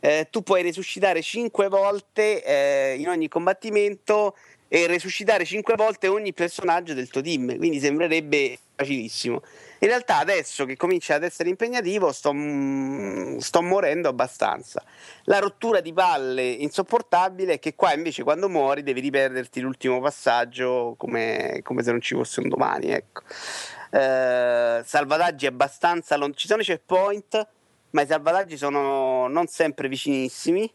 S5: eh, tu puoi resuscitare 5 volte eh, in ogni combattimento e resuscitare 5 volte ogni personaggio del tuo team, quindi sembrerebbe facilissimo. In realtà adesso che comincia ad essere impegnativo sto, mm, sto morendo abbastanza. La rottura di palle insopportabile è che qua invece quando muori devi riperderti l'ultimo passaggio come, come se non ci fosse un domani. Ecco. Eh, salvataggi abbastanza lontani. Ci sono i checkpoint, ma i salvataggi sono non sempre vicinissimi.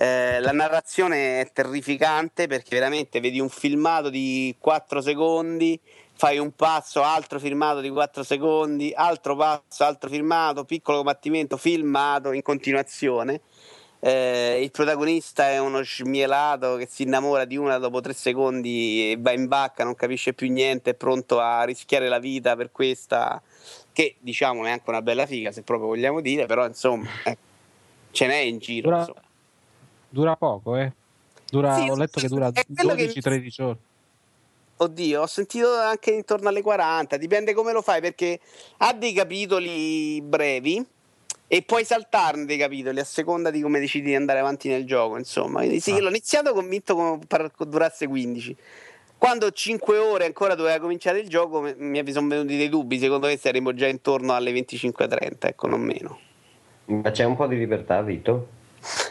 S5: Eh, la narrazione è terrificante perché veramente vedi un filmato di 4 secondi, fai un passo, altro filmato di 4 secondi, altro passo, altro filmato, piccolo combattimento, filmato in continuazione. Eh, il protagonista è uno smielato che si innamora di una dopo 3 secondi e va in bacca, non capisce più niente, è pronto a rischiare la vita per questa, che diciamo è anche una bella figa se proprio vogliamo dire, però insomma ecco, ce n'è in giro. Insomma.
S6: Dura poco, eh. Dura,
S5: Sì,
S6: ho letto che dura
S5: è quello che-
S6: 12-13 ore.
S5: Oddio, ho sentito anche intorno alle 40, dipende come lo fai perché ha dei capitoli brevi e puoi saltarne dei capitoli a seconda di come decidi di andare avanti nel gioco, insomma. Quindi sì,
S6: Ah.
S5: l'ho iniziato convinto come per- durasse 15. Quando 5 ore ancora doveva cominciare il gioco mi- mi sono venuti dei dubbi, secondo me saremmo già intorno alle 25-30, ecco, non meno.
S4: Ma c'è un po' di libertà, Vito?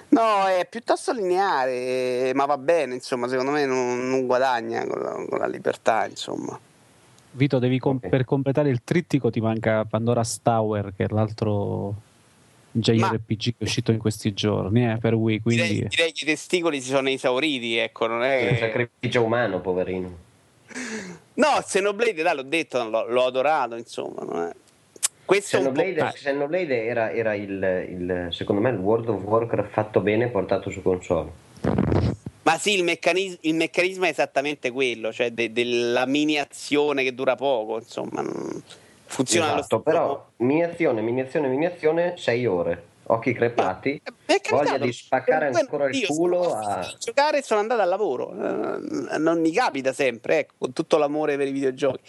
S5: No, è piuttosto lineare, ma va bene, insomma, secondo me non, non guadagna con la, con la libertà, insomma.
S6: Vito, devi com-
S4: Ok.
S6: per completare il trittico ti manca Pandora's Tower, che è l'altro JRPG che è uscito in questi giorni, eh, per Wii, quindi...
S5: Direi, direi che i testicoli si sono esauriti, ecco, non
S4: È un
S5: è...
S4: sacrificio umano, poverino.
S5: No, Xenoblade, dai, l'ho detto, l'ho, l'ho adorato, insomma. non è- Questo.
S4: Xenoblade, Xenoblade era, era il, il- secondo me il World of Warcraft fatto bene e portato su console.
S5: Ma sì, il, meccanis- il meccanismo è esattamente quello, cioè de- della mini azione che dura poco, insomma. non- Funziona allo
S4: Esatto,
S5: stesso
S4: però
S5: modo.
S4: miniazione, miniazione, miniazione, 6 ore, occhi crepati,
S5: Eh,
S4: voglia di spaccare ancora il
S5: io
S4: culo a...
S5: giocare e sono andato al lavoro. Eh, non mi capita sempre, ecco, con tutto l'amore per i videogiochi.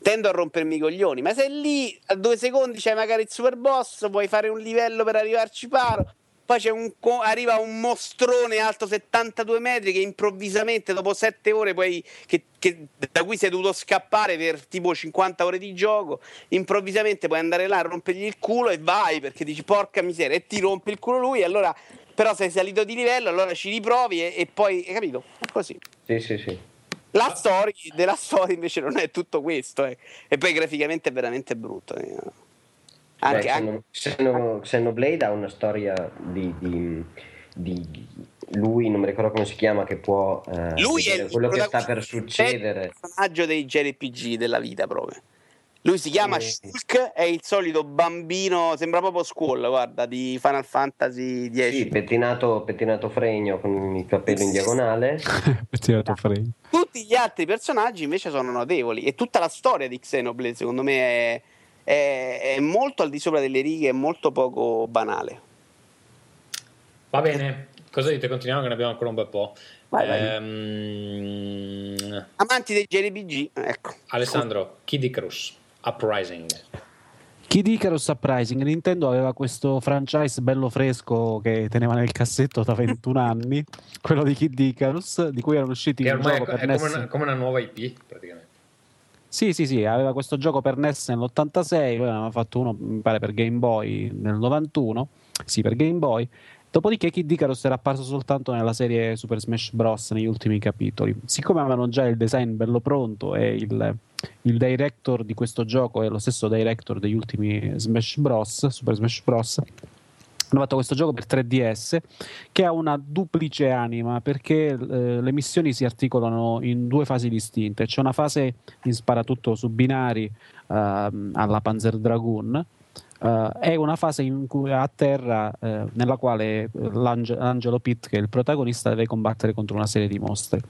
S5: Tendo a rompermi i coglioni, ma se lì a due secondi c'hai magari il super boss, puoi fare un livello per arrivarci paro. Poi c'è un arriva un mostrone alto 72 metri che improvvisamente dopo 7 ore poi, che- che- da cui sei dovuto scappare per tipo 50 ore di gioco, improvvisamente puoi andare là a rompergli il culo e vai perché dici porca miseria e ti rompe il culo lui allora però sei salito di livello allora ci riprovi e, e poi hai capito? È così.
S4: Sì, sì, sì.
S5: La storia della storia invece non è tutto questo eh. e poi graficamente è veramente brutto. eh. Anche,
S4: Beh,
S5: anche-
S4: Xeno- Xeno- Xenoblade ha una storia di, di- di lui, non mi ricordo come si chiama, che può eh,
S5: lui è
S4: quello che sta per succedere.
S5: è il personaggio dei JRPG della vita proprio. Lui si chiama
S4: Eh.
S5: Shulk, è il solito bambino, sembra proprio Squall, guarda, di Final Fantasy X.
S4: Sì, pettinato, pettinato fregno con il capello in diagonale.
S6: Tirato frame.
S5: Tutti gli altri personaggi invece sono notevoli e tutta la storia di Xenoblade secondo me è, è- è molto al di sopra delle righe, è molto poco banale.
S3: Va bene, cosa dite? Continuiamo che ne abbiamo ancora un bel po'.
S5: Vai, vai.
S3: Ehm,
S5: Amanti dei JRPG, ecco.
S3: Alessandro, Kid Icarus, Uprising.
S6: Kid Icarus Uprising, Nintendo aveva questo franchise bello fresco che teneva nel cassetto da 21 anni, quello di Kid Icarus, di cui erano usciti
S3: Che ormai è, è
S6: NES.
S3: come, una, come una nuova IP, praticamente.
S6: Sì, sì, sì, aveva questo gioco per NES nell'86, poi aveva fatto uno, mi pare, per Game Boy nel 91, sì, per Game Boy. Dopodiché Kid Icarus era apparso soltanto nella serie Super Smash Bros. negli ultimi capitoli. Siccome avevano già il design bello pronto e il, il director di questo gioco è lo stesso director degli ultimi Smash Bros. Super Smash Bros. Hanno fatto questo gioco per 3DS che ha una duplice anima perché eh, le missioni si articolano in due fasi distinte. C'è una fase in sparatutto su binari ehm, alla Panzer Dragoon eh, e una fase in cui, a terra eh, nella quale eh, l'Ange- Angelo Pitt, che è il protagonista, deve combattere contro una serie di mostri. Eh,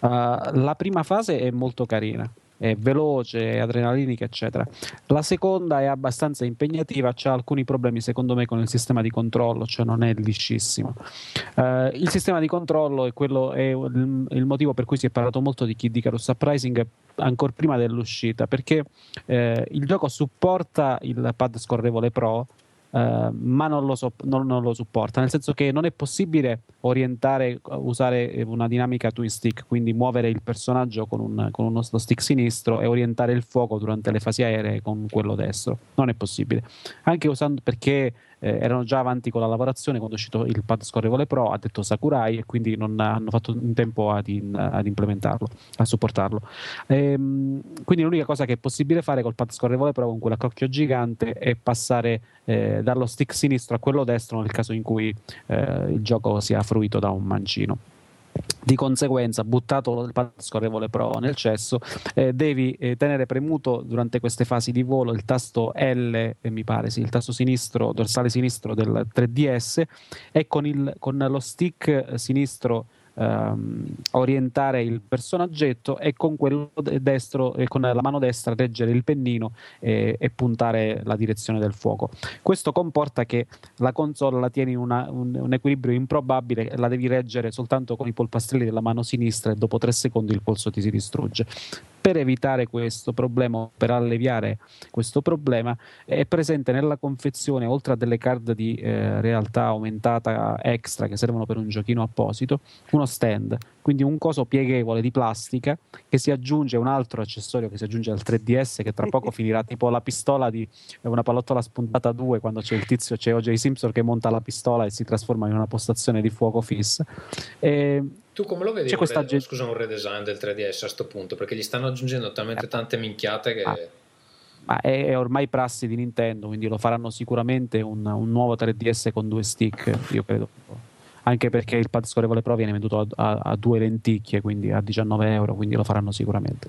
S6: la prima fase è molto carina. È veloce, adrenalinica, eccetera. La seconda è abbastanza impegnativa, ha alcuni problemi secondo me con il sistema di controllo, cioè non è liscissimo. Eh, il sistema di controllo è, quello, è il, il motivo per cui si è parlato molto di Kid Icarus Uprising ancora prima dell'uscita, perché eh, il gioco supporta il pad scorrevole Pro, eh, ma non lo, so- non- non lo supporta, nel senso che non è possibile orientare, usare una dinamica twin stick, quindi muovere il personaggio con, un, con uno stick sinistro e orientare il fuoco durante le fasi aeree con quello destro. Non è possibile. Anche usando perché eh, erano già avanti con la lavorazione quando è uscito il pad scorrevole Pro, ha detto Sakurai, e quindi non hanno fatto in tempo ad, in- ad implementarlo, a supportarlo. Ehm, quindi l'unica cosa che è possibile fare col pad scorrevole Pro con quell'accocchio gigante è passare eh, dallo stick sinistro a quello destro nel caso in cui eh, il gioco sia fruito da un mancino. Di conseguenza, buttato il pad scorrevole Pro nel cesso, eh, devi eh, tenere premuto durante queste fasi di volo il tasto L, eh, mi pare, sì, il tasto sinistro, dorsale sinistro del 3DS e con, il, con lo stick eh, sinistro ehm, orientare il personaggetto e con quello de- destro e con la mano destra reggere il pennino e, e puntare la direzione del fuoco. Questo comporta che la console la tieni in un, un equilibrio improbabile, la devi reggere soltanto con i polpastrelli della mano sinistra e dopo tre secondi il polso ti si distrugge. Per evitare questo problema, per alleviare questo problema, è presente nella confezione, oltre a delle card di eh, realtà aumentata extra che servono per un giochino apposito, uno stand, quindi un coso pieghevole di plastica che si aggiunge un altro accessorio che si aggiunge al 3DS che tra poco finirà tipo la pistola di una pallottola spuntata 2 quando c'è il tizio, c'è O.J. Simpson che monta la pistola e si trasforma in una postazione di fuoco fissa. E
S3: Tu come lo vedi
S6: C'è questa
S3: re- scusa, un redesign del 3DS a questo punto? Perché gli stanno aggiungendo talmente tante minchiate che...
S6: Ah. ma è, è ormai prassi di Nintendo, quindi lo faranno sicuramente un, un nuovo 3DS con due stick, io credo. Anche perché il pad scorrevole Pro viene venduto a, a- a due lenticchie, quindi a 19 euro, quindi lo faranno sicuramente.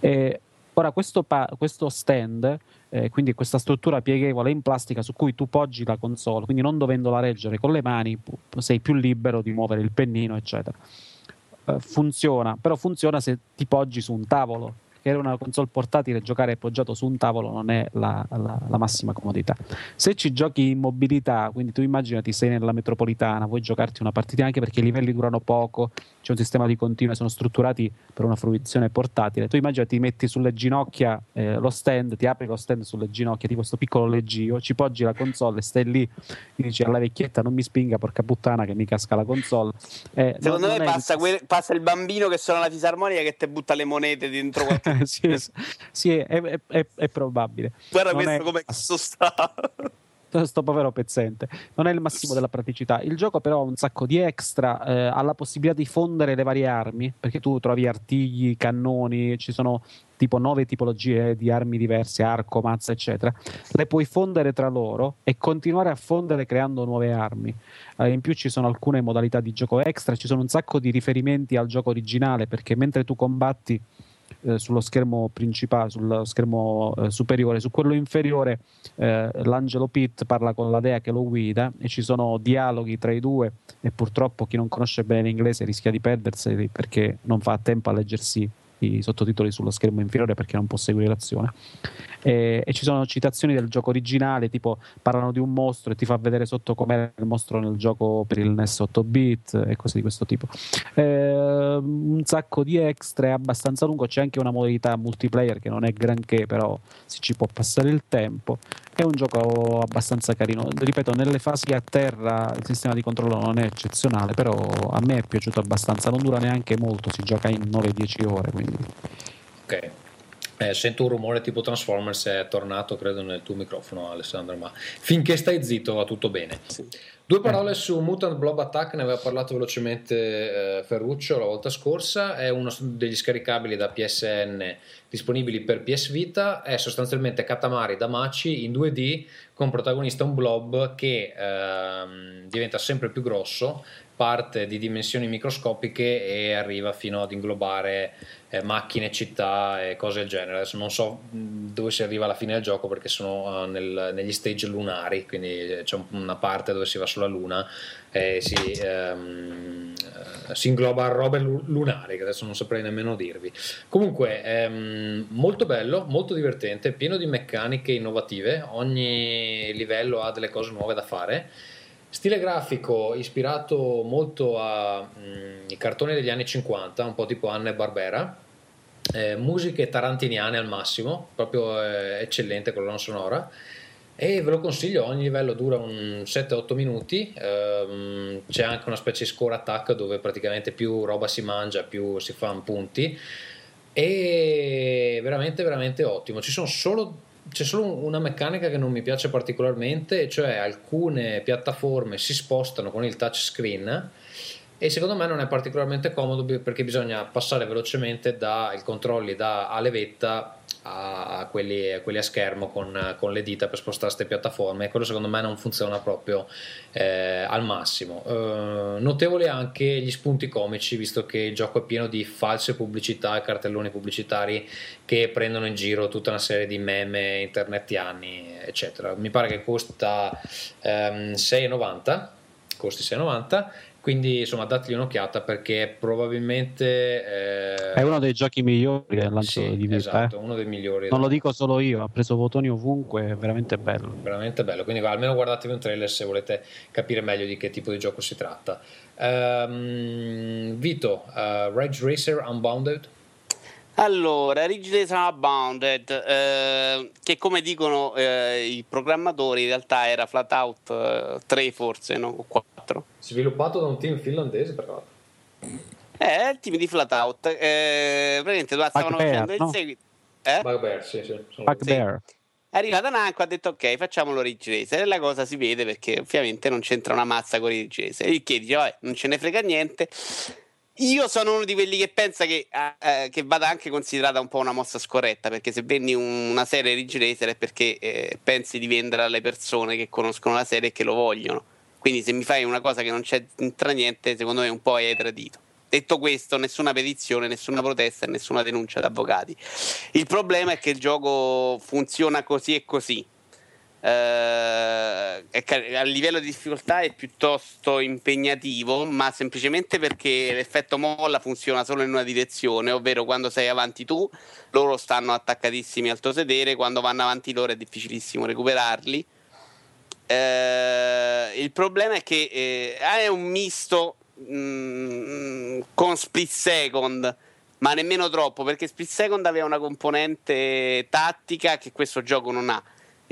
S6: E ora, questo, pa- questo stand, eh, quindi questa struttura pieghevole in plastica su cui tu poggi la console, quindi non dovendola reggere con le mani, sei più libero di muovere il pennino, eccetera. Eh, funziona, però funziona se ti poggi su un tavolo. Che era una console portatile, giocare appoggiato su un tavolo non è la, la- la massima comodità. Se ci giochi in mobilità, quindi tu immaginati sei nella metropolitana, vuoi giocarti una partita anche perché i livelli durano poco, c'è un sistema di continue, sono strutturati per una fruizione portatile. Tu immaginati, ti metti sulle ginocchia eh, lo stand, ti apri lo stand sulle ginocchia di questo piccolo leggio, ci poggi la console e stai lì, e dici alla vecchietta non mi spinga, porca puttana che mi casca la console. Eh,
S5: Secondo me
S6: è-
S5: passa, quel- passa il bambino che suona la fisarmonica che ti butta le monete dentro qualche...
S6: sì, sì, è, è- è- è probabile.
S5: Guarda
S6: Non
S5: questo
S6: è-
S5: come cazzo sta.
S6: sto povero pezzente. Non è il massimo della praticità. Il gioco, però, ha un sacco di extra. eh, ha la possibilità di fondere le varie armi perché tu trovi artigli, cannoni, ci sono tipo nove tipologie di armi diverse, arco, mazza, eccetera. Le puoi fondere tra loro e continuare a fondere creando nuove armi. Eh, in più ci sono alcune modalità di gioco extra, ci sono un sacco di riferimenti al gioco originale perché mentre tu combatti eh, sullo schermo principale, sullo schermo eh, superiore, su quello inferiore eh, l'Angelo Pitt parla con la dea che lo guida e ci sono dialoghi tra i due e purtroppo chi non conosce bene l'inglese rischia di perderseli perché non fa tempo a leggersi i sottotitoli sullo schermo inferiore perché non può seguire l'azione. E, e, ci sono citazioni del gioco originale, tipo parlano di un mostro e ti fa vedere sotto com'è il mostro nel gioco per il NES 8 bit e cose di questo tipo. Eh, un sacco di extra, è abbastanza lungo, c'è anche una modalità multiplayer che non è granché, però si ci può passare il tempo. È un gioco abbastanza carino. Ripeto, nelle fasi a terra il sistema di controllo non è eccezionale, però a me è piaciuto abbastanza. Non dura neanche molto, si gioca in 9-10 ore. Quindi.
S3: Ok. Eh, sento un rumore tipo Transformers, è tornato credo nel tuo microfono Alessandro, ma finché stai zitto va tutto bene. Sì. Due parole su Mutant Blob Attack, ne aveva parlato velocemente eh, Ferruccio la volta scorsa, è uno degli scaricabili da PSN disponibili per PS Vita, è sostanzialmente Katamari Damaci in 2D con protagonista un blob che ehm, diventa sempre più grosso parte di dimensioni microscopiche e arriva fino ad inglobare eh, macchine, città e cose del genere. Adesso non so dove si arriva alla fine del gioco perché sono uh, nel, negli stage lunari, quindi eh, c'è una parte dove si va sulla Luna e si, um, si ingloba robe lunari, che adesso non saprei nemmeno dirvi. Comunque, um, molto bello, molto divertente, pieno di meccaniche innovative, ogni livello ha delle cose nuove da fare Stile grafico ispirato molto ai mm, cartoni degli anni 50, un po' tipo Anne Barbera. Eh, musiche tarantiniane al massimo, proprio eh, eccellente colonna sonora. E ve lo consiglio, ogni livello dura un 7-8 minuti. Ehm, c'è anche una specie di score attack dove praticamente più roba si mangia, più si fanno punti. E veramente, veramente ottimo. Ci sono solo c'è solo una meccanica che non mi piace particolarmente, cioè alcune piattaforme si spostano con il touchscreen e secondo me non è particolarmente comodo perché bisogna passare velocemente dai controlli da a levetta a quelli, a quelli a schermo con, con, le dita per spostare queste piattaforme e quello secondo me non funziona proprio eh, al massimo. Eh, notevoli anche gli spunti comici visto che il gioco è pieno di false pubblicità e cartelloni pubblicitari che prendono in giro tutta una serie di meme internetiani eccetera. Mi pare che costa ehm, 6,90 costi 6,90 quindi insomma dategli un'occhiata perché probabilmente
S6: eh... è uno dei giochi migliori del lancio
S3: sì,
S6: di Vita
S3: esatto,
S6: eh.
S3: uno dei migliori
S6: non lo dico solo io ha preso votoni ovunque è veramente bello
S3: veramente bello quindi almeno guardatevi un trailer se volete capire meglio di che tipo di gioco si tratta um, Vito uh, Rage Racer Unbounded
S5: allora, Ridge Racer Unbounded, eh, che come dicono eh, i programmatori, in realtà era Flatout eh, 3 forse, no? O 4.
S3: Sviluppato da un team finlandese, tra l'altro.
S5: Eh, è il team di Flatout. Eh, praticamente stavano facendo
S6: no?
S5: il seguito. Eh?
S3: Bugbear, sì, sì.
S6: Bugbear.
S5: Sì. È arrivata Nanko ha detto ok facciamolo Ridge Racer e la cosa si vede perché ovviamente non c'entra una mazza con Racer il che dice vabbè non ce ne frega niente io sono uno di quelli che pensa che, eh, che, vada anche considerata un po' una mossa scorretta, perché se vendi un, una serie Racer è perché eh, pensi di vendere alle persone che conoscono la serie e che lo vogliono. Quindi se mi fai una cosa che non c'entra niente, secondo me un po' è tradito. Detto questo, nessuna petizione, nessuna protesta e nessuna denuncia da avvocati. Il problema è che il gioco funziona così e così eh, a livello di difficoltà è piuttosto impegnativo, ma semplicemente perché l'effetto molla funziona solo in una direzione, ovvero quando sei avanti tu, loro stanno attaccatissimi al tuo sedere, quando vanno avanti loro è difficilissimo recuperarli. Eh, il problema è che eh, è un misto mh, mm, con split second ma nemmeno troppo perché split second aveva una componente tattica che questo gioco non ha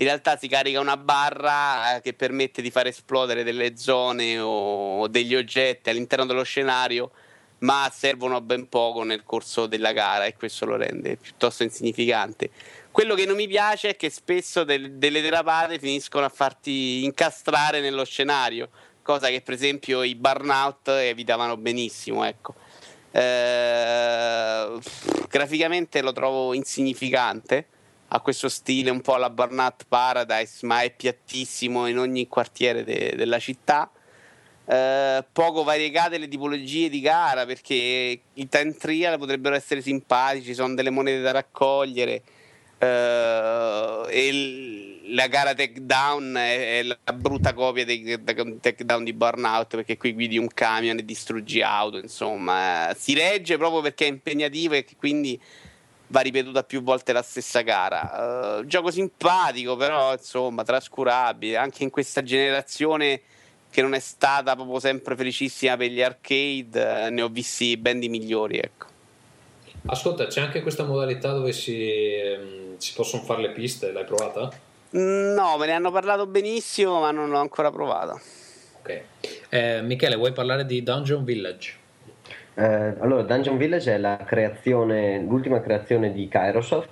S5: in realtà si carica una barra eh, che permette di far esplodere delle zone o degli oggetti all'interno dello scenario, ma servono ben poco nel corso della gara e questo lo rende piuttosto insignificante. Quello che non mi piace è che spesso del, delle derapate finiscono a farti incastrare nello scenario, cosa che per esempio i burnout evitavano benissimo. Ecco. Eh, graficamente lo trovo insignificante ha questo stile un po' alla Burnout Paradise, ma è piattissimo in ogni quartiere de- della città. Eh, poco variegate le tipologie di gara perché i time trial potrebbero essere simpatici, sono delle monete da raccogliere. Eh, e la gara takedown è, è la brutta copia del takedown di Burnout perché qui guidi un camion e distruggi auto, insomma, si regge proprio perché è impegnativo e quindi va ripetuta più volte la stessa gara. Uh, gioco simpatico, però insomma, trascurabile anche in questa generazione che non è stata proprio sempre felicissima per gli arcade, eh, ne ho visti ben di migliori, ecco.
S3: Ascolta, c'è anche questa modalità dove si, ehm, si possono fare le piste, l'hai provata?
S5: No, me ne hanno parlato benissimo, ma non l'ho ancora provata.
S3: Ok. Eh, Michele, vuoi parlare di Dungeon Village?
S4: Eh, allora, Dungeon Village è la creazione, l'ultima creazione di Kairosoft,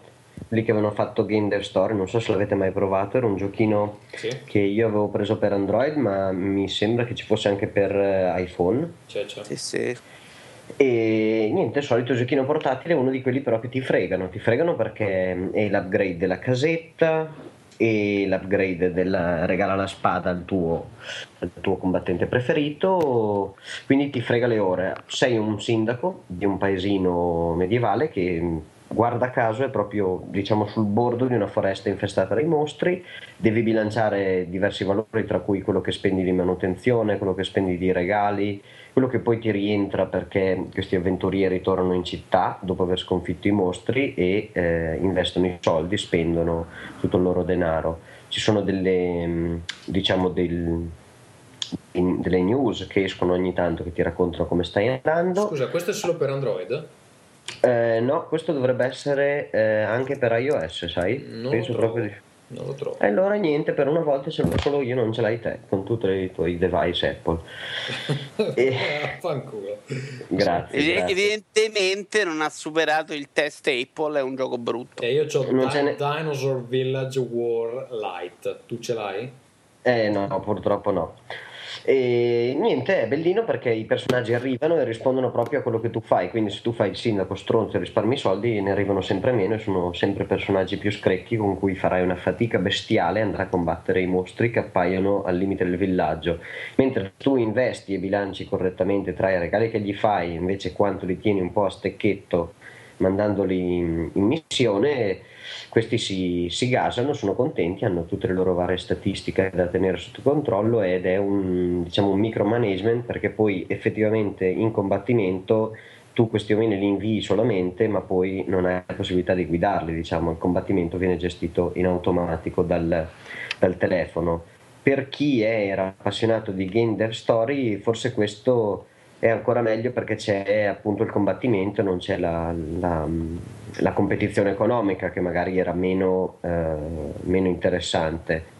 S4: lì che avevano fatto Game Dev Story, non so se l'avete mai provato, era un giochino
S3: Sì.
S4: che io avevo preso per Android, ma mi sembra che ci fosse anche per eh, iPhone.
S3: C'è, c'è.
S5: Sì, sì.
S4: E niente, solito giochino portatile, uno di quelli però che ti fregano, ti fregano perché è l'upgrade della casetta e l'upgrade della regala la spada al tuo, al tuo combattente preferito, quindi ti frega le ore. Sei un sindaco di un paesino medievale che guarda caso è proprio diciamo sul bordo di una foresta infestata dai mostri, devi bilanciare diversi valori tra cui quello che spendi di manutenzione, quello che spendi di regali, quello che poi ti rientra perché questi avventurieri tornano in città dopo aver sconfitto i mostri e eh, investono i soldi, spendono tutto il loro denaro. Ci sono delle, mh, diciamo, del- in- delle news che escono ogni tanto che ti raccontano come stai andando.
S3: Scusa, questo è solo per Android?
S4: Eh, no, questo dovrebbe essere eh, anche per iOS, sai?
S3: Non
S4: Penso proprio di...
S3: Non lo trovo.
S4: E allora niente, per una volta ce l'ho solo io, non ce l'hai te, con tutti i tuoi device Apple. E-
S3: Fanculo.
S4: Grazie. Grazie.
S5: Evidentemente non ha superato il test Apple, è un gioco brutto.
S3: E io ho
S4: ce ne-
S3: Dinosaur Village War Light. Tu ce l'hai?
S4: Eh no, purtroppo no. E niente, è bellino perché i personaggi arrivano e rispondono proprio a quello che tu fai, quindi se tu fai il sindaco stronzo e risparmi soldi ne arrivano sempre meno e sono sempre personaggi più screcchi con cui farai una fatica bestiale andrai a combattere i mostri che appaiono al limite del villaggio. Mentre tu investi e bilanci correttamente tra i regali che gli fai, invece quanto li tieni un po' a stecchetto mandandoli in, in missione, questi si, si gasano, sono contenti, hanno tutte le loro varie statistiche da tenere sotto controllo ed è un, diciamo, un micromanagement perché poi effettivamente in combattimento tu questi uomini li invii solamente ma poi non hai la possibilità di guidarli, diciamo, il combattimento viene gestito in automatico dal, dal telefono. Per chi era appassionato di game dev story forse questo è ancora meglio perché c'è appunto il combattimento, non c'è la, la- la competizione economica che magari era meno, eh, meno interessante.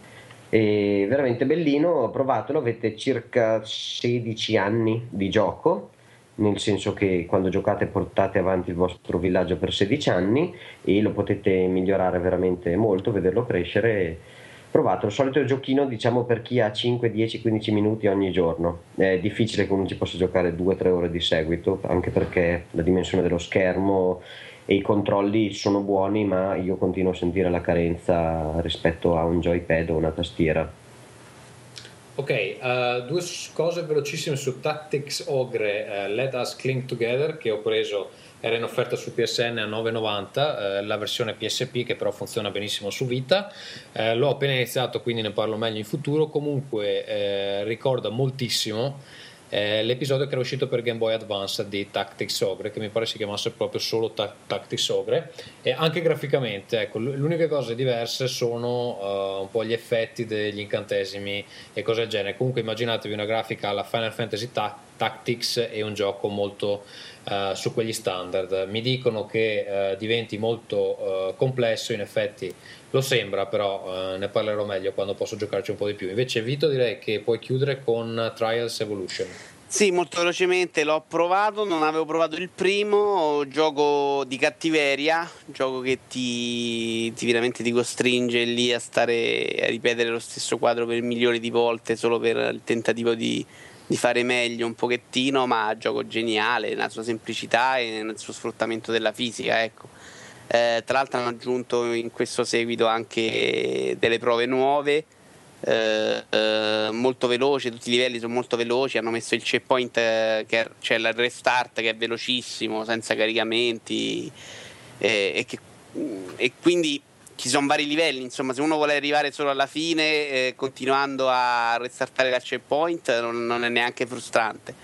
S4: È veramente bellino, provatelo, avete circa 16 anni di gioco, nel senso che quando giocate portate avanti il vostro villaggio per 16 anni e lo potete migliorare veramente molto, vederlo crescere. Provatelo, il solito giochino diciamo per chi ha 5, 10, 15 minuti ogni giorno. È difficile che uno ci possa giocare 2-3 ore di seguito, anche perché la dimensione dello schermo e i controlli sono buoni, ma io continuo a sentire la carenza rispetto a un joypad o una tastiera.
S3: Ok, eh, due cose velocissime su Tactics Ogre eh, Let Us Cling Together che ho preso, era in offerta su PSN a 9,90, eh, la versione PSP che però funziona benissimo su Vita. Eh, l'ho appena iniziato, quindi ne parlo meglio in futuro. Comunque eh, ricorda moltissimo eh, l'episodio che era uscito per Game Boy Advance di Tactics Ogre, che mi pare si chiamasse proprio solo Ta- Tactics Ogre, e anche graficamente, ecco, l- l'uniche cose diverse sono eh, un po' gli effetti degli incantesimi e cose del genere. Comunque immaginatevi una grafica alla Final Fantasy Ta- Tactics e un gioco molto eh, su quegli standard. Mi dicono che eh, diventi molto eh, complesso, in effetti lo sembra, però ne parlerò meglio quando posso giocarci un po' di più. Invece Vito direi che puoi chiudere con Trials Evolution.
S5: Sì, molto velocemente l'ho provato, non avevo provato il primo, gioco di cattiveria, gioco che ti, ti veramente ti costringe lì a stare a ripetere lo stesso quadro per milioni di volte solo per il tentativo di, di fare meglio un pochettino, ma gioco geniale nella sua semplicità e nel suo sfruttamento della fisica, ecco. Eh, tra l'altro hanno aggiunto in questo seguito anche delle prove nuove eh, eh, molto veloce, tutti i livelli sono molto veloci, hanno messo il checkpoint, eh, che è- cioè il restart che è velocissimo, senza caricamenti e, e che- e quindi ci sono vari livelli, insomma, se uno vuole arrivare solo alla fine eh, continuando a restartare la checkpoint non, non è neanche frustrante.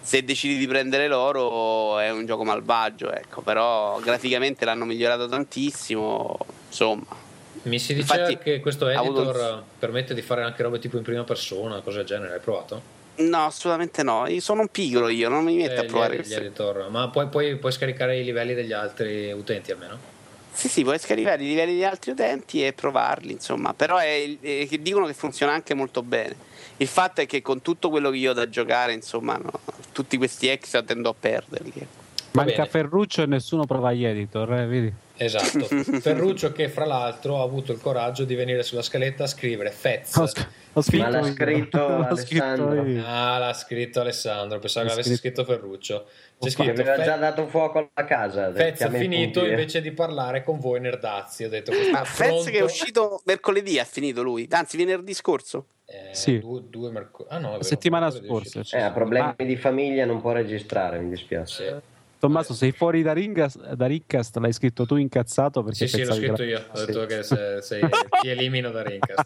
S5: Se decidi di prendere l'oro è un gioco malvagio, ecco, però graficamente l'hanno migliorato tantissimo, insomma.
S3: Mi si dice
S5: Infatti,
S3: che questo editor permette di fare anche robe tipo in prima persona, cose del genere, hai provato?
S5: No, assolutamente no, io sono un pigro io, non mi metto
S3: Eh,
S5: a provare
S3: gli,
S5: queste
S3: editor. Ma poi, poi puoi scaricare i livelli degli altri utenti almeno?
S5: Sì, sì, puoi scaricare i livelli di altri utenti e provarli, insomma, però è, è che dicono che funziona anche molto bene. Il fatto è che con tutto quello che io ho da giocare, insomma, no, tutti questi extra tendo a perderli. ecco.
S6: Manca. Ferruccio e nessuno prova gli editor, eh, vedi?
S3: Esatto. Ferruccio che fra l'altro ha avuto il coraggio di venire sulla scaletta a scrivere Fez.
S6: Ho, sc- ho scritto
S4: Ma l'ha scritto
S6: scritto
S4: Alessandro.
S6: io.
S3: Ah, l'ha scritto Alessandro, pensavo che
S6: L'ha
S3: avesse scritto Ferruccio. C'è scritto
S4: aveva già dato fuoco alla casa.
S3: Fez ha finito
S4: punti, eh.
S3: invece di parlare con voi nerdazzi. Ho detto è
S5: Fez che è uscito mercoledì ha finito lui, anzi venerdì scorso.
S3: Eh,
S6: Sì.
S3: due, due mercoledì. Ah no, è vero,
S6: La settimana scorsa,
S3: uscito.
S4: Eh, ha problemi
S6: Ma-
S4: di famiglia, non può registrare, mi dispiace.
S3: Sì.
S6: Tommaso, sei fuori da, Ringas, da Rincast, l'hai scritto tu incazzato perché
S3: Sì, sì, l'ho scritto
S6: che-
S3: io. Ho
S4: Sì.
S3: detto che se, se- ti elimino da Rincast.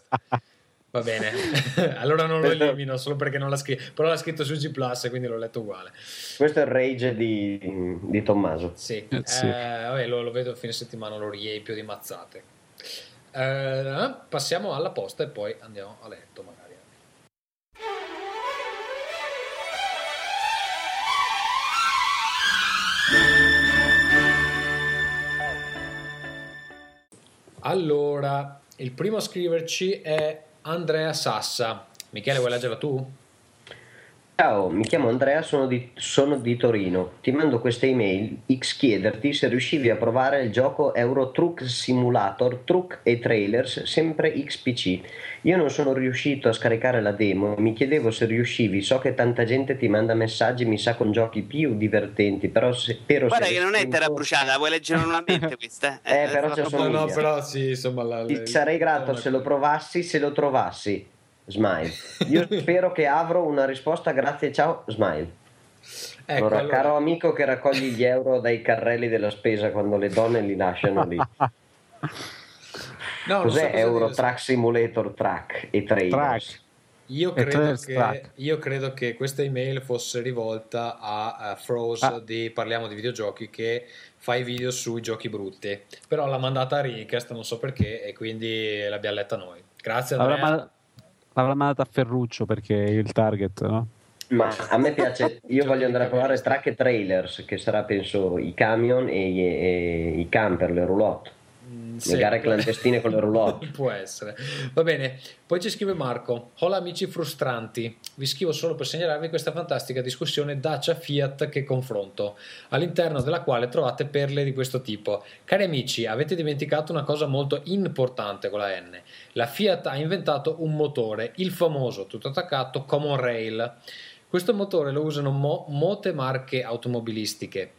S3: Va bene, allora non lo elimino solo perché non l'ha scritto, però l'ha scritto su G Plus, quindi l'ho letto uguale.
S4: Questo è il rage di, di Tommaso.
S3: Sì,
S6: Eh, sì.
S3: Eh, vabbè, lo, lo vedo il fine settimana, lo riempio di mazzate. Eh, passiamo alla posta e poi andiamo a letto magari. Allora, il primo a scriverci è Andrea Sassa. Michele, vuoi leggerla tu?
S4: Ciao, mi chiamo Andrea, sono di, sono di Torino. Ti mando questa email X chiederti se riuscivi a provare il gioco Euro Truck Simulator, Truck e Trailers, sempre XPC. Io non sono riuscito a scaricare la demo, mi chiedevo se riuscivi, so che tanta gente ti manda messaggi, mi sa con giochi più divertenti, però se, spero
S5: Guarda che non è terra bruciata, puoi leggere manualmente questa.
S4: Eh, però
S5: è
S4: c'è solo-
S3: No, però sì, insomma... La,
S4: Ti
S3: la-
S4: sarei grato se lo provassi, se lo trovassi. Smile. Io spero che avrò una risposta grazie, ciao, Smile.
S3: Ecco,
S4: allora,
S3: allora-
S4: caro amico che raccogli gli euro dai carrelli della spesa quando le donne li lasciano lì.
S3: No, so
S4: Cos'è
S3: cosa
S4: Euro
S3: dire.
S4: Truck Simulator Track e Trailers?
S6: Track.
S3: Io credo, che,
S6: Track.
S3: io credo che questa email fosse rivolta a, a Froze
S6: Ah.
S3: di Parliamo di videogiochi che fa i video sui giochi brutti. Però l'ha mandata a Rincast, non so perché, e quindi l'abbiamo letta noi. Grazie Andrea.
S6: ma- l'avrà mandata a Ferruccio perché è il target, no?
S4: Ma a me piace, io voglio andare a provare. Track e Trailers, che sarà penso i camion e, i- e i camper, le roulotte. Le gare clandestine con le roulotte.
S3: Può essere. Va bene. Poi ci scrive Marco. Hola amici frustranti. Vi scrivo solo per segnalarvi questa fantastica discussione Dacia Fiat che confronto, all'interno della quale trovate perle di questo tipo. Cari amici, avete dimenticato una cosa molto importante con la N. La Fiat ha inventato un motore, il famoso, tutto attaccato, Common Rail. Questo motore lo usano mo- molte marche automobilistiche,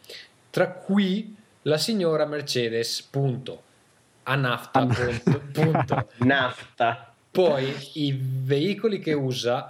S3: tra cui la signora Mercedes, punto. A nafta,
S6: A-
S3: punto. punto.
S4: Nafta.
S3: Poi i veicoli che usa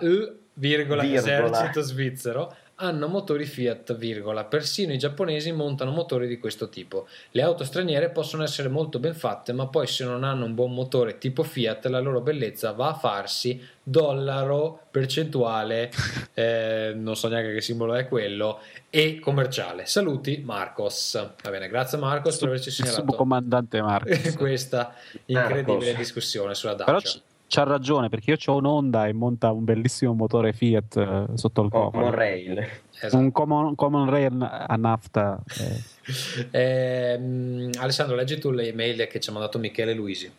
S3: virgola,
S4: Virgola.
S3: esercito svizzero hanno motori Fiat, virgola. Persino i giapponesi montano motori di questo tipo. Le auto straniere possono essere molto ben fatte, ma poi se non hanno un buon motore tipo Fiat, la loro bellezza va a farsi dollaro, percentuale, eh, non so neanche che simbolo è quello, e commerciale. Saluti Marcos. Va bene, grazie Marcos per averci segnalato
S6: subcomandante Marco.
S3: questa incredibile
S4: Marcos.
S3: discussione sulla Dacia.
S6: C'ha ragione perché io ho un'Honda e monta un bellissimo motore Fiat eh, sotto il
S4: Common
S6: cofano.
S4: Rail.
S3: Esatto.
S6: Un common, common rail a nafta. eh.
S3: Ehm, Alessandro, leggi tu le email che ci ha mandato Michele Luisi.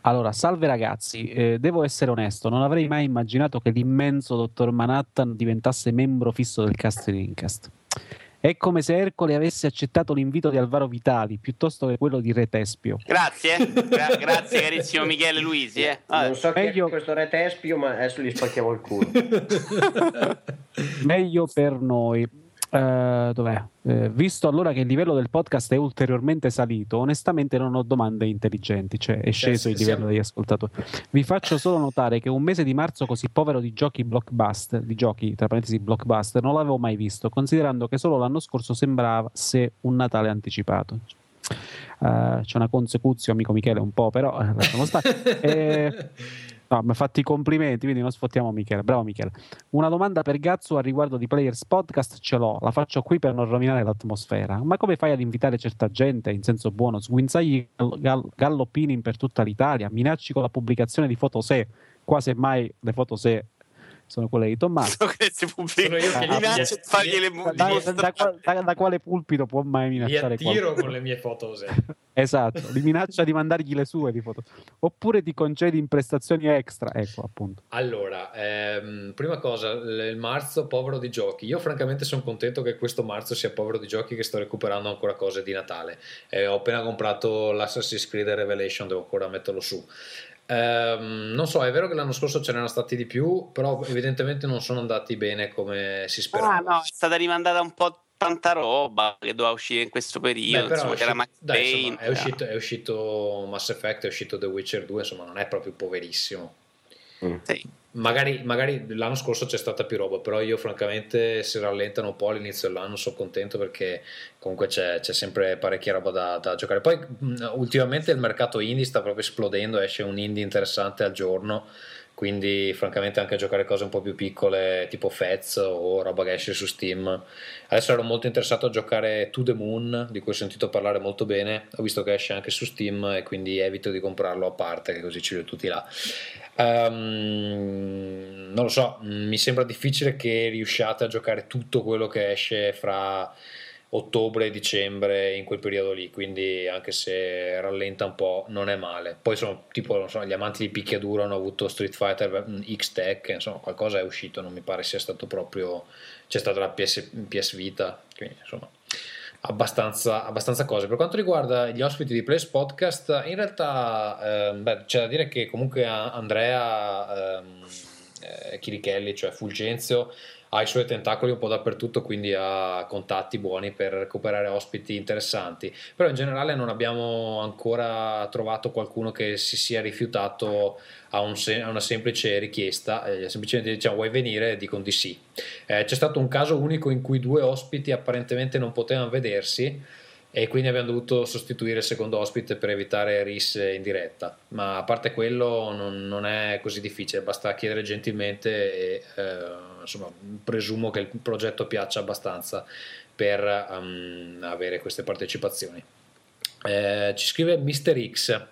S6: Allora, salve ragazzi, eh, devo essere onesto, non avrei mai immaginato che l'immenso dottor Manhattan diventasse membro fisso del cast di Rincast. È come se Ercole avesse accettato l'invito di Alvaro Vitali piuttosto che quello di Re Tespio.
S5: Grazie. Gra- grazie carissimo Michele Luisi. Eh.
S4: Non so chi
S6: meglio-
S4: è questo re tespio, ma adesso gli spacchiamo il culo.
S6: Meglio per noi. Eh, dov'è? Eh, visto allora che il livello del podcast è ulteriormente salito, onestamente non ho domande intelligenti, cioè è sceso il livello degli ascoltatori. Vi faccio solo notare che un mese di marzo così povero di giochi blockbuster, di giochi tra parentesi blockbuster, non l'avevo mai visto, considerando che solo l'anno scorso sembrava se un Natale anticipato. Uh, c'è una consecuzio, amico Michele, un po', però eh, lasciamo stare. e... No, mi ha fatto i complimenti, quindi non sfottiamo Michele. Bravo Michele. Una domanda per Gazzo a riguardo di Players Podcast ce l'ho, la faccio qui per non rovinare l'atmosfera. Ma come fai ad invitare certa gente, in senso buono, sguinzagli gall- galloppini per tutta l'Italia, minacci con la pubblicazione di foto se, qua semmai le foto se sono quelle di Tommaso.
S3: Sono io che
S5: minaccio fargli le
S6: da, da, da, da, quale pulpito può mai minacciare
S3: Li attiro con le mie foto
S6: esatto, li minaccia di mandargli le sue di foto. Oppure ti concedi in prestazioni extra, ecco appunto.
S3: Allora, ehm, prima cosa, il marzo povero di giochi. Io francamente sono contento che questo marzo sia povero di giochi che sto recuperando ancora cose di Natale. Eh, ho appena comprato l'Assassin's Creed Revelation, devo ancora metterlo su. Um, non so, è vero che l'anno scorso ce n'erano stati di più, però evidentemente non sono andati bene come si sperava.
S5: Ah, no, è stata rimandata un po' tanta roba che doveva uscire in questo periodo. Beh, insomma, c'era Max
S3: dai, insomma, è, uscito, è, uscito, Mass Effect, è uscito The Witcher 2, insomma, non è proprio poverissimo.
S5: Mm. Sì.
S3: Magari, magari, l'anno scorso c'è stata più roba, però io francamente se rallentano un po' all'inizio dell'anno sono contento perché comunque c'è, c'è sempre parecchia roba da, da, giocare. Poi ultimamente il mercato indie sta proprio esplodendo, esce un indie interessante al giorno, quindi francamente anche giocare cose un po' più piccole tipo Fez o roba che esce su Steam. Adesso ero molto interessato a giocare To The Moon, di cui ho sentito parlare molto bene, ho visto che esce anche su Steam e quindi evito di comprarlo a parte, che così ci vedo tutti là. Um, non lo so, mi sembra difficile che riusciate a giocare tutto quello che esce fra ottobre dicembre in quel periodo lì, quindi anche se rallenta un po' non è male. Poi sono tipo so, gli amanti di picchiaduro hanno avuto Street Fighter X Tech, insomma qualcosa è uscito, non mi pare sia stato proprio c'è stata la PS, PS Vita, quindi insomma abbastanza, abbastanza, cose. Per quanto riguarda gli ospiti di Place Podcast, in realtà eh, beh, c'è da dire che comunque Andrea ehm, eh, Chirichelli, cioè Fulgenzio, ha i suoi tentacoli un po' dappertutto, quindi ha contatti buoni per recuperare ospiti interessanti. Però in generale non abbiamo ancora trovato qualcuno che si sia rifiutato a, un, a una semplice richiesta, eh, semplicemente diciamo vuoi venire e dicono di sì. Eh, c'è stato un caso unico in cui due ospiti apparentemente non potevano vedersi e quindi abbiamo dovuto sostituire il secondo ospite per evitare RIS in diretta. Ma a parte quello non, non è così difficile, basta chiedere gentilmente e eh, insomma, presumo che il progetto piaccia abbastanza per um, avere queste partecipazioni. Eh, ci scrive Mr. X.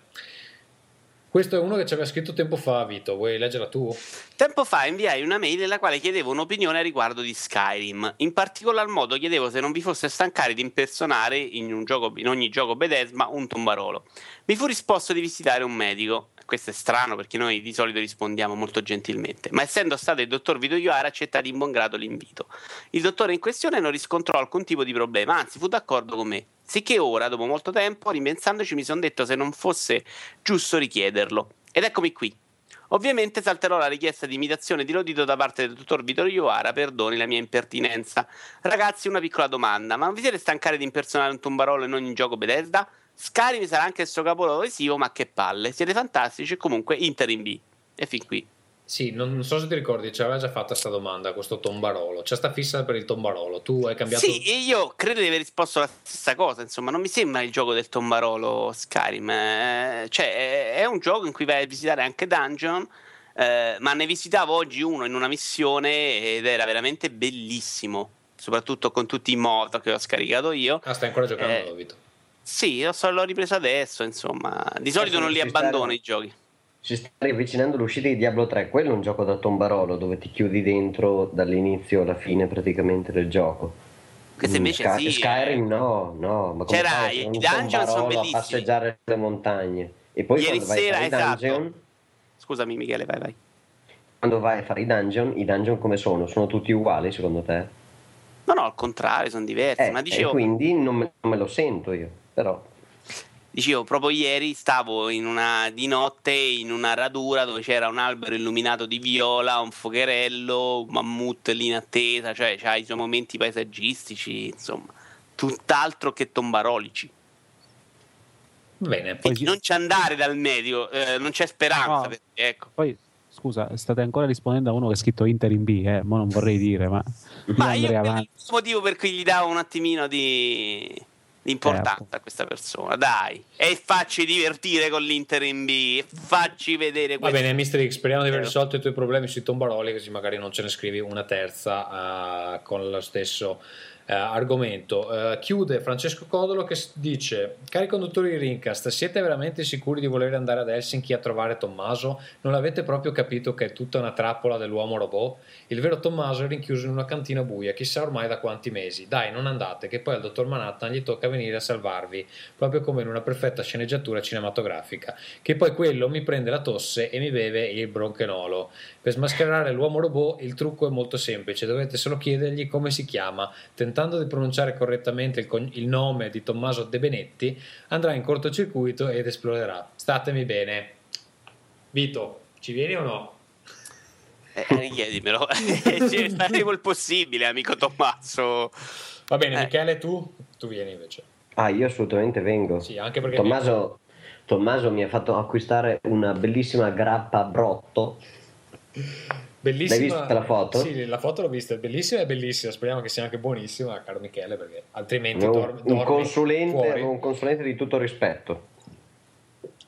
S3: Questo è uno che ci aveva scritto tempo fa, Vito. Vuoi leggerla tu?
S5: Tempo fa inviai una mail nella quale chiedevo un'opinione a riguardo di Skyrim. In particolar modo chiedevo se non vi fosse stancare di impersonare in, gioco, in ogni gioco Bedesma un tombarolo. Mi fu risposto di visitare un medico. Questo è strano perché noi di solito rispondiamo molto gentilmente, ma essendo stato il dottor Vito Iuara accetta di buon grado l'invito. Il dottore in questione non riscontrò alcun tipo di problema, anzi fu d'accordo con me. Sicché ora, dopo molto tempo, ripensandoci, mi sono detto se non fosse giusto richiederlo. Ed eccomi qui. Ovviamente salterò la richiesta di imitazione di Lodito da parte del dottor Vittorio Ioara, perdoni la mia impertinenza. Ragazzi, una piccola domanda, ma non vi siete stancati di impersonare un tombarolo in ogni gioco Bethesda? Skyrim sarà anche il suo capoluogo visivo, ma che palle, siete fantastici comunque Inter in B. E fin qui.
S3: Sì, non, so se ti ricordi, ci aveva già fatto questa domanda, questo tombarolo. C'è sta fissa per il tombarolo. Tu hai cambiato.
S5: Sì, io credo di aver risposto la stessa cosa. Insomma, non mi sembra il gioco del tombarolo Skyrim. Eh, cioè, è un gioco in cui vai a visitare anche dungeon. Eh, ma ne visitavo oggi uno in una missione ed era veramente bellissimo. Soprattutto con tutti i mod che ho scaricato io.
S3: Ah, stai ancora giocando, eh, Vito?
S5: Sì, so, l'ho ripreso adesso. Insomma, di solito non li abbandono i giochi
S4: si sta riavvicinando l'uscita di Diablo 3, quello è un gioco da tombarolo dove ti chiudi dentro dall'inizio alla fine praticamente del gioco.
S5: Questo invece
S4: Sky-
S5: sì.
S4: Skyrim eh. no, no, ma come
S5: C'era fai? i dungeon sono bellissimi.
S4: a passeggiare sulle montagne. E poi
S5: Ieri
S4: quando vai
S5: sera,
S4: a fare
S5: esatto.
S4: i dungeon,
S5: Scusami Michele, vai vai.
S4: quando vai a fare i dungeon, i dungeon come sono? Sono tutti uguali secondo te?
S5: No, no, al contrario, sono diversi,
S4: Eh,
S5: ma
S4: e
S5: dicevo
S4: quindi non me, non me lo sento io, però
S5: Dicevo, proprio ieri stavo in una, di notte in una radura dove c'era un albero illuminato di viola, un focherello, un mammut lì in attesa, cioè c'ha i suoi momenti paesaggistici, insomma, tutt'altro che tombarolici.
S3: Bene,
S5: Quindi non c'è andare dal medico, eh, non c'è speranza.
S6: No.
S5: perché, ecco.
S6: Poi, scusa, state ancora rispondendo a uno che ha scritto Inter in B, eh? ma non vorrei dire, ma...
S5: Ma
S6: io avanti.
S5: il motivo per cui gli davo un attimino di, l'importanza
S6: Eh,
S5: a questa persona, dai. E facci divertire con l'Inter in B, e facci vedere
S3: Va
S5: questo.
S3: bene, Mister X, speriamo di aver risolto i tuoi problemi sui tombaroli, così magari non ce ne scrivi una terza eh, con lo stesso eh, argomento. Eh, chiude Francesco Codolo che dice: Cari conduttori di Rincast, siete veramente sicuri di voler andare ad Helsinki a trovare Tommaso? Non avete proprio capito che è tutta una trappola dell'uomo robot? Il vero Tommaso è rinchiuso in una cantina buia, chissà ormai da quanti mesi. Dai, non andate, che poi al dottor Manhattan gli tocca venire a salvarvi, proprio come in una perfetta sceneggiatura cinematografica. Che poi quello mi prende la tosse e mi beve il bronchenolo. Per smascherare l'uomo robot il trucco è molto semplice, dovete solo chiedergli come si chiama. Tentando di pronunciare correttamente il, cogn- il nome di Tommaso De Benetti, andrà in cortocircuito ed esploderà. Statemi bene. Vito, ci vieni o no?
S5: Eh, eh, chiedimelo. Ci faremo il possibile, amico Tommaso.
S3: Va bene,
S5: Eh.
S3: Michele, tu? Tu vieni invece.
S4: Ah, io assolutamente vengo.
S3: Sì, anche perché...
S4: Tommaso, Tommaso mi ha fatto acquistare una bellissima grappa brotto.
S3: Bellissima.
S4: L'hai vista la foto?
S3: Sì, la foto l'ho vista, è bellissima e bellissima. Speriamo che sia anche buonissima, caro Michele, perché altrimenti
S4: Un,
S3: dormi,
S4: un
S3: dormi
S4: consulente, un consulente di tutto rispetto.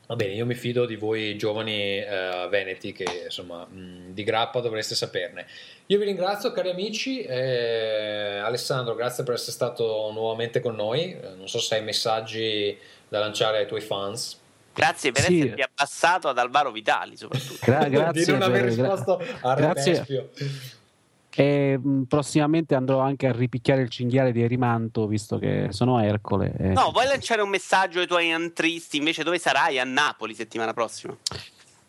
S3: Va bene, io mi fido di voi giovani eh, veneti che insomma mh, di grappa dovreste saperne. Io vi ringrazio cari amici, eh, Alessandro grazie per essere stato nuovamente con noi, Eh, non so se hai messaggi da lanciare ai tuoi fans.
S5: Grazie per
S6: Sì.
S5: esserti abbassato ad Alvaro Vitali, soprattutto.
S6: Gra-
S3: di
S6: grazie
S3: non aver
S6: per- gra-
S3: risposto a
S6: grazie.
S3: Repespio.
S6: E mh, prossimamente andrò anche a ripicchiare il cinghiale di Erimanto, visto che sono Ercole. e-
S5: No, vuoi lanciare un messaggio ai tuoi antristi? Invece, dove sarai? A Napoli settimana prossima.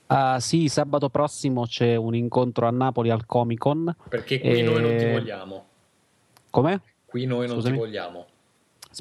S6: Ah, sì, sabato prossimo c'è un incontro a Napoli al Comic Con.
S3: Perché qui noi non ti
S6: Eh,
S3: vogliamo,
S6: Come?
S3: qui noi non
S6: Scusami?
S3: ti vogliamo.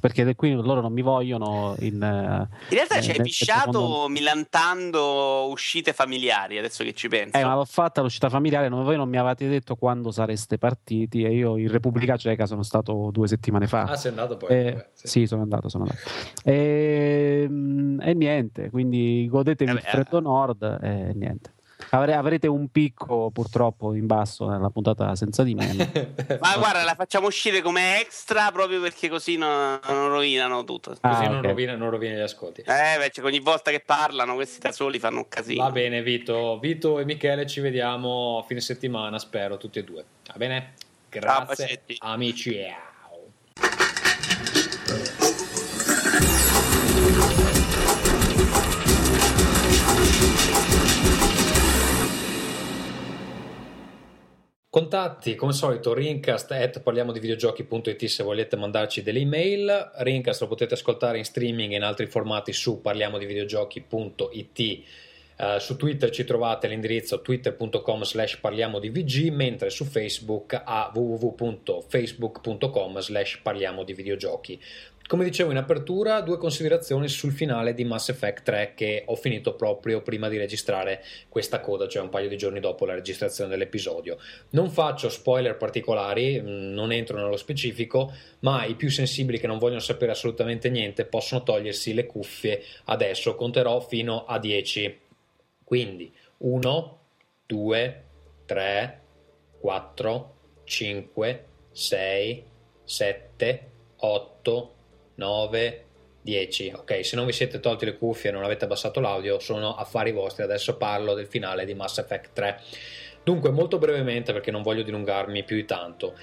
S6: Perché qui loro non mi vogliono in... eh,
S5: In realtà
S6: eh,
S5: ci hai pisciato
S6: secondo-
S5: milantando uscite familiari, adesso che ci penso.
S6: Eh, ma l'ho fatta l'uscita familiare, non- voi non mi avete detto quando sareste partiti e io in Repubblica Ceca sono stato due settimane fa.
S3: Ah, sei andato poi.
S6: Eh,
S3: vabbè, sì.
S6: sì, sono andato, sono andato. E, mm, e niente, quindi godetevi
S5: Eh
S6: il
S5: beh,
S6: freddo nord e niente. Avre- avrete un picco purtroppo in basso nella puntata senza di me. ma-
S5: guarda, la facciamo uscire come extra proprio perché così no- non rovinano tutto.
S6: Ah,
S3: Così non,
S6: ok.
S3: rovina, non rovina gli ascolti.
S5: Eh, beh, cioè, ogni volta che parlano, questi da soli fanno un casino.
S3: Va bene, Vito. Vito e Michele ci vediamo a fine settimana, spero, tutti e due. Va bene? Grazie,
S5: Bacetti.
S3: amici. Contatti, come al solito, rincast at parliamo di videogiochi.it se volete mandarci delle email. Rincast lo potete ascoltare in streaming e in altri formati su parliamo di videogiochi.it. Eh, su Twitter ci trovate l'indirizzo twitter.com slash parliamo di VG, mentre su Facebook a www.facebook.com slash parliamo di videogiochi. Come dicevo in apertura, due considerazioni sul finale di Mass Effect 3 che ho finito proprio prima di registrare questa coda, cioè un paio di giorni dopo la registrazione dell'episodio. Non faccio spoiler particolari, mh, non entro nello specifico, ma i più sensibili che non vogliono sapere assolutamente niente possono togliersi le cuffie adesso, conterò fino a 10. Quindi 1, 2, 3, 4, 5, 6, 7, 8, 9, 10. Ok, se non vi siete tolti le cuffie e non avete abbassato l'audio, sono affari vostri. Adesso parlo del finale di Mass Effect 3. Dunque, molto brevemente, perché non voglio dilungarmi più di tanto.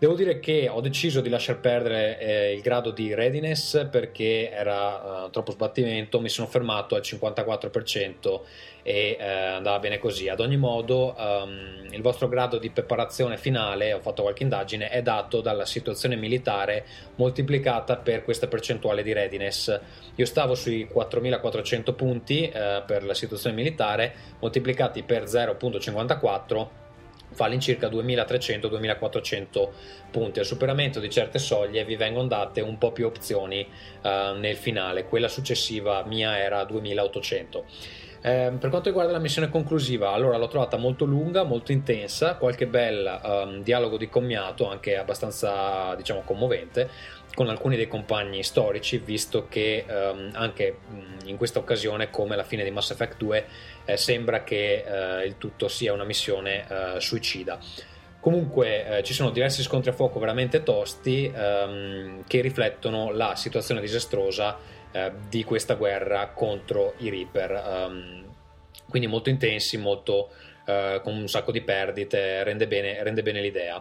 S3: Devo dire che ho deciso di lasciar perdere eh, il grado di readiness perché era eh, troppo sbattimento, mi sono fermato al 54% e eh, andava bene così. Ad ogni modo, ehm, il vostro grado di preparazione finale, ho fatto qualche indagine, è dato dalla situazione militare moltiplicata per questa percentuale di readiness. Io stavo sui 4400 punti eh, per la situazione militare, moltiplicati per 0.54 fa all'incirca 2300-2400 punti. Al superamento di certe soglie vi vengono date un po' più opzioni eh, nel finale, quella successiva mia era 2800. Eh, per quanto riguarda la missione conclusiva, allora l'ho trovata molto lunga, molto intensa, qualche bel um, dialogo di commiato, anche abbastanza diciamo commovente, con alcuni dei compagni storici, visto che um, anche in questa occasione, come la fine di Mass Effect 2, eh, sembra che eh, il tutto sia una missione eh, suicida. Comunque eh, ci sono diversi scontri a fuoco veramente tosti ehm, che riflettono la situazione disastrosa eh, di questa guerra contro i Reaper. Um, quindi molto intensi, molto, eh, con un sacco di perdite, rende bene, rende bene l'idea.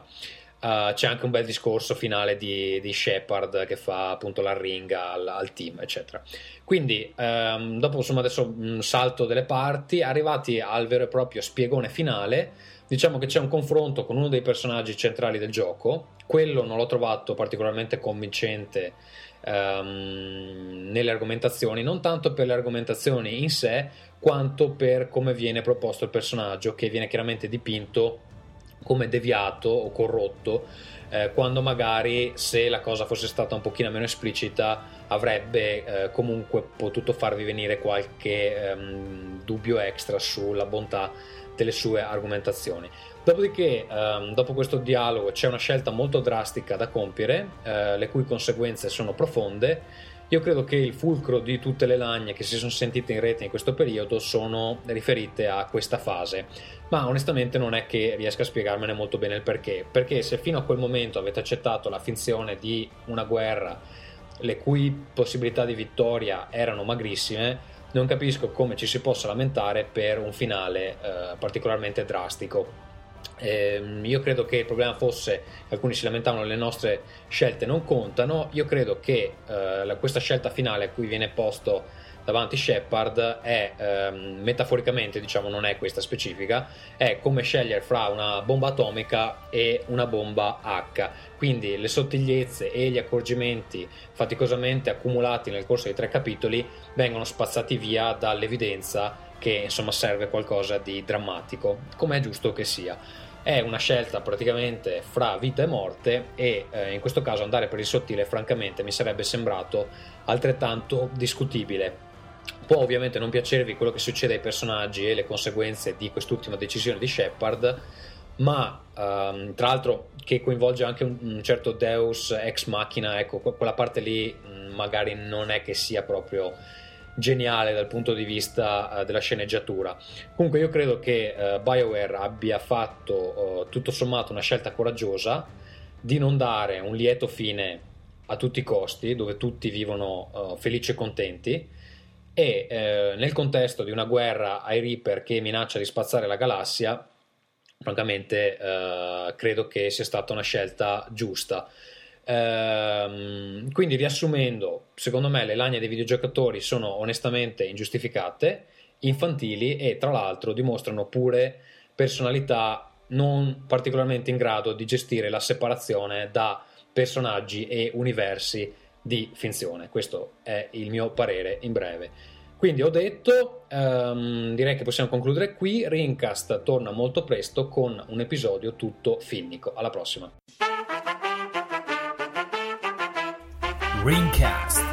S3: Uh, c'è anche un bel discorso finale di, di Shepard che fa appunto la ringa al, al team, eccetera. Quindi, um, dopo insomma adesso un salto delle parti, arrivati al vero e proprio spiegone finale, diciamo che c'è un confronto con uno dei personaggi centrali del gioco. Quello non l'ho trovato particolarmente convincente um, nelle argomentazioni, non tanto per le argomentazioni in sé, quanto per come viene proposto il personaggio, che viene chiaramente dipinto come deviato o corrotto, eh, quando magari se la cosa fosse stata un pochino meno esplicita avrebbe eh, comunque potuto farvi venire qualche ehm, dubbio extra sulla bontà delle sue argomentazioni. Dopodiché, ehm, dopo questo dialogo, c'è una scelta molto drastica da compiere, eh, le cui conseguenze sono profonde. Io credo che il fulcro di tutte le lagne che si sono sentite in rete in questo periodo sono riferite a questa fase, ma onestamente non è che riesca a spiegarmene molto bene il perché, perché se fino a quel momento avete accettato la finzione di una guerra le cui possibilità di vittoria erano magrissime, non capisco come ci si possa lamentare per un finale eh, particolarmente drastico. Eh, io credo che il problema fosse, alcuni si lamentavano, le nostre scelte non contano, io credo che eh, questa scelta finale a cui viene posto davanti Shepard è ehm, metaforicamente, diciamo, non è questa specifica, è come scegliere fra una bomba atomica e una bomba H. Quindi le sottigliezze e gli accorgimenti faticosamente accumulati nel corso dei tre capitoli vengono spazzati via dall'evidenza che insomma serve qualcosa di drammatico, come è giusto che sia è una scelta praticamente fra vita e morte e eh, in questo caso andare per il sottile francamente mi sarebbe sembrato altrettanto discutibile. Può ovviamente non piacervi quello che succede ai personaggi e le conseguenze di quest'ultima decisione di Shepard, ma um, tra l'altro che coinvolge anche un, un, certo Deus ex machina, ecco, quella parte lì mm, magari non è che sia proprio geniale dal punto di vista uh, della sceneggiatura. Comunque io credo che uh, BioWare abbia fatto uh, tutto sommato una scelta coraggiosa di non dare un lieto fine a tutti i costi, dove tutti vivono felici e contenti, e nel contesto di una guerra ai Reaper che minaccia di spazzare la galassia, francamente credo che sia stata una scelta giusta. Ehm, quindi riassumendo, secondo me le lagne dei videogiocatori sono onestamente ingiustificate, infantili e tra l'altro dimostrano pure personalità non particolarmente in grado di gestire la separazione da personaggi e universi di finzione. Questo è il mio parere in breve. Quindi ho detto, um, direi che possiamo concludere qui. Rincast torna molto presto con un episodio tutto finnico. Alla prossima.
S7: Ringcast.